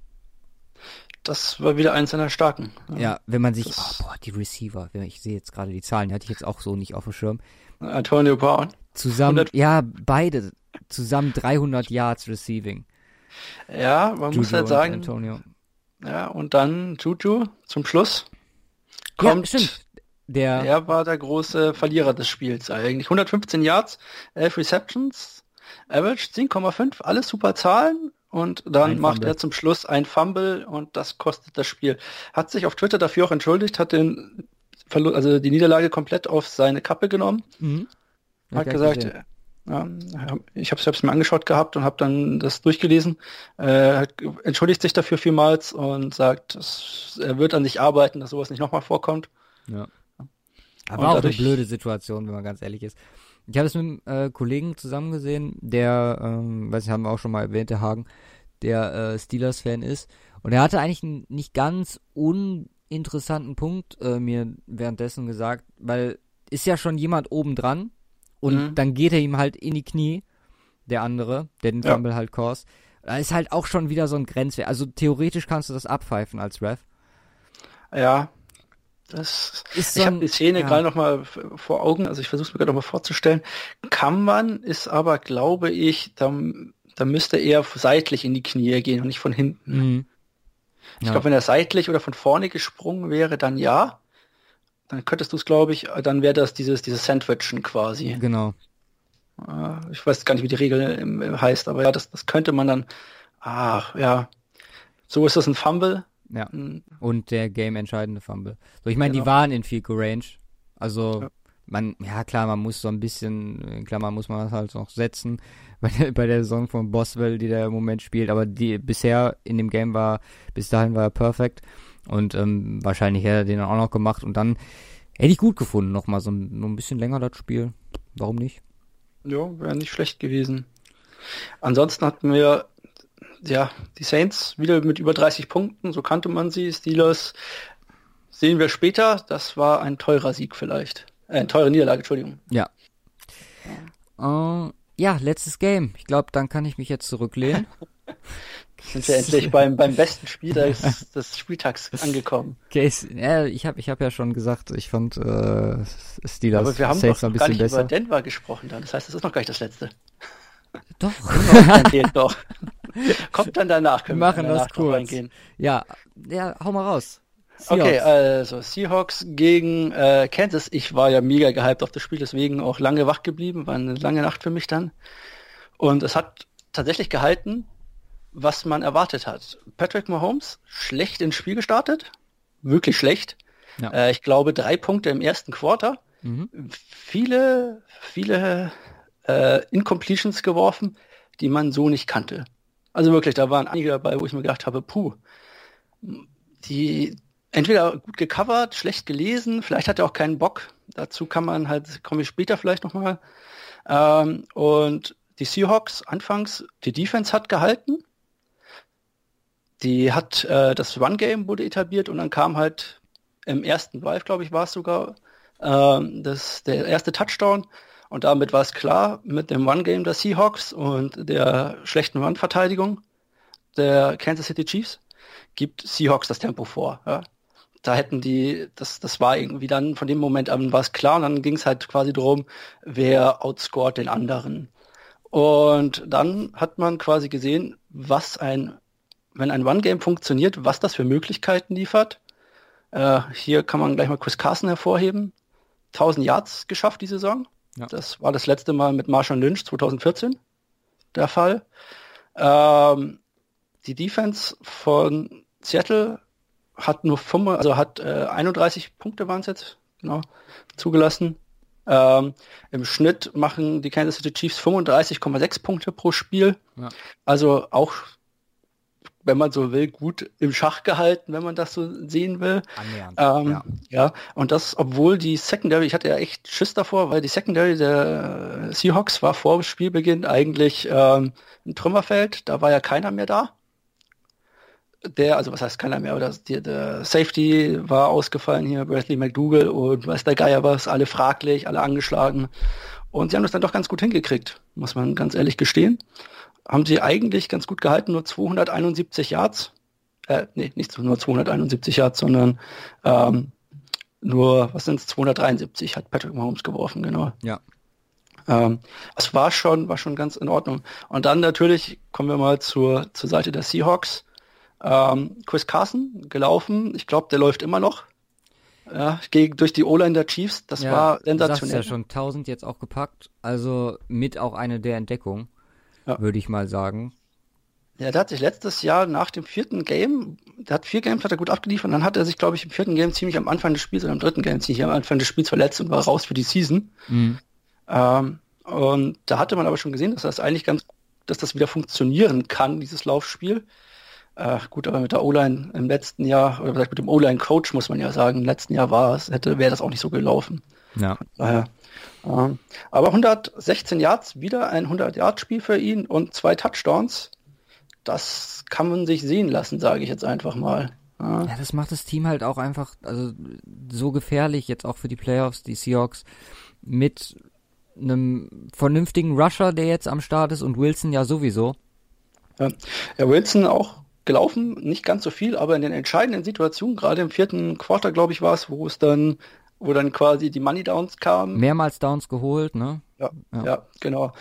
das war wieder eins seiner starken. Ja, wenn man sich, oh, boah, die Receiver, ich sehe jetzt gerade die Zahlen, die hatte ich jetzt auch so nicht auf dem Schirm. Antonio Brown. Zusammen, 100. ja, beide, zusammen 300 Yards Receiving. Ja, man Juju muss halt sagen. Antonio. Ja, und dann Juju zum Schluss. Kommt, ja, stimmt. Der, er war der große Verlierer des Spiels eigentlich. 115 Yards, 11 Receptions, Average 10,5, alles super Zahlen. Und dann ein macht Fumble. er zum Schluss ein Fumble und das kostet das Spiel. Hat sich auf Twitter dafür auch entschuldigt, hat den Verlust, also die Niederlage komplett auf seine Kappe genommen. Mhm. hat gesagt, ja, ich habe es selbst mir angeschaut gehabt und habe dann das durchgelesen. Äh, entschuldigt sich dafür vielmals und sagt, er wird an sich arbeiten, dass sowas nicht nochmal vorkommt. Ja. Aber auch dadurch, eine blöde Situation, wenn man ganz ehrlich ist. Ich habe es mit einem äh, Kollegen zusammen gesehen, der, ähm, weiß ich, haben wir auch schon mal erwähnt, der Hagen, der äh, Steelers-Fan ist. Und er hatte eigentlich einen nicht ganz uninteressanten Punkt äh, mir währenddessen gesagt, weil ist ja schon jemand oben dran und mhm. dann geht er ihm halt in die Knie, der andere, der den Fumble ja. halt caused. Da ist halt auch schon wieder so ein Grenzwert. Also theoretisch kannst du das abpfeifen als Ref. Ja, das ist ich habe die Szene ja. gerade noch mal vor Augen, also ich versuche es mir gerade noch mal vorzustellen. Kann man, ist aber, glaube ich, da, da müsste er seitlich in die Knie gehen und nicht von hinten. Mhm. Ich ja. glaube, wenn er seitlich oder von vorne gesprungen wäre, dann ja. Dann könntest du es, glaube ich, dann wäre das dieses, dieses Sandwichen quasi. Genau. Ich weiß gar nicht, wie die Regel heißt, aber ja, das, das könnte man dann. Ach, ja. So ist das ein Fumble. Ja. Mhm. Und der game entscheidende Fumble. So, ich meine, genau. die waren in Field Range. Also, ja. man, ja klar, man muss so ein bisschen, in Klammern muss man das halt noch setzen bei der, bei der Saison von Boswell, die der im Moment spielt. Aber die bisher in dem Game war, bis dahin war er perfekt. Und ähm, wahrscheinlich hätte er den auch noch gemacht. Und dann hätte ich gut gefunden, nochmal so ein, ein bisschen länger das Spiel. Warum nicht? Ja, wäre nicht schlecht gewesen. Ansonsten hatten wir ja, die Saints wieder mit über 30 Punkten, so kannte man sie. Steelers sehen wir später. Das war ein teurer Sieg vielleicht. Äh, eine teure Niederlage, Entschuldigung. Ja. Uh, ja, letztes Game. Ich glaube, dann kann ich mich jetzt zurücklehnen. Sind wir endlich beim, beim besten Spiel des, des Spieltags angekommen. Case, ja, ich habe ich hab ja schon gesagt, ich fand äh, Steelers Aber wir haben Saints doch ein bisschen gar nicht besser. über Denver gesprochen dann. Das heißt, das ist noch gar nicht das letzte. Doch. doch. Kommt dann danach. Können wir machen wir das kurz. Reingehen. Ja, ja, hau mal raus. Seahawks. Okay, also Seahawks gegen äh, Kansas. Ich war ja mega gehypt auf das Spiel, deswegen auch lange wach geblieben. War eine lange Nacht für mich dann. Und es hat tatsächlich gehalten, was man erwartet hat. Patrick Mahomes schlecht ins Spiel gestartet. Wirklich schlecht. Ja. Äh, ich glaube, drei Punkte im ersten Quarter. Mhm. Viele, viele äh, Incompletions geworfen, die man so nicht kannte. Also wirklich, da waren einige dabei, wo ich mir gedacht habe, puh, die entweder gut gecovert, schlecht gelesen, vielleicht hat er auch keinen Bock. Dazu kann man halt, komme ich später vielleicht nochmal. Ähm, und die Seahawks anfangs, die Defense hat gehalten. Die hat, äh, das Run-Game wurde etabliert und dann kam halt im ersten Drive, glaube ich, war es sogar, äh, das, der erste Touchdown und damit war es klar, mit dem One-Game der Seahawks und der schlechten Run-Verteidigung der Kansas City Chiefs gibt Seahawks das Tempo vor. Ja. Da hätten die, das, das war irgendwie dann, von dem Moment an war es klar und dann ging es halt quasi darum, wer outscored den anderen. Und dann hat man quasi gesehen, was ein, wenn ein One-Game funktioniert, was das für Möglichkeiten liefert. Äh, hier kann man gleich mal Chris Carson hervorheben. 1000 Yards geschafft die Saison. Ja. Das war das letzte Mal mit Marshall Lynch 2014 der Fall. Ähm, die Defense von Seattle hat nur 5, also hat äh, 31 Punkte waren es jetzt, genau, zugelassen. Ähm, Im Schnitt machen die Kansas City Chiefs 35,6 Punkte pro Spiel. Ja. Also auch wenn man so will, gut im Schach gehalten, wenn man das so sehen will. Ähm, ja. ja, und das, obwohl die Secondary, ich hatte ja echt Schiss davor, weil die Secondary der Seahawks war vor Spielbeginn eigentlich ähm, ein Trümmerfeld, da war ja keiner mehr da. Der, also was heißt keiner mehr, das, die, der Safety war ausgefallen hier, Bradley McDougall und weiß der Geier was, alle fraglich, alle angeschlagen. Und sie haben das dann doch ganz gut hingekriegt, muss man ganz ehrlich gestehen haben sie eigentlich ganz gut gehalten, nur 271 Yards. Äh, nee, nicht nur 271 Yards, sondern ähm, nur, was sind es, 273 hat Patrick Mahomes geworfen, genau. Ja. Ähm, es war schon, war schon ganz in Ordnung. Und dann natürlich kommen wir mal zur, zur Seite der Seahawks. Ähm, Chris Carson gelaufen, ich glaube, der läuft immer noch. Ja, gegen, durch die O-Line der Chiefs, das ja, war sensationell. Du ja schon 1000 jetzt auch gepackt, also mit auch eine der Entdeckungen ja. würde ich mal sagen. Ja, der hat sich letztes Jahr nach dem vierten Game, der hat vier Games hat er gut abgeliefert und dann hat er sich, glaube ich, im vierten Game ziemlich am Anfang des Spiels oder im dritten Game ziemlich am Anfang des Spiels verletzt und war raus für die Season. Mhm. Ähm, Und da hatte man aber schon gesehen, dass das eigentlich ganz, dass das wieder funktionieren kann, dieses Laufspiel. Äh, gut, aber mit der O-Line im letzten Jahr, oder mit dem O-Line-Coach muss man ja sagen, im letzten Jahr war es, hätte, wäre das auch nicht so gelaufen. Ja. Daher, aber 116 Yards, wieder ein 100-Yard-Spiel für ihn und zwei Touchdowns. Das kann man sich sehen lassen, sage ich jetzt einfach mal. Ja. das macht das Team halt auch einfach, also so gefährlich jetzt auch für die Playoffs, die Seahawks mit einem vernünftigen Rusher, der jetzt am Start ist und Wilson ja sowieso. Ja, ja Wilson auch gelaufen, nicht ganz so viel, aber in den entscheidenden Situationen, gerade im vierten Quarter, glaube ich, war es, wo es dann, wo dann quasi die Money Downs kamen. Mehrmals Downs geholt, ne? Ja, ja, ja genau.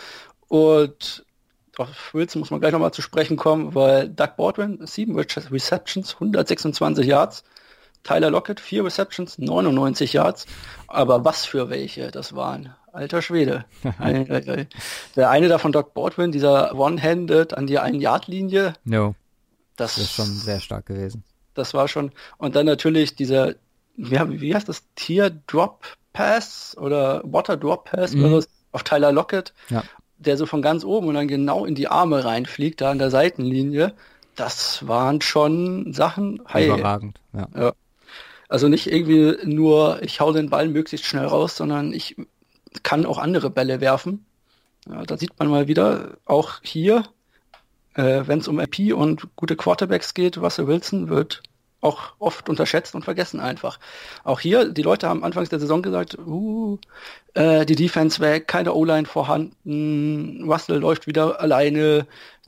Und auf Wilson muss man gleich nochmal zu sprechen kommen, weil Doug Baldwin, sieben Receptions, 126 Yards. Tyler Lockett, vier Receptions, 99 Yards. Aber was für welche das waren. Alter Schwede. Der eine davon, Doc Baldwin, dieser One-Handed an die Ein-Yard-Linie. No. Das, das, ist schon sehr stark gewesen. Das war schon. Und dann natürlich dieser, wie, wie heißt das? Tier Drop Pass oder Water Drop Pass mhm. oder auf Tyler Lockett. Ja. Der so von ganz oben und dann genau in die Arme reinfliegt, da an der Seitenlinie. Das waren schon Sachen. Hey, Überragend, ja. ja. Also nicht irgendwie nur, ich hau den Ball möglichst schnell raus, sondern ich kann auch andere Bälle werfen. Ja, da sieht man mal wieder, auch hier, äh, wenn es um MP und gute Quarterbacks geht, Russell Wilson wird auch oft unterschätzt und vergessen einfach. Auch hier, die Leute haben anfangs der Saison gesagt, uh, äh, die Defense weg, keine O-Line vorhanden, Russell läuft wieder alleine,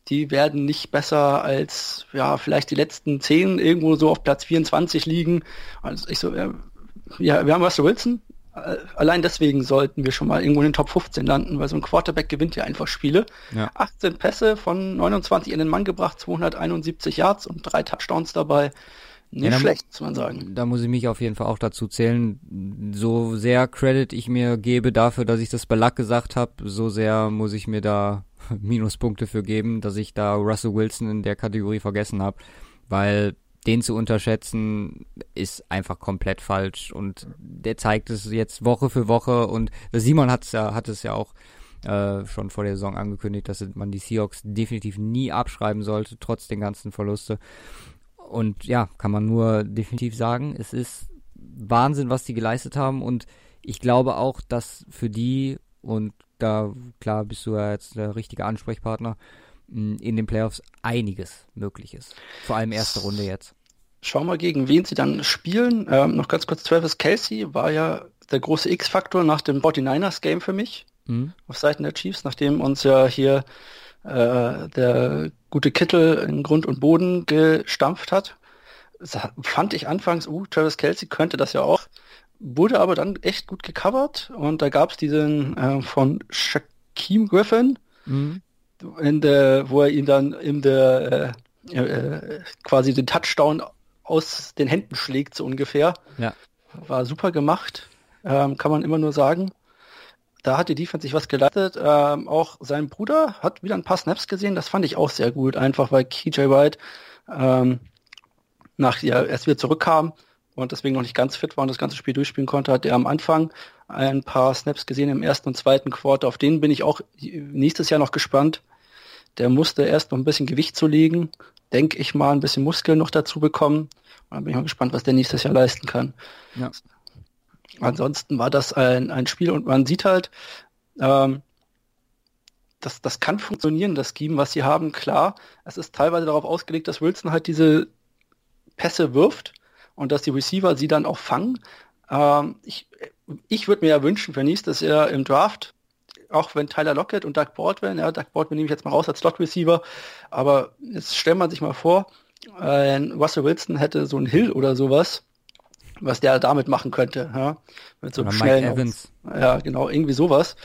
die werden nicht besser als ja vielleicht die letzten zehn irgendwo so auf Platz 24 liegen. Also ich so, ja, ja wir haben Russell Wilson. Äh, allein deswegen sollten wir schon mal irgendwo in den Top 15 landen, weil so ein Quarterback gewinnt ja einfach Spiele. Ja. 18 Pässe von 29 in den Mann gebracht, 271 Yards und drei Touchdowns dabei. Nicht ja, schlecht, muss man sagen. Da muss ich mich auf jeden Fall auch dazu zählen. So sehr Credit ich mir gebe dafür, dass ich das bei Luck gesagt habe, so sehr muss ich mir da Minuspunkte für geben, dass ich da Russell Wilson in der Kategorie vergessen habe, weil den zu unterschätzen ist einfach komplett falsch und der zeigt es jetzt Woche für Woche und Simon hat's ja, hat es ja auch äh, schon vor der Saison angekündigt, dass man die Seahawks definitiv nie abschreiben sollte, trotz den ganzen Verluste. Und ja, kann man nur definitiv sagen, es ist Wahnsinn, was die geleistet haben und ich glaube auch, dass für die und da, klar, bist du ja jetzt der richtige Ansprechpartner, in den Playoffs einiges möglich ist. Vor allem erste Runde jetzt. Schau mal, gegen wen sie dann spielen. Ähm, noch ganz kurz, Travis Kelsey war ja der große X-Faktor nach dem 49ers-Game für mich. Mhm. Auf Seiten der Chiefs, nachdem uns ja hier äh, der gute Kittel in Grund und Boden gestampft hat. Das fand ich anfangs, uh, Travis Kelsey könnte das ja auch wurde aber dann echt gut gecovert und da gab es diesen äh, von Shaquem Griffin, mhm. in der, wo er ihn dann in der äh, äh, quasi den Touchdown aus den Händen schlägt, so ungefähr. Ja. War super gemacht, ähm, kann man immer nur sagen. Da hat die Defense sich was geleitet. Ähm, auch sein Bruder hat wieder ein paar Snaps gesehen. Das fand ich auch sehr gut, einfach weil KJ White ähm, nach ja, erst wieder zurückkam und deswegen noch nicht ganz fit war und das ganze Spiel durchspielen konnte, hat er am Anfang ein paar Snaps gesehen im ersten und zweiten Quarter. Auf den bin ich auch nächstes Jahr noch gespannt. Der musste erst noch ein bisschen Gewicht zulegen, denke ich mal, ein bisschen Muskeln noch dazu bekommen. Und dann bin ich mal gespannt, was der nächstes Jahr leisten kann. Ja. Ansonsten war das ein, ein Spiel und man sieht halt, ähm, das, das kann funktionieren, das Scheme, was sie haben, klar. Es ist teilweise darauf ausgelegt, dass Wilson halt diese Pässe wirft und dass die Receiver sie dann auch fangen. Ähm, ich ich würde mir ja wünschen für nächstes Jahr im Draft, auch wenn Tyler Lockett und Doug Baldwin, ja, Doug Baldwin nehme ich jetzt mal raus als Slot Receiver, aber jetzt stellt man sich mal vor, äh, Russell Wilson hätte so ein Hill oder sowas, was der damit machen könnte, ja, mit so schnellen, Evans. ja, genau, irgendwie sowas.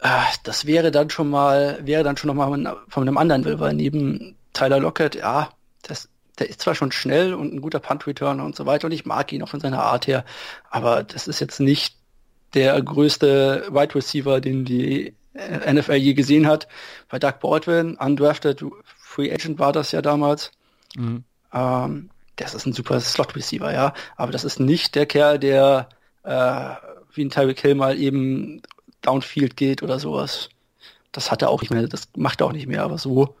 Äh, das wäre dann schon mal, wäre dann schon noch mal von einem anderen Will, weil neben Tyler Lockett, ja, das der ist zwar schon schnell und ein guter Punt-Returner und so weiter und ich mag ihn auch von seiner Art her, aber das ist jetzt nicht der größte Wide Receiver, den die NFL je gesehen hat. Bei Doug Baldwin, undrafted Free Agent war das ja damals. Mhm. Ähm, das ist ein super Slot Receiver, ja, aber das ist nicht der Kerl, der äh, wie ein Tyreek Hill mal eben downfield geht oder sowas. Das hat er auch nicht mehr, das macht er auch nicht mehr, aber so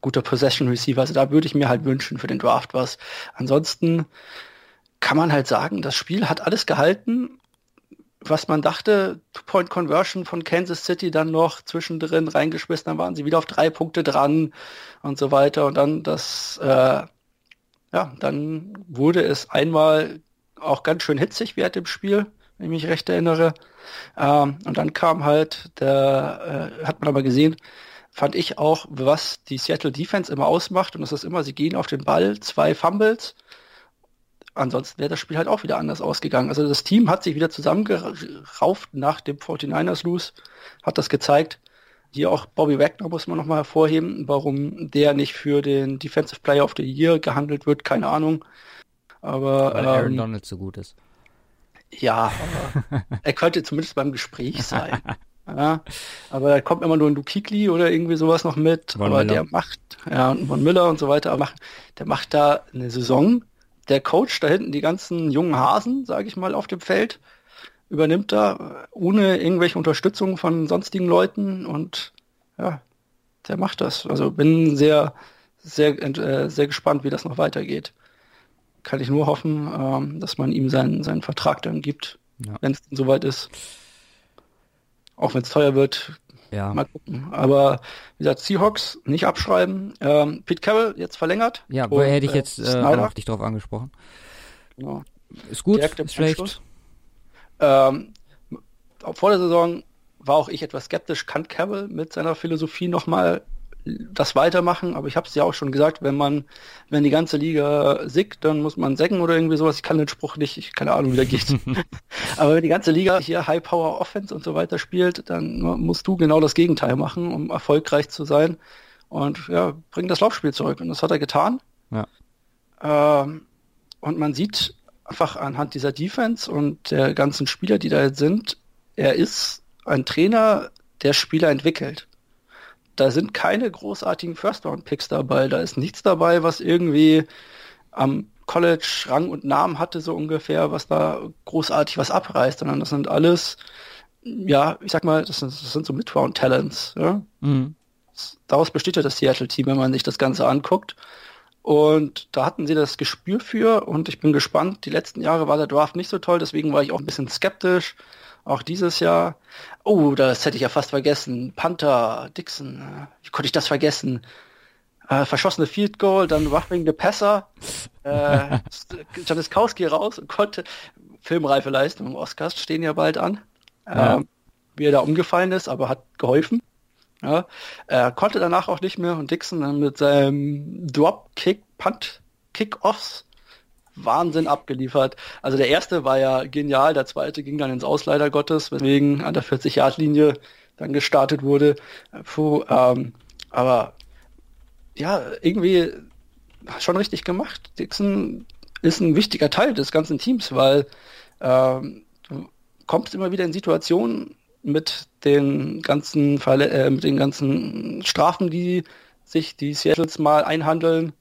guter Possession Receiver. Also da würde ich mir halt wünschen für den Draft was. Ansonsten kann man halt sagen, das Spiel hat alles gehalten, was man dachte, Two-Point-Conversion von Kansas City dann noch zwischendrin reingeschmissen, dann waren sie wieder auf drei Punkte dran und so weiter. Und dann das, äh, ja, dann wurde es einmal auch ganz schön hitzig während dem Spiel, wenn ich mich recht erinnere. Ähm, und dann kam halt, der, äh, hat man aber gesehen, fand ich auch, was die Seattle Defense immer ausmacht, und das ist immer, sie gehen auf den Ball, zwei Fumbles, ansonsten wäre das Spiel halt auch wieder anders ausgegangen. Also das Team hat sich wieder zusammengerauft nach dem 49ers Lose, hat das gezeigt. Hier auch Bobby Wagner muss man nochmal hervorheben, warum der nicht für den Defensive Player of the Year gehandelt wird, keine Ahnung. Aber Weil Aaron ähm, Donald so gut ist. Ja, er könnte zumindest beim Gespräch sein. ja, aber da kommt immer nur ein Dukikli oder irgendwie sowas noch mit. Von aber Miller. der macht, ja, und von Miller und so weiter, aber macht, der macht da eine Saison, der Coach da hinten die ganzen jungen Hasen, sage ich mal, auf dem Feld, übernimmt da ohne irgendwelche Unterstützung von sonstigen Leuten und ja, der macht das. Also bin sehr, sehr, äh, sehr gespannt, wie das noch weitergeht. Kann ich nur hoffen, ähm, dass man ihm seinen, seinen Vertrag dann gibt, ja. wenn es soweit ist. Auch wenn es teuer wird, ja. Mal gucken. Aber wie gesagt, Seahawks nicht abschreiben. Ähm, Pete Carroll jetzt verlängert. Ja, wo hätte ich jetzt äh, auch dich drauf angesprochen. Genau. Ist gut, Direkt ist schlecht. Ähm, vor der Saison war auch ich etwas skeptisch. Kann Carroll mit seiner Philosophie nochmal das weitermachen, aber ich habe es ja auch schon gesagt, wenn man, wenn die ganze Liga sickt, dann muss man säcken oder irgendwie sowas. Ich kann den Spruch nicht, ich keine Ahnung, wie der geht. aber wenn die ganze Liga hier High Power Offense und so weiter spielt, dann musst du genau das Gegenteil machen, um erfolgreich zu sein. Und ja, bring das Laufspiel zurück. Und das hat er getan. Ja. Ähm, und man sieht einfach anhand dieser Defense und der ganzen Spieler, die da jetzt sind, er ist ein Trainer, der Spieler entwickelt da sind keine großartigen First-Round-Picks dabei. Da ist nichts dabei, was irgendwie am College Rang und Namen hatte, so ungefähr, was da großartig was abreißt, sondern das sind alles, ja, ich sag mal, das sind, das sind so Mid-Round-Talents. Ja? Mhm. Daraus besteht ja das Seattle-Team, wenn man sich das Ganze anguckt. Und da hatten sie das Gespür für und ich bin gespannt. Die letzten Jahre war der Draft nicht so toll, deswegen war ich auch ein bisschen skeptisch. Auch dieses Jahr. Oh, das hätte ich ja fast vergessen. Panther, Dixon. Wie konnte ich das vergessen? Äh, verschossene Field Goal, dann Roughing the Passer. Äh, Janiskowski raus und konnte filmreife Leistung. Oscars stehen ja bald an. Ja. Ähm, wie er da umgefallen ist, aber hat geholfen. Ja, er konnte danach auch nicht mehr und Dixon dann mit seinem Drop-Kick, Punt-Kick-Offs Wahnsinn abgeliefert. Also der erste war ja genial, der zweite ging dann ins Ausleider Gottes, weswegen an der 40-Yard-Linie dann gestartet wurde. Puh, ähm, aber ja, irgendwie schon richtig gemacht. Dixon ist ein wichtiger Teil des ganzen Teams, weil ähm, du kommst immer wieder in Situationen mit den ganzen Verle äh, mit den ganzen Strafen, die sich die Seattles mal einhandeln,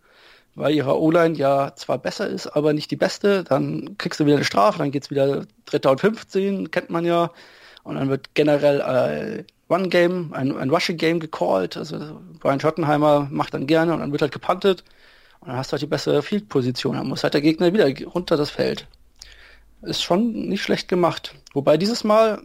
weil ihre O-Line ja zwar besser ist, aber nicht die beste. Dann kriegst du wieder eine Strafe, dann geht's wieder Dritter und 15, kennt man ja. Und dann wird generell äh, One-Game, ein, ein Rushing-Game gecallt. Also Brian Schottenheimer macht dann gerne und dann wird halt gepantet. Und dann hast du halt die bessere Field-Position. Dann muss halt der Gegner wieder runter das Feld. Ist schon nicht schlecht gemacht. Wobei dieses Mal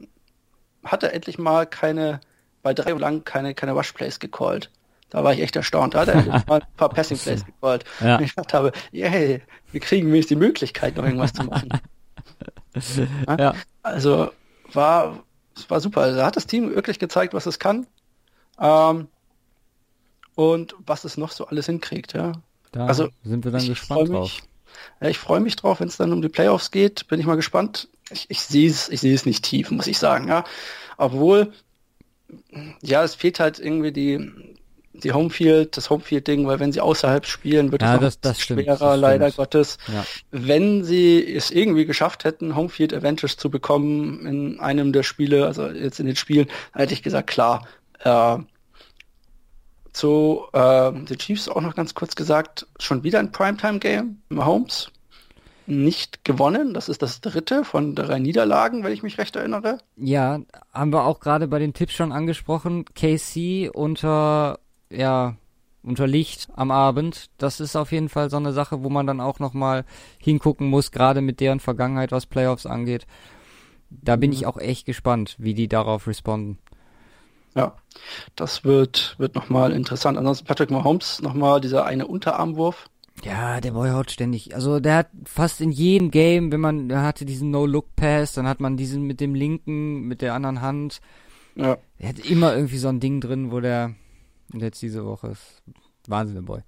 hat er endlich mal keine, bei drei lang keine, keine Rush-Plays gecallt. Da war ich echt erstaunt. Da hat er mal ein paar Passing Plays gecallt. Ja. Und ich dachte habe, yay, wir kriegen wenigstens die Möglichkeit, noch irgendwas zu machen. ja. Also war, es war super. Also, da hat das Team wirklich gezeigt, was es kann. Ähm, und was es noch so alles hinkriegt, ja. Da also sind wir dann gespannt drauf. Ja, ich freue mich drauf, wenn es dann um die Playoffs geht, bin ich mal gespannt. Ich, ich sehe es, ich sehe es nicht tief, muss ich sagen, ja. Obwohl, ja, es fehlt halt irgendwie die, die Homefield, das Homefield-Ding, weil wenn sie außerhalb spielen, wird ja, es das, das schwerer, stimmt, das leider Gottes. Ja. Wenn sie es irgendwie geschafft hätten, Homefield Advantage zu bekommen in einem der Spiele, also jetzt in den Spielen, hätte ich gesagt, klar. Äh, zu äh, den Chiefs auch noch ganz kurz gesagt, schon wieder ein Primetime-Game, Mahomes. Nicht gewonnen. Das ist das dritte von drei Niederlagen, wenn ich mich recht erinnere. Ja, haben wir auch gerade bei den Tipps schon angesprochen. KC unter, ja, unter Licht am Abend. Das ist auf jeden Fall so eine Sache, wo man dann auch nochmal hingucken muss, gerade mit deren Vergangenheit, was Playoffs angeht. Da bin mhm. ich auch echt gespannt, wie die darauf responden. Ja, das wird, wird nochmal interessant. Ansonsten Patrick Mahomes, nochmal dieser eine Unterarmwurf. Ja, der Boy haut ständig. Also der hat fast in jedem Game, wenn man, der hatte diesen No-Look-Pass, dann hat man diesen mit dem linken, mit der anderen Hand. Ja. Er hat immer irgendwie so ein Ding drin, wo der, jetzt diese Woche ist Wahnsinn, der Boy.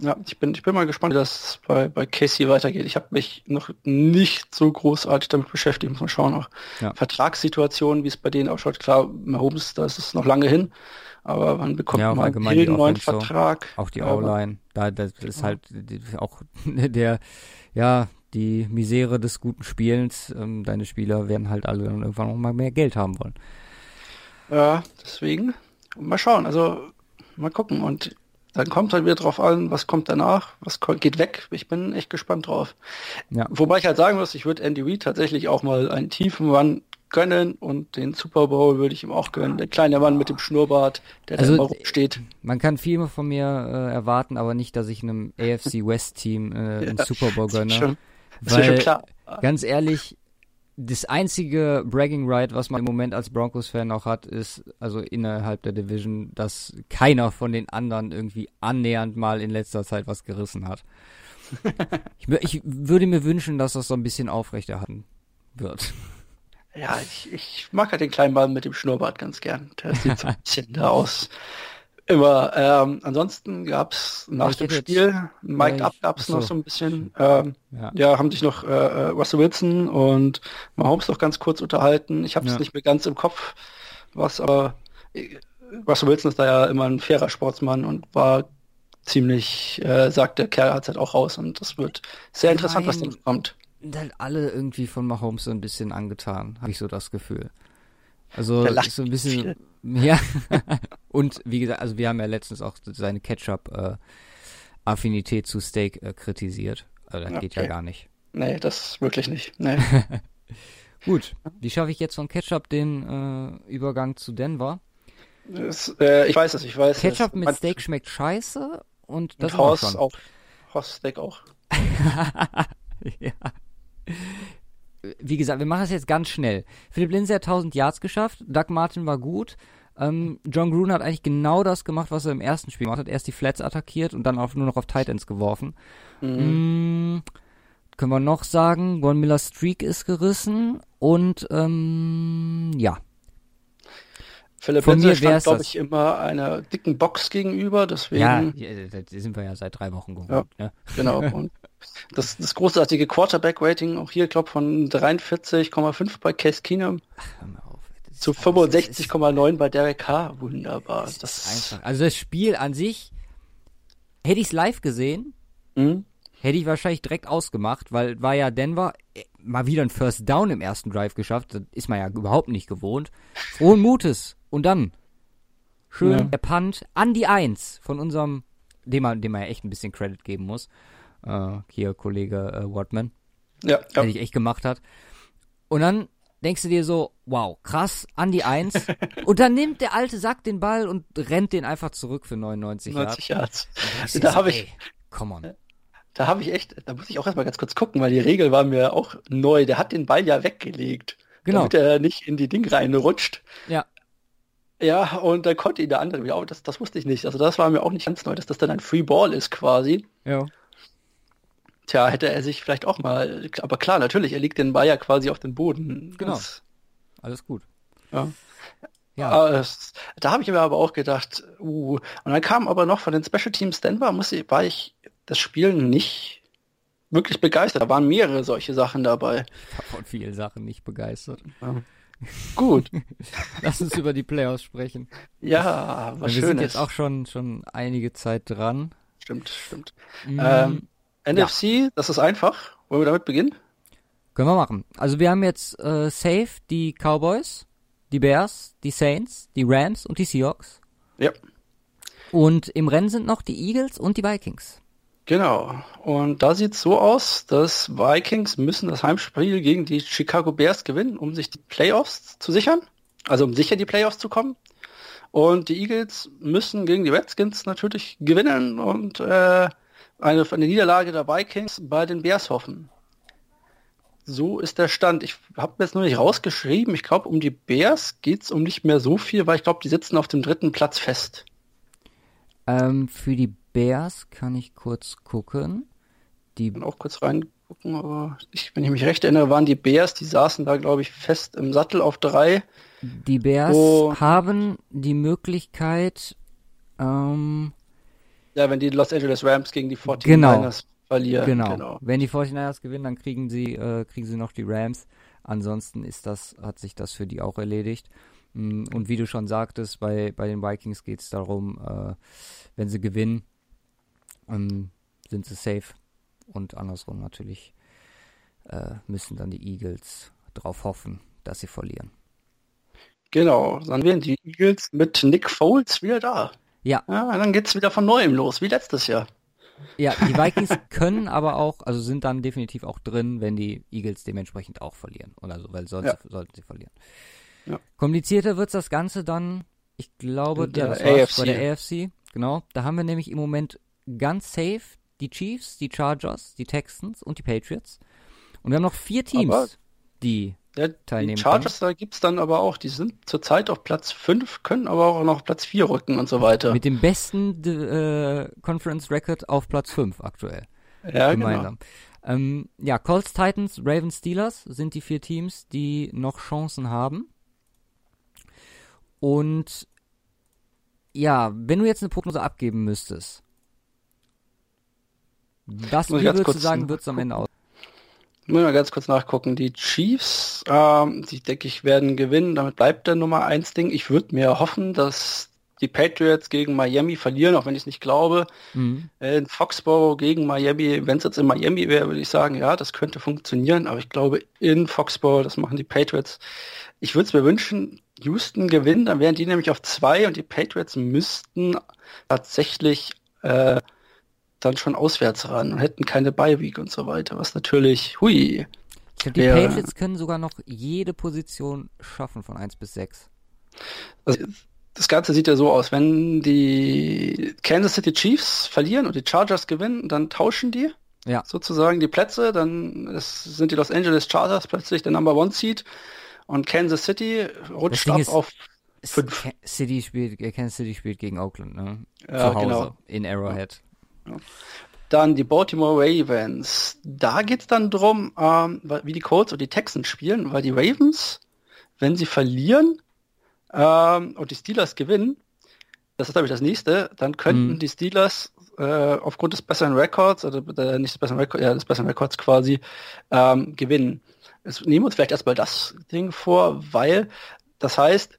Ja, ich bin, ich bin mal gespannt, wie das bei, bei Casey weitergeht. Ich habe mich noch nicht so großartig damit beschäftigt. Muss man schauen auch. Ja. Vertragssituationen, wie es bei denen ausschaut. Klar, Mahomes, da ist es noch lange hin. Aber man bekommt ja, mal einen neuen Vertrag. Auch die O-Line. Da, das ist halt auch der, ja, die Misere des guten Spielens. Ähm, deine Spieler werden halt alle dann irgendwann noch mal mehr Geld haben wollen. Ja, deswegen. Mal schauen. Also, mal gucken. Und dann kommt halt wieder drauf an, was kommt danach, was geht weg. Ich bin echt gespannt drauf. Ja. Wobei ich halt sagen muss, ich würde Andy Reid tatsächlich auch mal einen tiefen Run gönnen und den Super Bowl würde ich ihm auch gönnen. Der kleine Mann mit dem Schnurrbart, der also, da immer rumsteht. Man kann viel von mir äh, erwarten, aber nicht, dass ich einem AFC West Team äh, ja, einen Super Bowl gönne. Schon, weil, schon klar. Ganz ehrlich, das einzige Bragging Right, was man im Moment als Broncos-Fan auch hat, ist also innerhalb der Division, dass keiner von den anderen irgendwie annähernd mal in letzter Zeit was gerissen hat. ich, ich, würde mir wünschen, dass das so ein bisschen aufrechterhalten wird. Ja, ich, ich mag halt den kleinen Mann mit dem Schnurrbart ganz gern. Der sieht so ein bisschen da aus. Immer. Ähm, ansonsten gab es nach dem Spiel, Mike Up gab es noch so ein bisschen. Ähm, ja. ja. haben sich noch äh, äh, Russell Wilson und Mahomes noch ganz kurz unterhalten. Ich habe es ja. nicht mehr ganz im Kopf, was aber äh, Russell Wilson ist da ja immer ein fairer Sportsmann und war ziemlich, äh, sagt der Kerl hat halt auch raus und das wird sehr interessant, Nein, was dann kommt. Halt alle irgendwie von Mahomes so ein bisschen angetan, habe ich so das Gefühl. Also so ein bisschen, ja. und wie gesagt, also wir haben ja letztens auch seine Ketchup-Affinität äh, zu Steak äh, kritisiert. Also das okay. geht ja gar nicht. Nee, das wirklich nicht. Nee. Gut, wie schaffe ich jetzt von Ketchup den äh, Übergang zu Denver? Das, äh, ich weiß es, ich weiß Ketchup es. mit Steak schmeckt scheiße und das und Horst auch. Horst Steak auch. ja wie gesagt, wir machen es jetzt ganz schnell. Philipp Lindsay hat 1000 Yards geschafft, Doug Martin war gut. Ähm, John Gruden hat eigentlich genau das gemacht, was er im ersten Spiel gemacht hat. Erst die Flats attackiert und dann auch nur noch auf Titans geworfen. Mhm. Mm, können wir noch sagen, Von Miller Streak ist gerissen und ähm, ja, Philipp Von Lindsay stand, glaube ich, immer einer dicken Box gegenüber, deswegen. Ja, da sind wir ja seit drei Wochen gewohnt. Ja, ja. Genau. Und das, das großartige Quarterback-Rating auch hier, glaube von 43,5 bei Case Keenum. zu 65,9 bei Derek Carr. Wunderbar. Das, das ist einfach. Also das Spiel an sich, hätte ich es live gesehen, mhm. hätte ich wahrscheinlich direkt ausgemacht, weil war ja Denver äh, mal wieder ein First Down im ersten Drive geschafft. Das ist man ja überhaupt nicht gewohnt. Frohen Mutes. Und dann schön ja. der Punt an die Eins von unserem, dem man, dem man ja echt ein bisschen Credit geben muss. Äh, hier Kollege äh, Watman. Ja, ja. Der sich echt gemacht hat. Und dann denkst du dir so, wow, krass, an die Eins. und dann nimmt der alte Sack den Ball und rennt den einfach zurück für 99 90 Yards. Yards. Da habe ich. Come on. Da habe ich echt, da muss ich auch erstmal ganz kurz gucken, weil die Regel war mir auch neu. Der hat den Ball ja weggelegt. Genau. Damit er nicht in die Ding reinrutscht. Ja. Ja, und dann konnte ihn der andere wieder, das, das wusste ich nicht. Also das war mir auch nicht ganz neu, dass das dann ein Free Ball ist quasi. Ja. Tja, hätte er sich vielleicht auch mal, aber klar, natürlich, er liegt den Ball ja quasi auf den Boden. Genau. Das, Alles gut. Ja. Ja. Das, da habe ich mir aber auch gedacht, uh, und dann kam aber noch von den Special Teams Denver, muss ich, war ich das Spiel nicht wirklich begeistert. Da waren mehrere solche Sachen dabei. Ich war von vielen Sachen nicht begeistert. Ja. Gut. Lass uns über die Playoffs sprechen. Ja, was Wir sind jetzt auch schon, schon einige Zeit dran. Stimmt, stimmt. Mm, ähm, NFC, ja. das ist einfach. Wollen wir damit beginnen? Können wir machen. Also wir haben jetzt äh, safe die Cowboys, die Bears, die Saints, die Rams und die Seahawks. Ja. Und im Rennen sind noch die Eagles und die Vikings. Genau. Und da sieht es so aus, dass Vikings müssen das Heimspiel gegen die Chicago Bears gewinnen, um sich die Playoffs zu sichern. Also um sicher die Playoffs zu kommen. Und die Eagles müssen gegen die Redskins natürlich gewinnen und äh, eine, eine Niederlage der Vikings bei den Bears hoffen. So ist der Stand. Ich habe mir jetzt nur nicht rausgeschrieben. Ich glaube, um die Bears geht es um nicht mehr so viel, weil ich glaube, die sitzen auf dem dritten Platz fest. Ähm, für die Bears kann ich kurz gucken. Die kann auch kurz reingucken, aber ich, wenn ich mich recht erinnere, waren die Bears, die saßen da, glaube ich, fest im Sattel auf drei. Die Bears haben die Möglichkeit, ähm, ja, wenn die Los Angeles Rams gegen die 49ers genau, verlieren. Genau. genau. Wenn die 49ers gewinnen, dann kriegen sie, äh, kriegen sie noch die Rams. Ansonsten ist das, hat sich das für die auch erledigt. Mm, und wie du schon sagtest, bei, bei den Vikings geht es darum, äh, wenn sie gewinnen, ähm, sind sie safe. Und andersrum natürlich äh, müssen dann die Eagles darauf hoffen, dass sie verlieren. Genau, dann wären die Eagles mit Nick Foles wieder da. Ja. ja dann geht's wieder von neuem los, wie letztes Jahr. Ja, die Vikings können aber auch, also sind dann definitiv auch drin, wenn die Eagles dementsprechend auch verlieren. Oder so, weil sonst ja. sollten sie verlieren. Ja. Komplizierter wird's das Ganze dann, ich glaube, der, ja, bei der AFC. Genau, da haben wir nämlich im Moment ganz safe die Chiefs, die Chargers, die Texans und die Patriots. Und wir haben noch vier Teams, aber die ja, teilnehmen. Die Chargers, können. da gibt es dann aber auch, die sind zurzeit auf Platz 5, können aber auch noch Platz 4 rücken und so weiter. Mit dem besten äh, Conference Record auf Platz 5 aktuell. Ja, genau. gemeinsam. Genau. Ähm, ja, Colts, Titans, Ravens, Steelers sind die vier Teams, die noch Chancen haben. Und ja, wenn du jetzt eine Prognose abgeben müsstest, was würdest du sagen, wird es am Ende aus? Muss mal ganz kurz nachgucken. Die Chiefs, ähm, die denke ich, werden gewinnen. Damit bleibt der Nummer 1 Ding. Ich würde mir hoffen, dass die Patriots gegen Miami verlieren, auch wenn ich es nicht glaube. Mhm. In Foxborough gegen Miami, wenn es jetzt in Miami wäre, würde ich sagen, ja, das könnte funktionieren. Aber ich glaube, in Foxborough, das machen die Patriots. Ich würde es mir wünschen, Houston gewinnt, dann wären die nämlich auf zwei und die Patriots müssten tatsächlich äh, dann schon auswärts ran und hätten keine Bye-Week und so weiter, was natürlich, hui. Ich glaube, die wär, Patriots können sogar noch jede Position schaffen von 1 bis 6. Also, das Ganze sieht ja so aus, wenn die Kansas City Chiefs verlieren und die Chargers gewinnen, dann tauschen die ja. sozusagen die Plätze, dann sind die Los Angeles Chargers plötzlich der Number One Seed und Kansas City rutscht ab auf fünf. City spielt, Kansas City spielt gegen Oakland, ne? Ja, Zu Hause genau. in Arrowhead. Dann die Baltimore Ravens. Da geht es dann drum, ähm, wie die Colts und die Texans spielen, weil die Ravens, wenn sie verlieren ähm, und die Steelers gewinnen, das ist glaube ich das nächste, dann könnten mhm. die Steelers äh, aufgrund des besseren Records, oder äh, nicht des besseren Records, ja, des besseren Records quasi, ähm, gewinnen. Jetzt nehmen wir uns vielleicht erstmal das Ding vor, weil das heißt,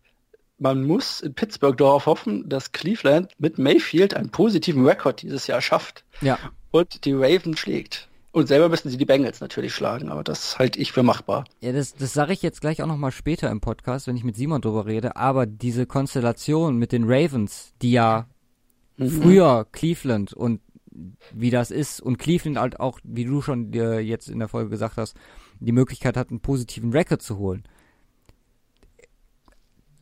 man muss in Pittsburgh darauf hoffen, dass Cleveland mit Mayfield einen positiven Rekord dieses Jahr schafft. Ja. Und die Raven schlägt. Und selber müssen sie die Bengals natürlich schlagen, aber das halte ich für machbar. Ja, das, das sage ich jetzt gleich auch nochmal später im Podcast, wenn ich mit Simon drüber rede, aber diese Konstellation mit den Ravens, die ja mhm. früher Cleveland und wie das ist und Cleveland halt auch, wie du schon dir jetzt in der Folge gesagt hast, die Möglichkeit hat, einen positiven Rekord zu holen.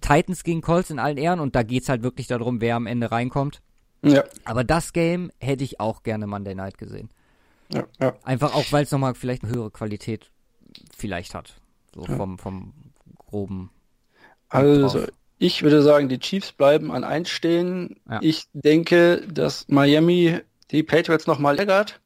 Titans gegen Colts in allen Ehren und da geht's halt wirklich darum, wer am Ende reinkommt. Ja. Aber das Game hätte ich auch gerne Monday Night gesehen. Ja, ja. Einfach auch, weil es nochmal vielleicht eine höhere Qualität vielleicht hat. So ja. vom, vom groben. Also, ich würde sagen, die Chiefs bleiben an 1 stehen. Ja. Ich denke, dass Miami die Patriots nochmal ärgert.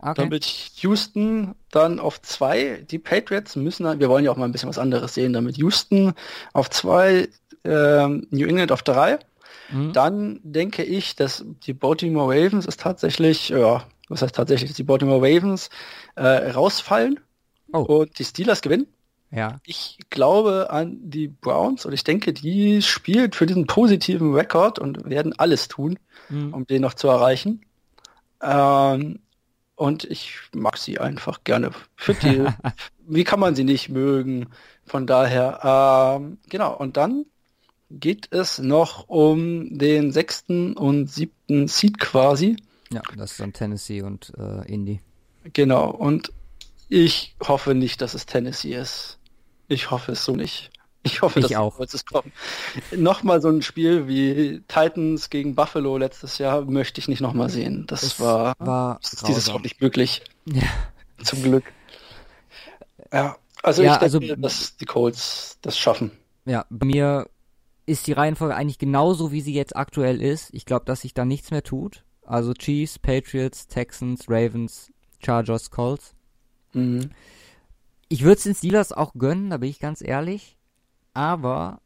Okay. Damit Houston dann auf zwei, die Patriots müssen, wir wollen ja auch mal ein bisschen was anderes sehen, damit Houston auf zwei, äh, New England auf drei. Mhm. Dann denke ich, dass die Baltimore Ravens ist tatsächlich, ja, was heißt tatsächlich, dass die Baltimore Ravens äh, rausfallen oh. und die Steelers gewinnen. Ja. Ich glaube an die Browns und ich denke, die spielt für diesen positiven Rekord und werden alles tun, mhm. um den noch zu erreichen. Ähm, und ich mag sie einfach gerne. Für die, wie kann man sie nicht mögen? Von daher, ähm, genau. Und dann geht es noch um den sechsten und siebten Seed quasi. Ja, das ist dann Tennessee und äh, Indy. Genau, und ich hoffe nicht, dass es Tennessee ist. Ich hoffe es so nicht. Ich hoffe, Ich dass auch. es kommen. Nochmal so ein Spiel wie Titans gegen Buffalo letztes Jahr möchte ich nicht nochmal sehen. Das Es war, war das ist dieses. Jahr nicht möglich. Ja. Zum Glück. Ja, also Ja, ich denke, also- dass die Colts das schaffen. Ja, bei mir ist die Reihenfolge eigentlich genauso, wie sie jetzt aktuell ist. Ich glaube, dass sich da nichts mehr tut. Also Chiefs, Patriots, Texans, Ravens, Chargers, Colts. Mhm. Ich würde es den Steelers auch gönnen, da bin ich ganz ehrlich. Aber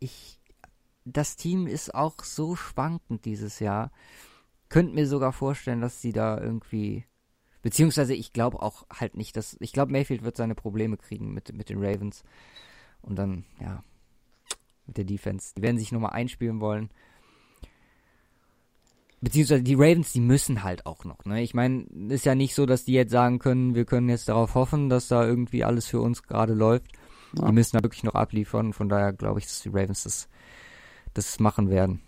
ich, das Team ist auch so schwankend dieses Jahr. Könnt mir sogar vorstellen, dass sie da irgendwie, beziehungsweise ich glaube auch halt nicht, dass, ich glaube Mayfield wird seine Probleme kriegen mit, mit den Ravens. Und dann, ja, mit der Defense. Die werden sich nochmal einspielen wollen. Beziehungsweise die Ravens, die müssen halt auch noch. Ne? Ich meine, ist ja nicht so, dass die jetzt sagen können, wir können jetzt darauf hoffen, dass da irgendwie alles für uns gerade läuft. Ja. Die müssen da wirklich noch abliefern. Von daher glaube ich, dass die Ravens das, das machen werden.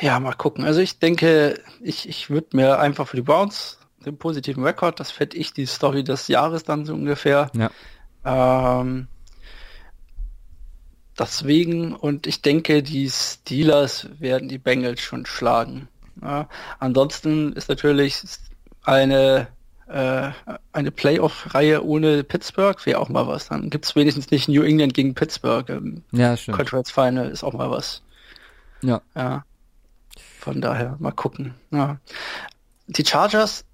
Ja, mal gucken. Also ich denke, ich, ich würde mir einfach für die Browns den positiven Rekord, das fände ich die Story des Jahres dann so ungefähr. Ja. Ähm, deswegen, und ich denke, die Steelers werden die Bengals schon schlagen. Ja, ansonsten ist natürlich eine, äh, eine Playoff-Reihe ohne Pittsburgh wäre auch mal was. Dann gibt's wenigstens nicht New England gegen Pittsburgh im Ja, stimmt. Conference Final, ist auch mal was. Ja. Ja. Von daher, mal gucken. Ja. Die Chargers,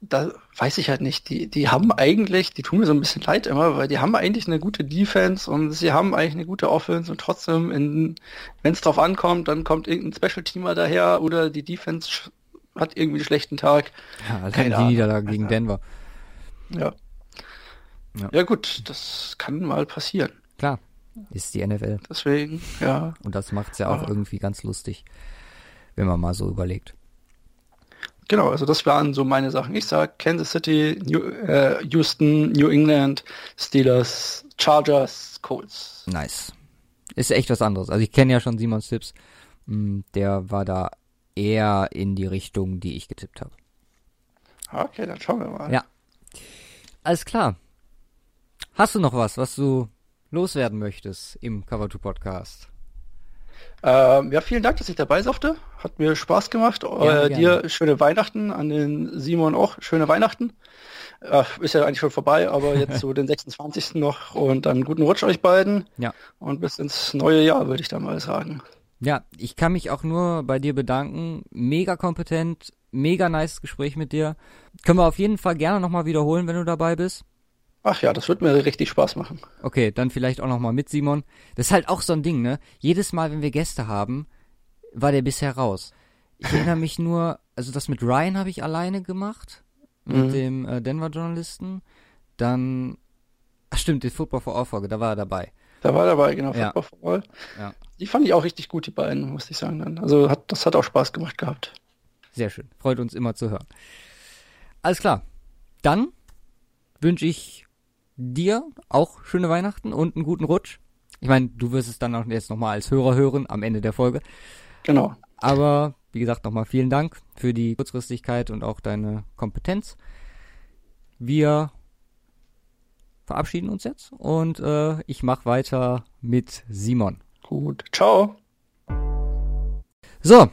da weiß ich halt nicht, die, die haben eigentlich, die tun mir so ein bisschen leid immer, weil die haben eigentlich eine gute Defense und sie haben eigentlich eine gute Offense und trotzdem, wenn es drauf ankommt, dann kommt irgendein Special-Teamer daher oder die Defense hat irgendwie einen schlechten Tag. Ja, allein Keine die Ahnung. Niederlage gegen Denver. Ja. Ja. Ja gut, das kann mal passieren. Klar, ist die NFL. Deswegen, ja. Und das macht's ja auch Ja. irgendwie ganz lustig, wenn man mal so überlegt. Genau, also das waren so meine Sachen. Ich sag Kansas City, New, äh, Houston, New England, Steelers, Chargers, Colts. Nice. Ist echt was anderes. Also ich kenne ja schon Simons Tipps. Mm, Der war da eher in die Richtung, die ich getippt habe. Okay, dann schauen wir mal. Ja. Alles klar. Hast du noch was, was du loswerden möchtest im Cover 2 Podcast? Ähm, ja, vielen Dank, dass ich dabei durfte. Hat mir Spaß gemacht. Gerne, äh, gerne. dir schöne Weihnachten, an den Simon auch schöne Weihnachten. Äh, ist ja eigentlich schon vorbei, aber jetzt so den 26. noch und dann guten Rutsch euch beiden Ja. und bis ins neue Jahr, würde ich da mal sagen. Ja, ich kann mich auch nur bei dir bedanken. Mega kompetent, mega nice Gespräch mit dir. Können wir auf jeden Fall gerne nochmal wiederholen, wenn du dabei bist. Ach ja, das wird mir richtig Spaß machen. Okay, dann vielleicht auch nochmal mit Simon. Das ist halt auch so ein Ding, ne? Jedes Mal, wenn wir Gäste haben, war der bisher raus. Ich erinnere mich nur, also das mit Ryan habe ich alleine gemacht, mit Mhm. dem äh, Denver-Journalisten. Dann, ach stimmt, die Football for All Folge, da war er dabei. Da war dabei, genau, Ja. Football. Ja. Die fand ich auch richtig gut, die beiden, muss ich sagen dann. Also hat, das hat auch Spaß gemacht gehabt. Sehr schön. Freut uns immer zu hören. Alles klar. Dann wünsche ich dir auch schöne Weihnachten und einen guten Rutsch. Ich meine, du wirst es dann auch jetzt nochmal als Hörer hören am Ende der Folge. Genau. Aber wie gesagt, nochmal vielen Dank für die Kurzfristigkeit und auch deine Kompetenz. Wir verabschieden uns jetzt und äh, ich mache weiter mit Simon. Gut. Ciao. So,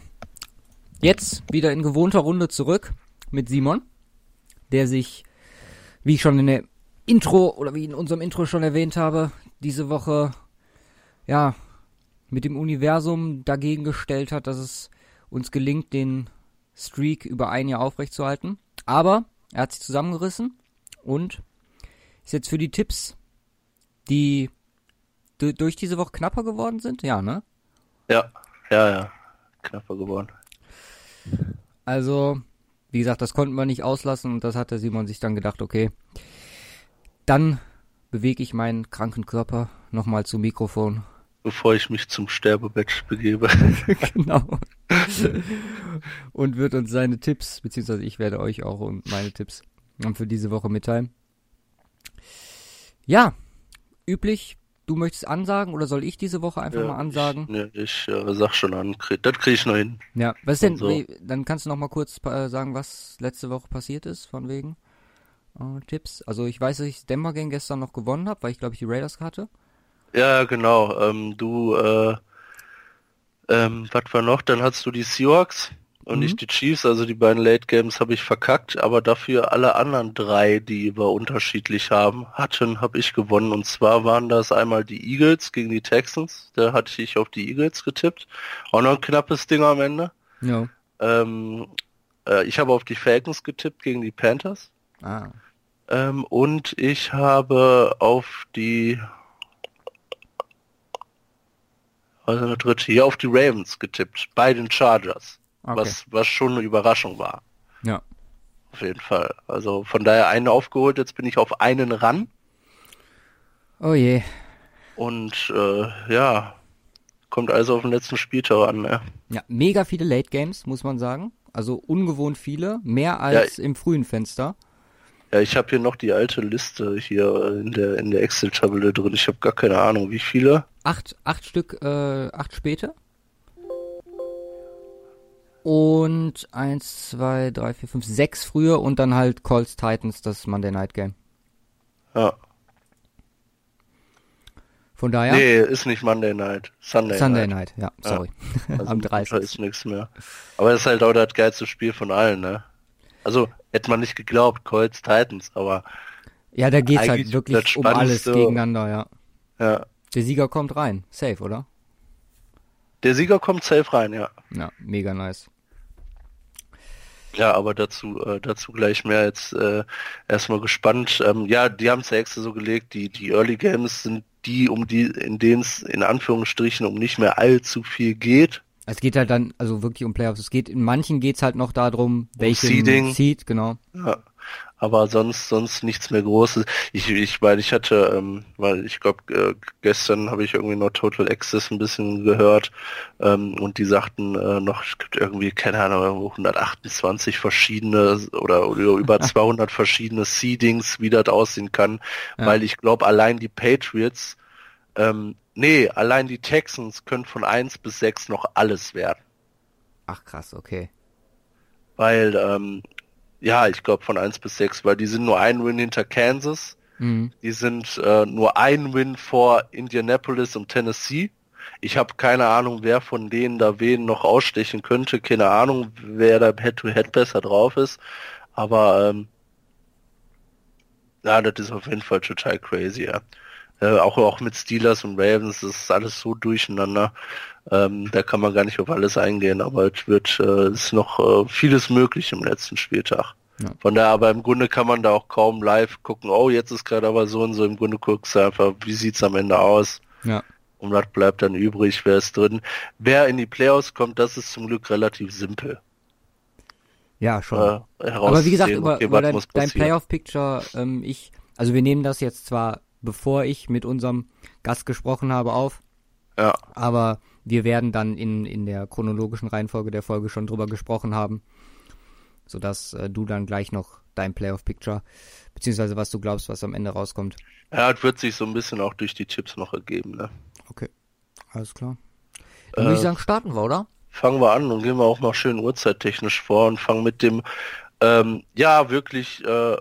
jetzt wieder in gewohnter Runde zurück mit Simon, der sich, wie ich schon in der Intro oder wie in unserem Intro schon erwähnt habe, diese Woche ja mit dem Universum dagegen gestellt hat, dass es uns gelingt, den Streak über ein Jahr aufrechtzuerhalten. Aber er hat sich zusammengerissen und ist jetzt für die Tipps, die du- durch diese Woche knapper geworden sind, ja, ne? Ja, ja, ja. Knapper geworden. Also, wie gesagt, das konnten wir nicht auslassen und das hat der Simon sich dann gedacht, okay, dann bewege ich meinen kranken Körper nochmal zum Mikrofon. Bevor ich mich zum Sterbebett begebe. genau. und wird uns seine Tipps, beziehungsweise ich werde euch auch und meine Tipps für diese Woche mitteilen. Ja, üblich du möchtest ansagen oder soll ich diese Woche einfach Ja, mal ansagen? Ich, ne, ich äh, sag schon an, krieg, das krieg ich noch hin. Ja, was denn, so. we- dann kannst du noch mal kurz äh, sagen, was letzte Woche passiert ist, von wegen äh, Tipps. Also ich weiß, dass ich das Denver Game gestern noch gewonnen habe, weil ich glaube ich die Raiders hatte. Ja, genau. Ähm, du, äh, ähm, was war noch? Dann hast du die Seahawks und Mhm. nicht die Chiefs. Also die beiden Late Games habe ich verkackt, aber dafür alle anderen drei, die wir unterschiedlich haben, hatten, habe ich gewonnen. Und zwar waren das einmal die Eagles gegen die Texans. Da hatte ich auf die Eagles getippt. Auch noch ein knappes Ding am Ende. Ja. Ähm, äh, ich habe auf die Falcons getippt gegen die Panthers. Ah. Ähm, und ich habe auf die ist der dritte? Hier auf die Ravens getippt, bei den Chargers. Okay. Was, was schon eine Überraschung war. Ja. Auf jeden Fall. Also von daher einen aufgeholt, jetzt bin ich auf einen ran. Oh je. Und äh, ja, kommt also auf den letzten Spieltag an. Ne? Ja, mega viele Late Games, muss man sagen. Also ungewohnt viele, mehr als im frühen Fenster. Ja, ich habe hier noch die alte Liste hier in der in der Excel-Tabelle drin. Ich habe gar keine Ahnung, wie viele. Acht, acht Stück, äh, acht später. Und eins, zwei, drei, vier, fünf, sechs früher und dann halt Colts Titans, das Monday Night Game. Ja. Von daher, Nee, ist nicht Monday Night. Sunday, Sunday Night. Night, ja, sorry. Also Am mit 30. Montag ist nichts mehr. Aber es ist halt auch das geilste Spiel von allen, ne? Also, hätte man nicht geglaubt, Colts Titans, aber Ja, da geht's halt wirklich das um alles gegeneinander, ja. ja. Der Sieger kommt rein. Safe, oder? Der Sieger kommt safe rein, ja. Ja, mega nice. Ja, aber dazu, äh, dazu gleich mehr jetzt äh, erstmal gespannt. Ähm, ja, die haben es ja extra so gelegt, die, die Early Games sind die, um die, in denen es in Anführungsstrichen um nicht mehr allzu viel geht. Es geht halt dann, also wirklich um Playoffs. Es geht, in manchen geht's halt noch darum, welchen Seeding. Seed, genau. Ja. Aber sonst, sonst nichts mehr Großes. Ich, ich meine, ich hatte, ähm, weil ich glaube, äh, gestern habe ich irgendwie noch Total Access ein bisschen gehört ähm, und die sagten äh, noch, es gibt irgendwie, keine Ahnung, irgendwo 128 verschiedene oder, oder über 200 verschiedene Seedings, wie das aussehen kann, Ja. weil ich glaube, allein die Patriots, ähm, nee, allein die Texans können von 1 bis 6 noch alles werden. Ach krass, okay. Weil, ähm, ja, ich glaube von 1 bis 6, weil die sind nur ein Win hinter Kansas. Mhm. Die sind äh, nur ein Win vor Indianapolis und Tennessee. Ich habe keine Ahnung, wer von denen da wen noch ausstechen könnte. Keine Ahnung, wer da Head-to-Head besser drauf ist. Aber ähm, ja, das ist auf jeden Fall total crazy, ja. Äh, auch, auch mit Steelers und Ravens, das ist alles so durcheinander. Ähm, da kann man gar nicht auf alles eingehen, aber es wird äh, ist noch äh, vieles möglich im letzten Spieltag. Ja. Von daher, aber im Grunde kann man da auch kaum live gucken, oh, jetzt ist gerade aber so und so, im Grunde guckst du einfach, wie sieht's am Ende aus? Ja. Und was bleibt dann übrig, wer ist drin? Wer in die Playoffs kommt, das ist zum Glück relativ simpel. Ja, schon. Äh, Aber wie gesagt, über, okay, über dein, dein. Playoff-Picture, ähm, ich, also wir nehmen das jetzt zwar, bevor ich mit unserem Gast gesprochen habe, auf, Ja, aber wir werden dann in, in der chronologischen Reihenfolge der Folge schon drüber gesprochen haben, sodass äh, du dann gleich noch dein Playoff-Picture, beziehungsweise was du glaubst, was am Ende rauskommt. ja, es wird sich so ein bisschen auch durch die Tipps noch ergeben, ne? Okay, alles klar. Dann würde ich Äh, sagen, starten wir, oder? fangen wir an und gehen wir auch mal schön uhrzeittechnisch vor und fangen mit dem, ähm, ja, wirklich äh,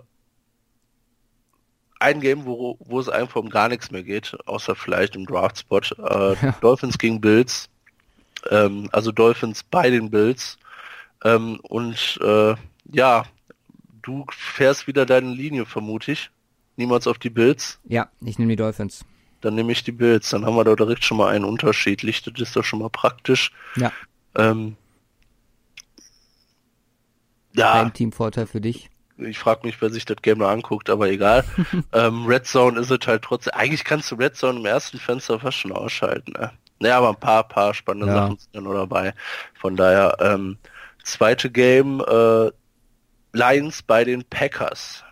ein Game, wo, wo es einfach um gar nichts mehr geht, außer vielleicht im Draft-Spot. Äh, Ja. Dolphins gegen Bills. Ähm, also Dolphins bei den Bills. Ähm, und äh, ja, du fährst wieder deine Linie, vermute ich. Niemals auf die Bills. Ja, ich nehme die Dolphins. Dann nehme ich die Bills. Dann haben wir da direkt schon mal einen Unterschied. Lichtet ist doch schon mal praktisch. Ja, Ähm, ja, ein Teamvorteil für dich. Ich frage mich, wer sich das Game noch anguckt, aber egal. ähm, Red Zone ist es halt trotzdem. Eigentlich kannst du Red Zone im ersten Fenster fast schon ausschalten. Ne? Naja, aber ein paar, paar spannende Ja. Sachen sind noch dabei. Von daher, ähm, zweite Game, äh, Lions bei den Packers.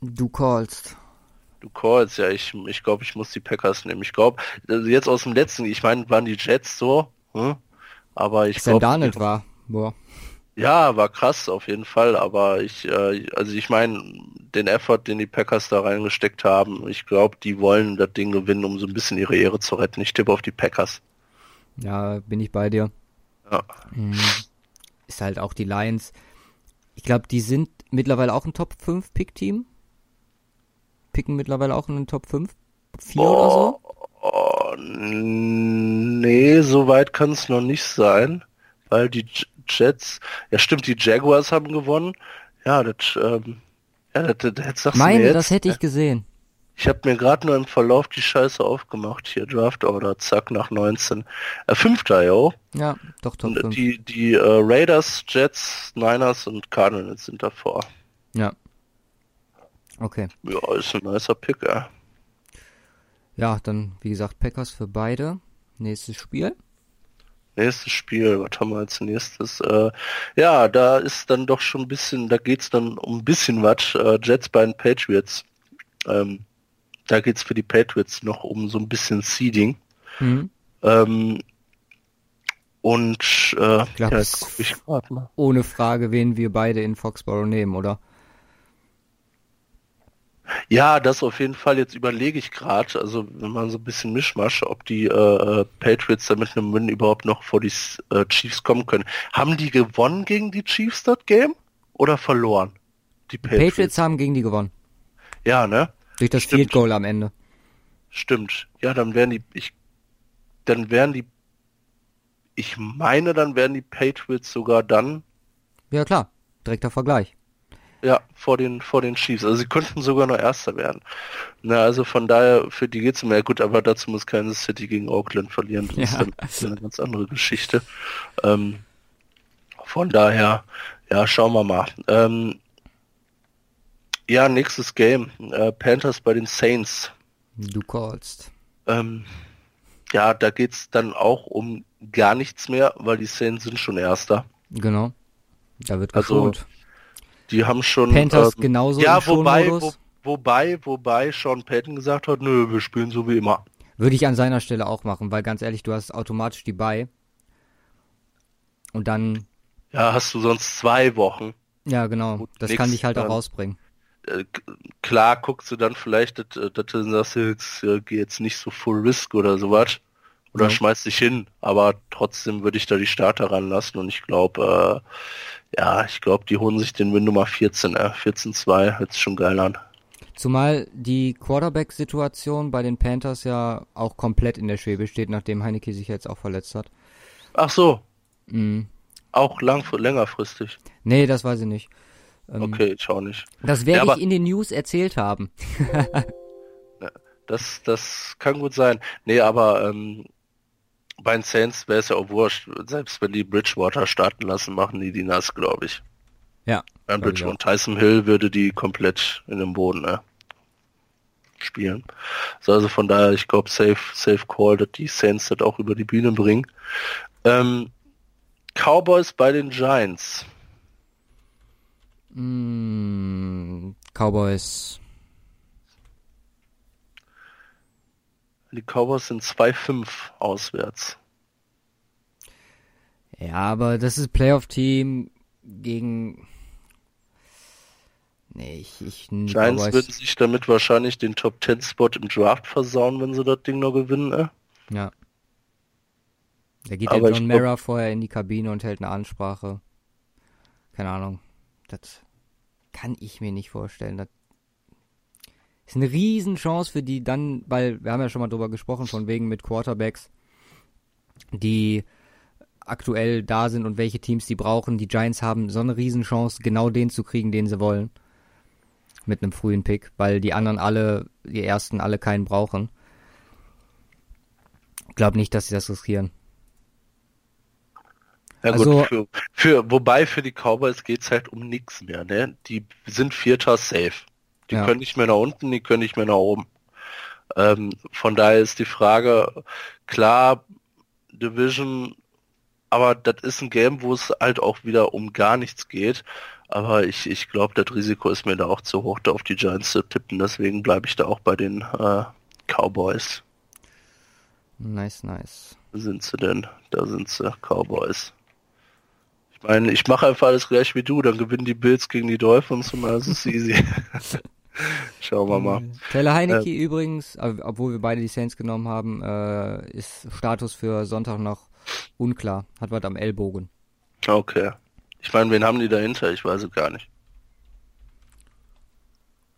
Du callst. Du callst, ja, ich, ich glaube, ich muss die Packers nehmen. Ich glaube, jetzt aus dem letzten, ich meine, waren die Jets so, hm? aber ich glaube, Darnold war, boah. Ja, war krass auf jeden Fall, aber ich, äh, also ich meine, den Effort, den die Packers da reingesteckt haben, ich glaube, die wollen das Ding gewinnen, um so ein bisschen ihre Ehre zu retten. Ich tippe auf die Packers. Ja, bin ich bei dir. Ja. Mhm. Ist halt auch die Lions. Ich glaube, die sind mittlerweile auch ein Top 5 Pick-Team. Picken mittlerweile auch in den Top 5. 4 oder so. Oh, nee, so weit kann es noch nicht sein, weil die Jets, ja stimmt, die Jaguars haben gewonnen. Ja, das, ähm, ja, das, das, das sagst du mir Meine, jetzt. das hätte ich gesehen. Ich habe mir gerade nur im Verlauf die Scheiße aufgemacht. Hier, Draft Order, zack, nach 19. Äh, Fünfter, yo. Ja, doch Top Und 5. Die, die äh, Raiders, Jets, Niners und Cardinals sind davor. Ja. Okay. Ja, ist ein nicer Pick, ja. Ja, dann, wie gesagt, Packers für beide. Nächstes Spiel. Nächstes Spiel, was haben wir als nächstes? Äh, ja, da ist dann doch schon ein bisschen, da geht's dann um ein bisschen was. Äh, Jets bei den Patriots. Ähm, da geht's für die Patriots noch um so ein bisschen Seeding. Mhm. Ähm, und äh, glaub, ja, es- ich. Ohne Frage, wen wir beide in Foxborough nehmen, oder? Ja, das auf jeden Fall. Jetzt überlege ich gerade, also wenn man so ein bisschen Mischmasch, ob die äh, Patriots da mit einem Win überhaupt noch vor die äh, Chiefs kommen können. Haben die gewonnen gegen die Chiefs das Game oder verloren? Die Patriots. Patriots haben gegen die gewonnen. Ja, ne? Durch das Stimmt. Field Goal am Ende. Stimmt. Ja, dann wären die, ich, dann wären die, ich meine, dann wären die Patriots sogar dann, Ja, klar. Direkter Vergleich. Ja, vor den, vor den Chiefs. Also sie könnten sogar noch Erster werden. Na, also von daher, für die geht's mehr gut, aber dazu muss Kansas City gegen Oakland verlieren. Das ist Ja. dann eine ganz andere Geschichte. Ähm, von daher, ja, schauen wir mal. Ähm, ja, nächstes Game. Äh, Panthers bei den Saints. Du callst. Ähm, ja, da geht's dann auch um gar nichts mehr, weil die Saints sind schon Erster. Genau. Da wird Also, geschont. Die haben schon. Panthers ähm, genauso Ja, wobei, wo, wobei, wobei Sean Payton gesagt hat, nö, wir spielen so wie immer. Würde ich an seiner Stelle auch machen, weil ganz ehrlich, du hast automatisch die Buy. Und dann, Ja, hast du sonst zwei Wochen. ja genau, Gut, das nix, kann dich halt auch dann- rausbringen. Äh, klar guckst du dann vielleicht, dass, äh, dass du sagst, jetzt geh jetzt nicht so full risk oder sowas. Oder Ja. schmeiß dich hin, aber trotzdem würde ich da die Starter ranlassen und ich glaube, äh, ja, ich glaube, die holen sich den Win Nummer 14, äh, 14-2, hört sich schon geil an. Zumal die Quarterback-Situation bei den Panthers ja auch komplett in der Schwebe steht, nachdem Heineke sich jetzt auch verletzt hat. Ach so, Mhm. auch lang, längerfristig. Nee, das weiß ich nicht. Ähm, Okay, ich auch nicht. Das werde Ja, ich in den News erzählt haben. Das, das kann gut sein. Nee, aber ähm, bei den Saints wäre es ja auch wurscht. Selbst wenn die Bridgewater starten lassen, machen die die nass, glaube ich. Ja. Ich Bridgewater und Tyson Hill würde die komplett in den Boden ne, spielen. So, also von daher, ich glaube, safe, safe call, dass die Saints das auch über die Bühne bringen. Ähm, Cowboys bei den Giants. Mm, Cowboys. Die Cowboys sind 2-5 auswärts. Ja, aber das ist Playoff-Team gegen. Nee, ich, ich Giants Cowboys. würden sich damit wahrscheinlich den Top 10 Spot im Draft versauen, wenn sie das Ding noch gewinnen. Äh? Ja. Da geht Aber der John glaub- Mara vorher in die Kabine und hält eine Ansprache. Keine Ahnung. Das kann ich mir nicht vorstellen. Das ist eine Riesenchance für die dann, weil wir haben ja schon mal drüber gesprochen, von wegen mit Quarterbacks, die aktuell da sind und welche Teams die brauchen. Die Giants haben so eine Riesenchance, genau den zu kriegen, den sie wollen. Mit einem frühen Pick, weil die anderen alle, die ersten alle keinen brauchen. Glaub nicht, dass sie das riskieren. Ja Also- gut, für, für, wobei für die Cowboys geht's halt um nichts mehr, ne? Die sind Vierter safe. Die Ja. können nicht mehr nach unten, die können nicht mehr nach oben. Ähm, von daher ist die Frage, klar, Division, aber das ist ein Game, wo es halt auch wieder um gar nichts geht. Aber ich, ich glaube, das Risiko ist mir da auch zu hoch, da auf die Giants zu tippen. Deswegen bleibe ich da auch bei den äh, Cowboys. Nice, nice. Sind sie denn? Da sind sie, Cowboys. Ich meine, ich mache einfach alles gleich wie du, dann gewinnen die Bills gegen die Dolphins und alles ist easy. Schauen wir mal. Taylor Heinecke äh, übrigens, obwohl wir beide die Saints genommen haben, äh, ist Status für Sonntag noch unklar. Hat was am Ellbogen. Okay. Ich meine, wen haben die dahinter? Ich weiß es gar nicht.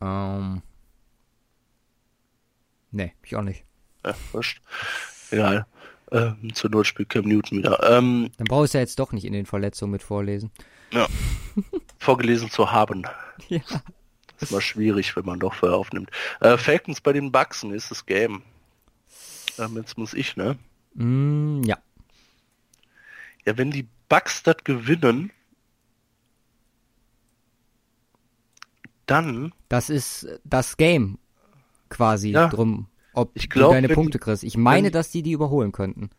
Ähm. Nee, ich auch nicht. Ja, wurscht. Egal. Ähm, zur Not spielt Cam Newton wieder. Ähm, Dann brauchst du ja jetzt doch nicht in den Verletzungen mit vorlesen. Ja. Vorgelesen zu haben. Ja. Das ist mal schwierig, wenn man doch vorher aufnimmt. Äh, Falcons bei den Bucks, nächstes Game. Ähm, jetzt muss ich, ne? Mm, ja. Ja, wenn die Bucks das gewinnen, dann. Das ist das Game quasi Ja. drum, ob Ich du glaub, deine wenn- Punkte kriegst. Ich meine, dass die die überholen könnten.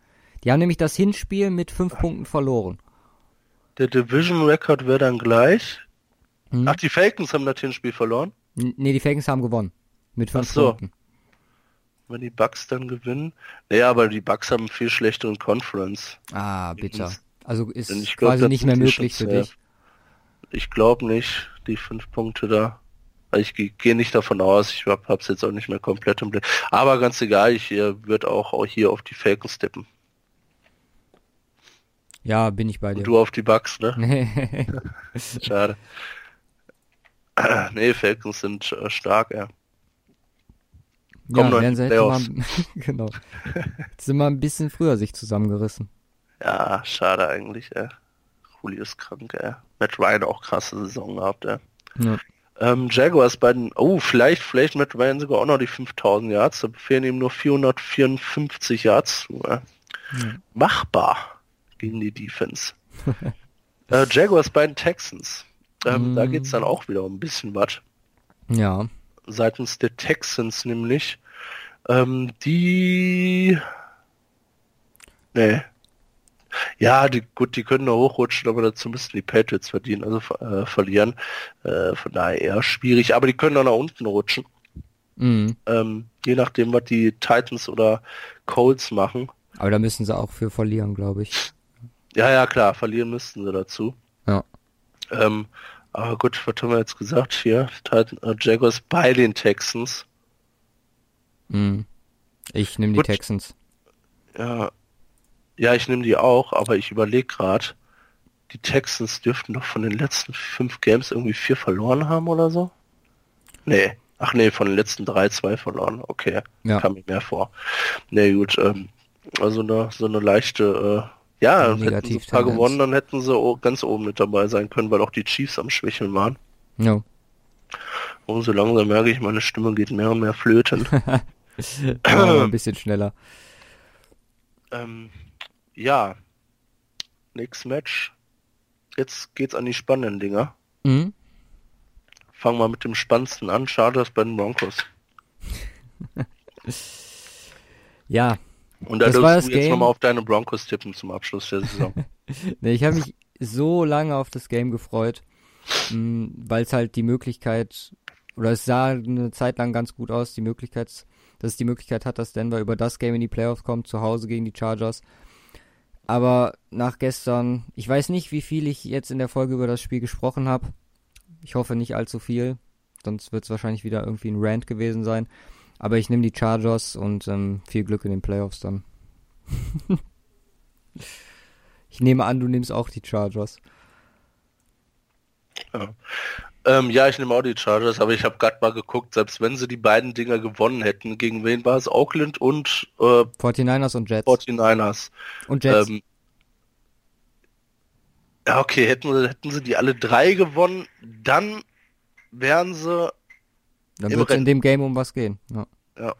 Die haben nämlich das Hinspiel mit fünf Punkten verloren. Der Division Record wäre dann gleich. Hm? Ach, die Falcons haben das Hinspiel verloren. N- Nee, die Falcons haben gewonnen. Mit fünf Ach so. Punkten. Wenn die Bucks dann gewinnen. Naja, aber die Bucks haben einen viel schlechteren Conference. Ah, bitter. Also ist glaub, quasi nicht mehr möglich für dich. Ich glaube nicht, die fünf Punkte da. Also Ich ge- gehe nicht davon aus, ich hab, hab's jetzt auch nicht mehr komplett im Blick. Aber ganz egal, ich äh, würde auch, auch hier auf die Falcons tippen. Ja, bin ich bei dir. Und du auf die Bucks, ne? Schade. nee, Falcons sind äh, stark, ja. Kommen ja, werden sie jetzt mal, genau. Jetzt sind wir ein bisschen früher sich zusammengerissen. Ja, schade eigentlich, ey. Julio ist krank, ey. Matt Ryan auch krasse Saison gehabt, ey. Ja. Ähm, Jaguars bei den, oh, vielleicht, vielleicht Matt Ryan sogar auch noch die 5000 Yards, da fehlen ihm nur 454 Yards zu, ey. Machbar gegen die Defense. äh, Jaguars bei den Texans. Da Mm. geht's dann auch wieder um ein bisschen was. Ja. Seitens der Texans nämlich. Ähm, die... Nee. Ja, die, gut, die können da hochrutschen, aber dazu müssten die Patriots verdienen, also äh, verlieren. Äh, von daher eher schwierig, aber die können dann nach unten rutschen. Mhm. Ähm, je nachdem, was die Titans oder Colts machen. Aber da müssen sie auch für verlieren, glaube ich. Ja, ja, klar, verlieren müssten sie dazu. Ja. Ähm, aber gut, was haben wir jetzt gesagt hier? Titan, äh, Jaguars bei den Texans. Mhm. Ich nehme die Gut. Texans. Ja, ja, ich nehme die auch, aber ich überlege gerade, die Texans dürften doch von den letzten fünf Games irgendwie vier verloren haben oder so? Nee. Ach nee, von den letzten drei zwei verloren. Okay, Ja. kam mir mehr vor. Nee, gut, ähm, also eine, so eine leichte, äh, ja, hätten sie ein paar gewonnen, dann hätten sie ganz oben mit dabei sein können, weil auch die Chiefs am Schwächeln waren. Ja. Und so langsam merke ich, meine Stimme geht mehr und mehr flöten. Ein bisschen schneller. Ähm, ja. Nächstes Match. Jetzt geht's an die spannenden Dinger. Mhm. Fangen wir mit dem spannendsten an. Chargers bei den Broncos. Ja. Und da Das wir jetzt nochmal auf deine Broncos tippen zum Abschluss der Saison. Nee, ich habe mich so lange auf das Game gefreut, weil es halt die Möglichkeit, oder es sah eine Zeit lang ganz gut aus, die Möglichkeit, dass es die Möglichkeit hat, dass Denver über das Game in die Playoffs kommt, zu Hause gegen die Chargers. Aber nach gestern, ich weiß nicht, wie viel ich jetzt in der Folge über das Spiel gesprochen habe. Ich hoffe nicht allzu viel, sonst wird es wahrscheinlich wieder irgendwie ein Rant gewesen sein. Aber ich nehme die Chargers und ähm, viel Glück in den Playoffs dann. ich nehme an, du nimmst auch die Chargers. ähm, ja, ich nehme auch die Chargers, aber ich habe gerade mal geguckt, selbst wenn sie die beiden Dinger gewonnen hätten, gegen wen war es? Oakland und äh, 49ers und Jets. 49ers. und Jets. Ähm, ja, okay, hätten hätten sie die alle drei gewonnen, dann wären sie dann wird es in dem Game um was gehen. Ja.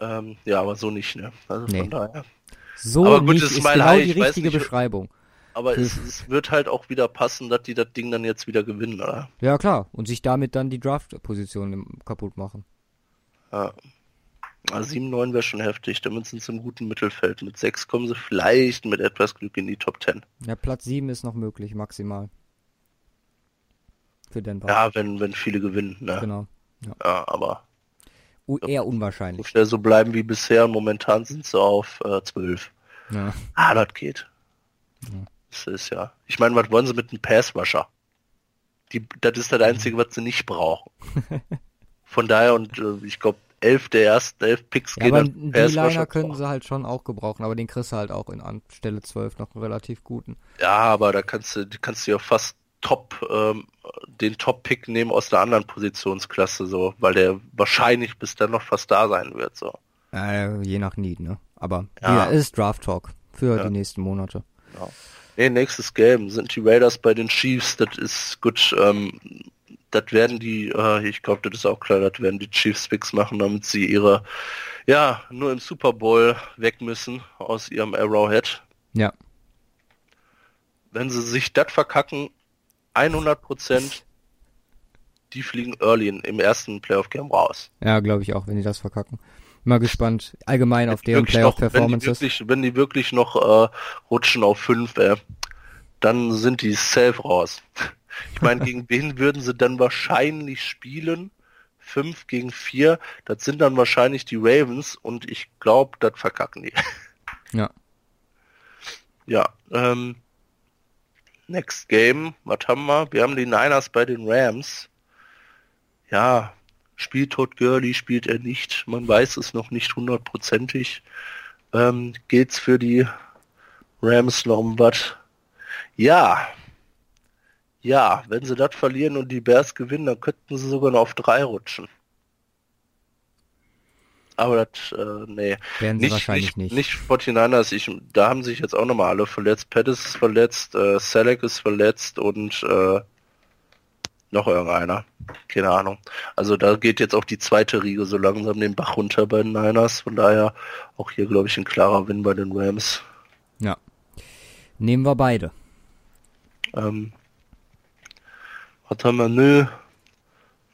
Ähm, ja, aber so nicht, ne? Also Nee. von daher. So Aber gut, nicht ist mein genau High, die richtige nicht, Beschreibung. Aber es, es wird halt auch wieder passen, dass die das Ding dann jetzt wieder gewinnen, oder? Ja, klar. Und sich damit dann die Draft-Position kaputt machen. Ja. Also 7-9 wäre schon heftig, damit sind sie im guten Mittelfeld. Mit 6 kommen sie vielleicht mit etwas Glück in die Top 10. Ja, Platz 7 ist noch möglich, maximal. Für Denver. Ja, wenn, wenn viele gewinnen, ne? Genau. Ja, aber U eher so unwahrscheinlich. schnell so bleiben wie bisher momentan sind sie auf äh, 12. Ja. Ah, das geht. Das ist ja. Ich meine, was wollen sie mit einem Passwasher? Die, das ist das Einzige, was sie nicht brauchen. Von daher und äh, ich glaube, elf der ersten elf Picks ja, gehen aber Passwasher D-Liner können sie halt schon auch gebrauchen, aber den kriegst du halt auch in Anstelle 12 noch einen relativ guten. Ja, aber da kannst du, kannst du ja fast Top, ähm, den Top-Pick nehmen aus einer anderen Positionsklasse, so, weil der wahrscheinlich bis dann noch fast da sein wird, so. Äh, je nach Need, ne? Aber Ja. ja, ist Draft Talk für Ja. die nächsten Monate. Nee, nächstes Game sind die Raiders bei den Chiefs, das ist gut, ähm, das werden die, äh, ich glaube, das ist auch klar, das werden die Chiefs fix machen, damit sie ihre, ja, nur im Super Bowl weg müssen aus ihrem Arrowhead. Ja. Wenn sie sich das verkacken, 100 Prozent, die fliegen early in, im ersten Playoff-Game raus. Ja, glaube ich auch, wenn die das verkacken. Mal gespannt, allgemein auf deren Wenn Playoff-Performances. wirklich, wenn die wirklich noch äh, rutschen auf 5, äh, dann sind die safe raus. Ich meine, gegen wen würden sie dann wahrscheinlich spielen? 5 gegen 4, das sind dann wahrscheinlich die Ravens und ich glaube, das verkacken die. Ja. Ja, ähm, next game, was haben wir? Wir haben die Niners bei den Rams. Ja, spielt Todd Gurley, spielt er nicht. Man weiß es noch nicht hundertprozentig. Ähm, geht's für die Rams noch um was? Ja. Ja, wenn sie das verlieren und die Bears gewinnen, dann könnten sie sogar noch auf drei rutschen. Aber das, äh, nee. Werden sie Nicht, wahrscheinlich nicht, nicht. nicht 49ers, ich, da haben sich jetzt auch nochmal alle verletzt. Pettis ist verletzt, äh, Selleck ist verletzt und äh, noch irgendeiner. Keine Ahnung. Also da geht jetzt auch die zweite Riege so langsam den Bach runter bei den Niners. Von daher auch hier, glaube ich, ein klarer Win bei den Rams. Ja. Nehmen wir beide. Ähm, was haben wir? Nö.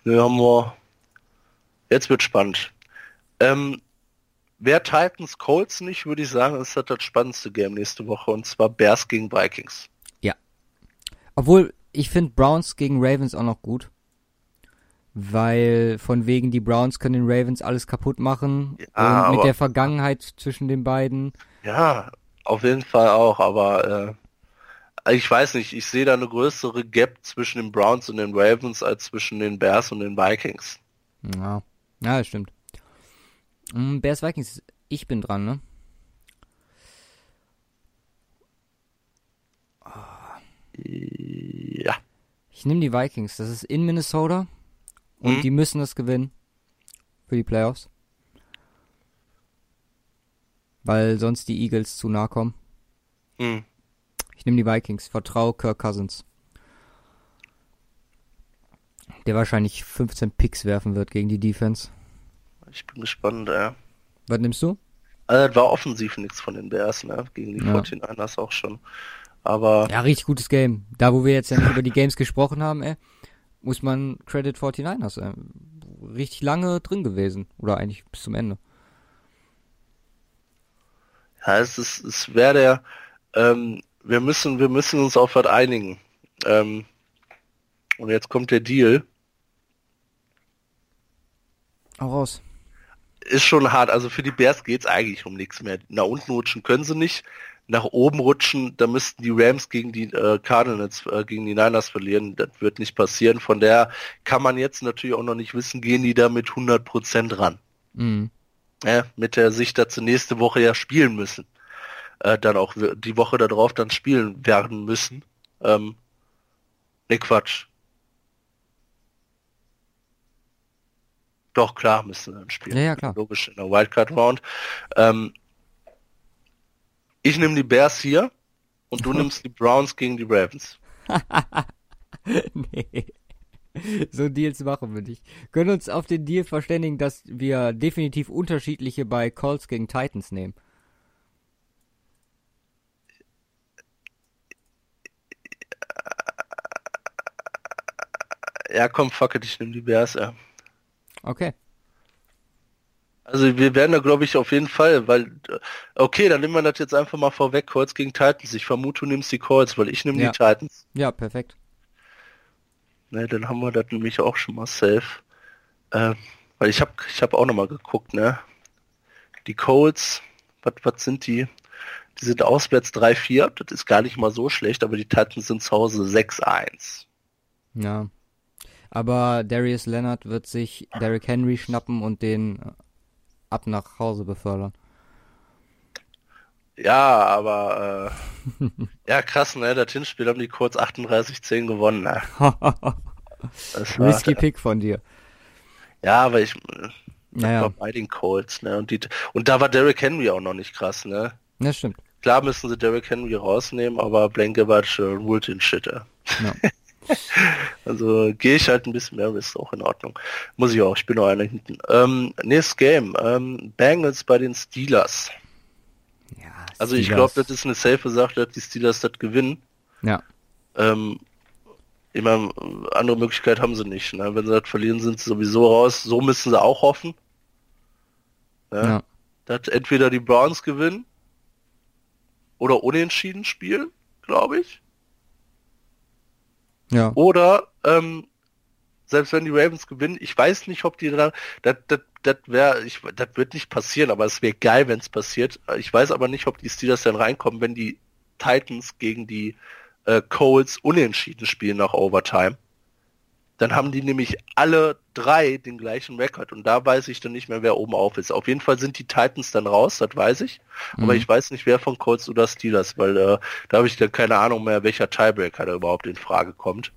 Nö, haben wir. Jetzt wird spannend. Ähm, wer Titans Colts nicht, würde ich sagen, ist das das spannendste Game nächste Woche und zwar Bears gegen Vikings. Obwohl, ich finde Browns gegen Ravens auch noch gut. Weil von wegen die Browns können den Ravens alles kaputt machen. Ja, und mit aber- der Vergangenheit zwischen den beiden. Ja, auf jeden Fall auch, aber äh, ich weiß nicht, ich sehe da eine größere Gap zwischen den Browns und den Ravens als zwischen den Bears und den Vikings. Ja, ja das stimmt. Mm, Bears Vikings, ich bin dran, ne? Ja. Ich nehme die Vikings. Das ist in Minnesota. Und Mhm. die müssen es gewinnen. Für die Playoffs. Weil sonst die Eagles zu nah kommen. Hm. Ich nehme die Vikings. Vertraue Kirk Cousins. Der wahrscheinlich 15 Picks werfen wird gegen die Defense. Ich bin gespannt, ja. Was nimmst du? Also das war offensiv nichts von den Bears, ne? Gegen die Ja. 49ers auch schon. Aber Ja, richtig gutes Game. Da, wo wir jetzt ja nicht über die Games gesprochen haben, ey, muss man Credit 49ers, ey. Richtig lange drin gewesen. Oder eigentlich bis zum Ende. ja, es ist, es wäre der, ähm, wir müssen, wir müssen uns auf was einigen. Ähm, und jetzt kommt der Deal. Auch raus. Ist schon hart. Also für die Bears geht's eigentlich um nichts mehr. Nach unten rutschen können sie nicht. Nach oben rutschen, da müssten die Rams gegen die äh, Cardinals, äh, gegen die Niners verlieren. Das wird nicht passieren. Von der kann man jetzt natürlich auch noch nicht wissen, gehen die da mit 100% ran. Mhm. Ja, mit der Sicht, dass sie nächste Woche ja spielen müssen. Äh, dann auch die Woche darauf dann spielen werden müssen. Ähm, ne Quatsch. Doch, klar müssen sie dann spielen. Ja, ja, klar. Logisch in der Wildcard Round. Ähm, ich nehme die Bears hier und du nimmst die Browns gegen die Ravens. nee. So Deals machen wir nicht. Können uns auf den Deal verständigen, dass wir definitiv unterschiedliche bei Colts gegen Titans nehmen. Ja, komm, fuck it, ich nehme die Bears, ja. Okay. Also wir werden da glaube ich auf jeden Fall, weil äh, okay, dann nehmen wir das jetzt einfach mal vorweg, Colts gegen Titans. Ich vermute, du nimmst die Colts, weil ich nehme Ja. die Titans. Ja, perfekt. Ne, dann haben wir das nämlich auch schon mal safe. Äh, weil ich habe ich hab auch noch mal geguckt, ne? Die Colts, was was sind die? Die sind auswärts 3-4, das ist gar nicht mal so schlecht, aber die Titans sind zu Hause 6-1. Ja. Aber Darius Leonard wird sich Derrick Henry schnappen und den äh, ab nach Hause befördern. Ja, aber äh, ja krass, ne? Das Hinspiel haben die kurz 38-10 gewonnen. Ne? Das war, Risky Pick von dir. Ja, aber ich, naja. bei den Colts, ne? Und, die, und da war Derrick Henry auch noch nicht krass, ne? Das stimmt. Klar müssen sie Derrick Henry rausnehmen, aber Blankebatch äh, ruled den Shit. Ja. also gehe ich halt ein bisschen mehr, ist auch in Ordnung. Muss ich auch, ich bin noch einer hinten. Ähm, nächstes Game, ähm, Bengals bei den Steelers. Ja, also ich glaube, das ist eine safe Sache, dass die Steelers das gewinnen. Ja. Ähm, ich meine, andere Möglichkeit haben sie nicht. Ne? Wenn sie das verlieren, sind sie sowieso raus. So müssen sie auch hoffen. Ne? Ja. Dass entweder die Browns gewinnen oder unentschieden spielen, glaube ich. Ja. Oder ähm, selbst wenn die Ravens gewinnen, ich weiß nicht, ob die da, das, wäre, ich, das wird nicht passieren, aber es wäre geil, wenn es passiert. Ich weiß aber nicht, ob die Steelers dann reinkommen, wenn die Titans gegen die äh, Coles unentschieden spielen nach Overtime. Dann haben die nämlich alle drei den gleichen Rekord und da weiß ich dann nicht mehr, wer oben auf ist. Auf jeden Fall sind die Titans dann raus, das weiß ich. Mhm. Aber ich weiß nicht, wer von Colts oder Steelers, weil äh, da habe ich dann keine Ahnung mehr, welcher Tiebreaker da überhaupt in Frage kommt.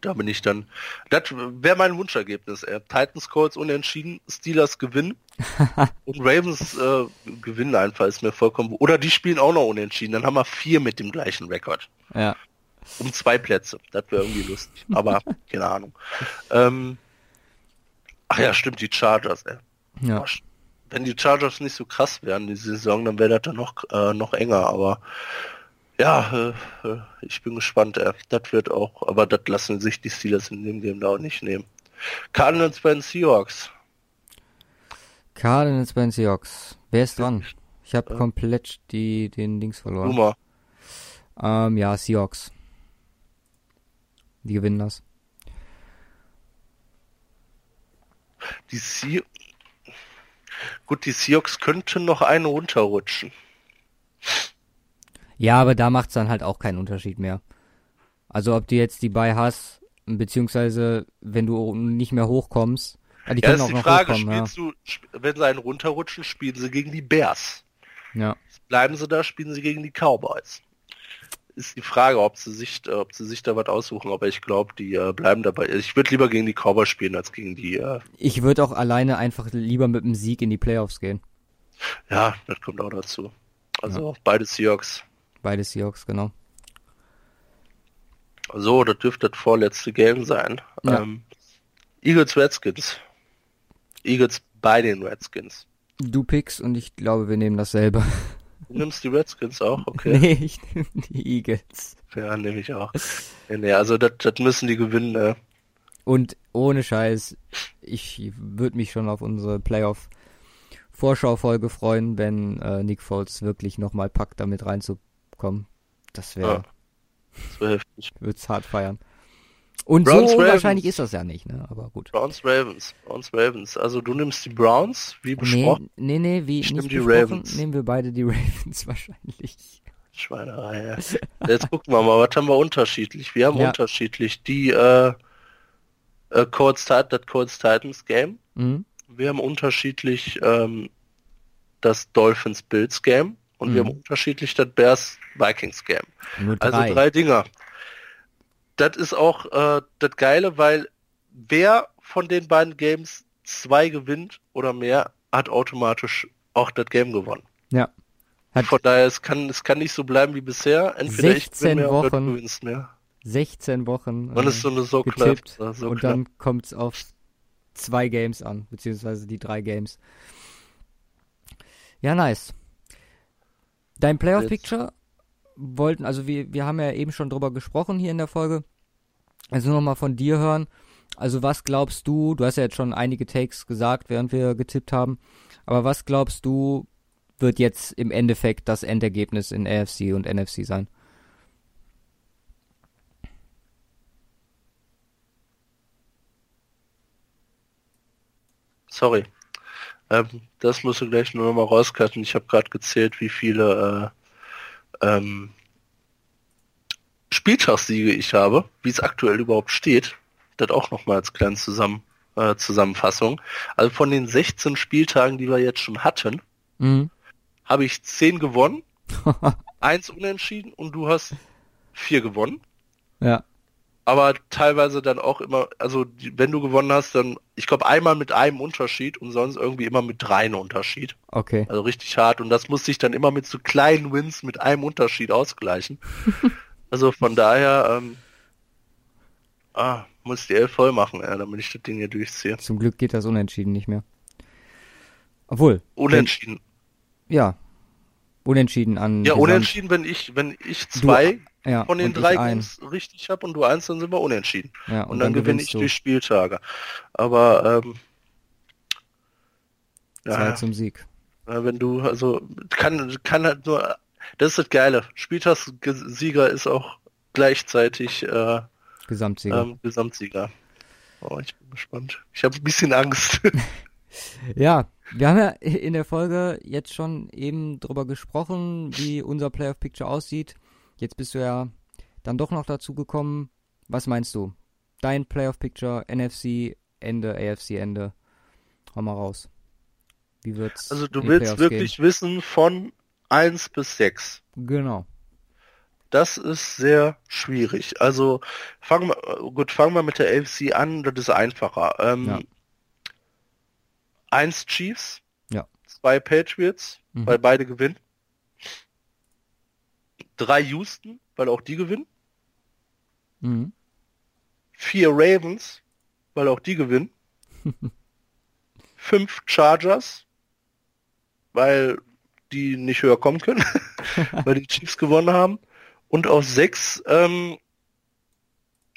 Da bin ich dann. Das wäre mein Wunschergebnis. Äh, Titans Colts unentschieden, Steelers gewinnen und Ravens äh, gewinnen einfach, ist mir vollkommen. Oder die spielen auch noch unentschieden. Dann haben wir vier mit dem gleichen Rekord. Ja. Um zwei Plätze. Das wäre irgendwie lustig. Aber keine Ahnung. Ähm, ach ja, stimmt, die Chargers, ey. Ja. Wenn die Chargers nicht so krass wären, die Saison, dann wäre das dann noch, äh, noch enger, aber ja, äh, äh, ich bin gespannt. Äh, das wird auch, aber das lassen sich die Steelers in dem Game da auch nicht nehmen. Cardinals bei den Seahawks. Cardinals bei den Seahawks. Wer ist dran? Ich habe äh, komplett die, den Dings verloren. Nummer. Ähm, ja, Seahawks. Die gewinnen das. Die Seahawks. Gut, die Seahawks könnten noch einen runterrutschen. Ja, aber da macht's dann halt auch keinen Unterschied mehr. Also ob du jetzt die bei hast, beziehungsweise wenn du nicht mehr hochkommst. Ja, die ja, ist die Frage, spielst ja. du, wenn sie einen runterrutschen, spielen sie gegen die Bears. Ja. Bleiben sie da, spielen sie gegen die Cowboys. Ist die Frage, ob sie sich, äh, ob sie sich da was aussuchen, aber ich glaube, die äh, bleiben dabei. Ich würde lieber gegen die Cowboys spielen als gegen die. Äh ich würde auch alleine einfach lieber mit dem Sieg in die Playoffs gehen. Ja, das kommt auch dazu. Also ja. beide Seahawks Beide Seahawks, genau. So, das dürfte das vorletzte Game sein. Ja. Ähm, Eagles Redskins. Eagles bei den Redskins. Du pickst und ich glaube, wir nehmen dasselbe. Du nimmst die Redskins auch, okay? Nee, ich nehme die Eagles. Ja, nehme ich auch. Ja, nee, also das, müssen die gewinnen. Ne? Und ohne Scheiß, ich würde mich schon auf unsere Playoff Vorschaufolge freuen, wenn äh, Nick Foles wirklich nochmal packt, damit reinzupacken kommen. Das wäre. Das wäre heftig. Würd's hart feiern. Und Browns, so unwahrscheinlich ist das ja nicht, ne? Aber gut. Browns Ravens. Browns Ravens. Also du nimmst die Browns, wie besprochen. Nee, nee, nee wie ich nicht die Ravens. nehmen wir beide die Ravens wahrscheinlich. Schweinerei, ja. Jetzt gucken wir mal, was haben wir unterschiedlich? Wir haben ja. unterschiedlich die äh, äh, Colts, das Colts Titans Game. Mhm. Wir haben unterschiedlich ähm, das Dolphins Bills Game und mhm. wir haben unterschiedlich das Bears Vikings Game. Also drei Dinger. Das ist auch äh, das Geile, weil wer von den beiden Games zwei gewinnt oder mehr, hat automatisch auch das Game gewonnen. Ja. Hat von daher, es kann, es kann nicht so bleiben wie bisher. Entweder 16 ich bin mehr Wochen, oder du gewinnst mehr. 16 Wochen. Und es so eine so knapp. So und knapp. dann kommt es auf zwei Games an, beziehungsweise die drei Games. Ja, nice. Dein Playoff Picture wollten, also wir, wir haben ja eben schon drüber gesprochen hier in der Folge. Also nur mal von dir hören. Also was glaubst du, du hast ja jetzt schon einige Takes gesagt, während wir getippt haben, aber was glaubst du, wird jetzt im Endeffekt das Endergebnis in AFC und NFC sein? Sorry. Ähm, das musst du gleich nur noch mal rauscutten. Ich habe gerade gezählt, wie viele äh, ähm, Spieltagssiege ich habe, wie es aktuell überhaupt steht. Das auch noch mal als kleine Zusammen äh, Zusammenfassung. Also von den 16 Spieltagen, die wir jetzt schon hatten, Mhm. habe ich 10 gewonnen, eins unentschieden und du hast vier gewonnen. ja. aber teilweise dann auch immer, also die, wenn du gewonnen hast, dann, ich glaube einmal mit einem Unterschied und sonst irgendwie immer mit dreien Unterschied. Okay. Also richtig hart und das musste ich dann immer mit so kleinen Wins mit einem Unterschied ausgleichen. also von daher, ähm, ah, muss die elf voll machen, ja, damit ich das Ding hier durchziehe. Zum Glück geht das unentschieden nicht mehr. Obwohl. Unentschieden. Wenn, ja. Unentschieden an. ja, unentschieden, wenn ich, wenn ich zwei Ja, von den und drei. Games richtig habe und du eins, dann sind wir unentschieden. Ja, und, dann, gewinne gewinnst ich du. durch Spieltage. Aber ähm, Zwei ja, zum Sieg. Wenn du, also kann, kann halt nur, das ist das Geile. Spieltagssieger ist auch gleichzeitig äh, Gesamtsieger. ähm, Gesamtsieger. Oh, ich bin gespannt. Ich habe ein bisschen Angst. Ja, wir haben ja in der Folge jetzt schon eben drüber gesprochen, wie unser Playoff Picture aussieht. Jetzt bist du ja dann doch noch dazu gekommen. Was meinst du? Dein Playoff Picture, NFC Ende, AFC Ende. Hau mal raus. Wie wird's? Also du willst Playoffs wirklich wissen von 1 bis 6. Gehen? Genau. Das ist sehr schwierig. Also fangen wir, gut, fangen wir mit der AFC an, das ist einfacher. Ähm, Ja. Eins Chiefs, Ja. zwei Patriots, Mhm. weil beide gewinnen. Drei Houston, weil auch die gewinnen. Mhm. Vier Ravens, weil auch die gewinnen. Fünf Chargers, weil die nicht höher kommen können, weil die Chiefs gewonnen haben. Und auf sechs ähm,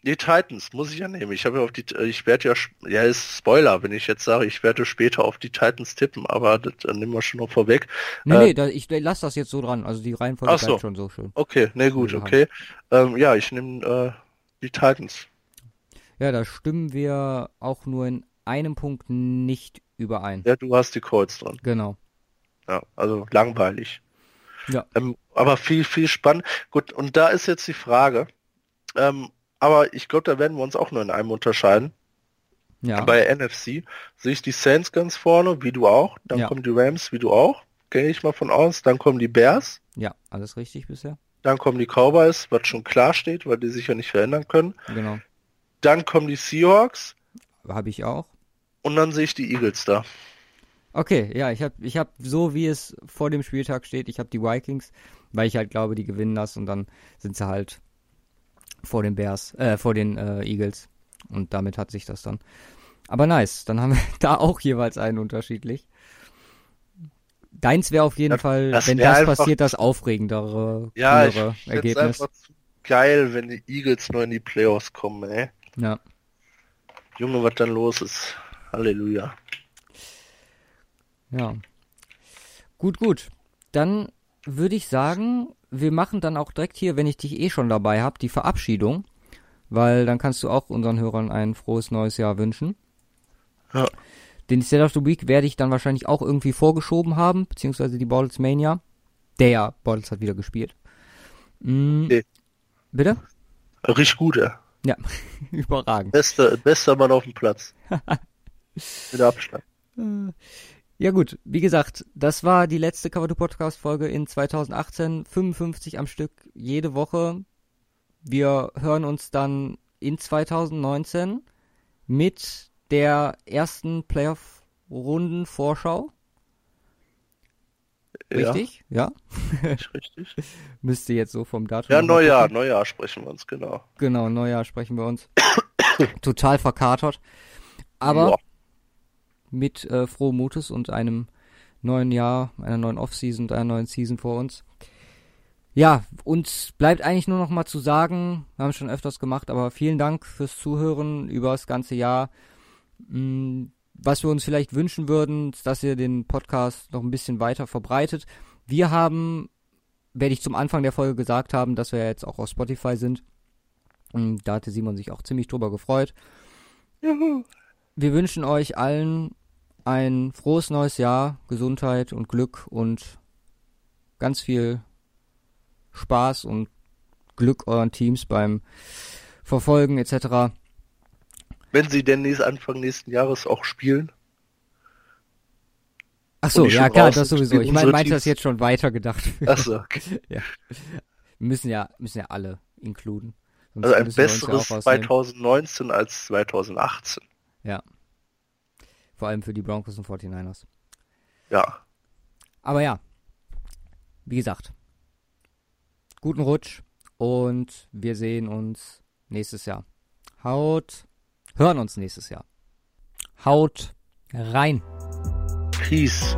die Titans muss ich ja nehmen. Ich habe ja auf die, ich werde ja, ja ist Spoiler, wenn ich jetzt sage, ich werde später auf die Titans tippen, aber das äh, nehmen wir schon noch vorweg. Nee, Äh, nee, da, ich lass das jetzt so dran. Also die Reihenfolge Ach so. bleibt schon so schön. Okay, ne gut, Gute okay. Ähm, ja, ich nehme äh, die Titans. Ja, da stimmen wir auch nur in einem Punkt nicht überein. Ja, du hast die Colts dran. Genau. Ja, also langweilig. Ja. Ähm, aber viel, viel spannend. Gut, und da ist jetzt die Frage. Ähm, aber ich glaube, da werden wir uns auch nur in einem unterscheiden. Ja. Bei NFC sehe ich die Saints ganz vorne, wie du auch. Dann Ja. kommen die Rams, wie du auch. Gehe ich mal von aus. Dann kommen die Bears. ja, alles richtig bisher. Dann kommen die Cowboys, was schon klar steht, weil die sich ja nicht verändern können. Genau. Dann kommen die Seahawks. Habe ich auch. Und dann sehe ich die Eagles da. Okay, ja, ich habe ich hab so wie es vor dem Spieltag steht, ich habe die Vikings, weil ich halt glaube, die gewinnen das und dann sind sie halt vor den Bears, äh, vor den äh, Eagles und damit hat sich das dann. Aber nice, dann haben wir da auch jeweils einen unterschiedlich. Deins wäre auf jeden Das- Fall, das wenn das einfach- passiert, das aufregendere, Ja, ich Ergebnis. einfach zu geil, wenn die Eagles nur in die Playoffs kommen, ey. Ja. Junge, was dann los ist. Halleluja. Ja. Gut, gut. Dann würde ich sagen, wir machen dann auch direkt hier, wenn ich dich eh schon dabei habe, die Verabschiedung. Weil dann kannst du auch unseren Hörern ein frohes neues Jahr wünschen. Ja. Den State of the Week werde ich dann wahrscheinlich auch irgendwie vorgeschoben haben, beziehungsweise die Bortles Mania. Der ja, Bortles hat wieder gespielt. Mm, Okay. Bitte? Richtig gut, ja. Ja, überragend. Bester, bester Mann auf dem Platz. Mit Abstand. Ja gut, wie gesagt, das war die letzte Cover 2 Podcast Folge in 2018, 55 am Stück jede Woche. Wir hören uns dann in 2019 mit der ersten Playoff Runden Vorschau. Richtig? Ja. Ja, richtig, richtig. Müsste jetzt so vom Datum. Ja, Neujahr. Neujahr sprechen wir uns, genau. Genau, Neujahr sprechen wir uns. Total verkatert. Aber Ja. Mit äh, frohem Mutes und einem neuen Jahr, einer neuen Offseason und einer neuen Season vor uns. Ja, uns bleibt eigentlich nur noch mal zu sagen, wir haben es schon öfters gemacht, aber vielen Dank fürs Zuhören über das ganze Jahr. Mm, Was wir uns vielleicht wünschen würden, ist, dass ihr den Podcast noch ein bisschen weiter verbreitet. Wir haben, werde ich zum Anfang der Folge gesagt haben, dass wir jetzt auch auf Spotify sind. Mm, Da hatte Simon sich auch ziemlich drüber gefreut. Juhu. Wir wünschen euch allen ein frohes neues Jahr, Gesundheit und Glück und ganz viel Spaß und Glück euren Teams beim Verfolgen etc. Wenn sie denn nächst, Anfang nächsten Jahres auch spielen. Ach so, ja klar, das sowieso. Ich meine, meinte das jetzt schon weitergedacht. Achso, okay. ja. Wir müssen ja, müssen ja alle inkluden. Sonst Also ein ja besseres rausnehmen. 2019 als 2018. Ja. Vor allem für die Broncos und 49ers. Ja. Aber ja, wie gesagt, guten Rutsch und wir sehen uns nächstes Jahr. Haut, hören uns nächstes Jahr. Haut rein. Peace.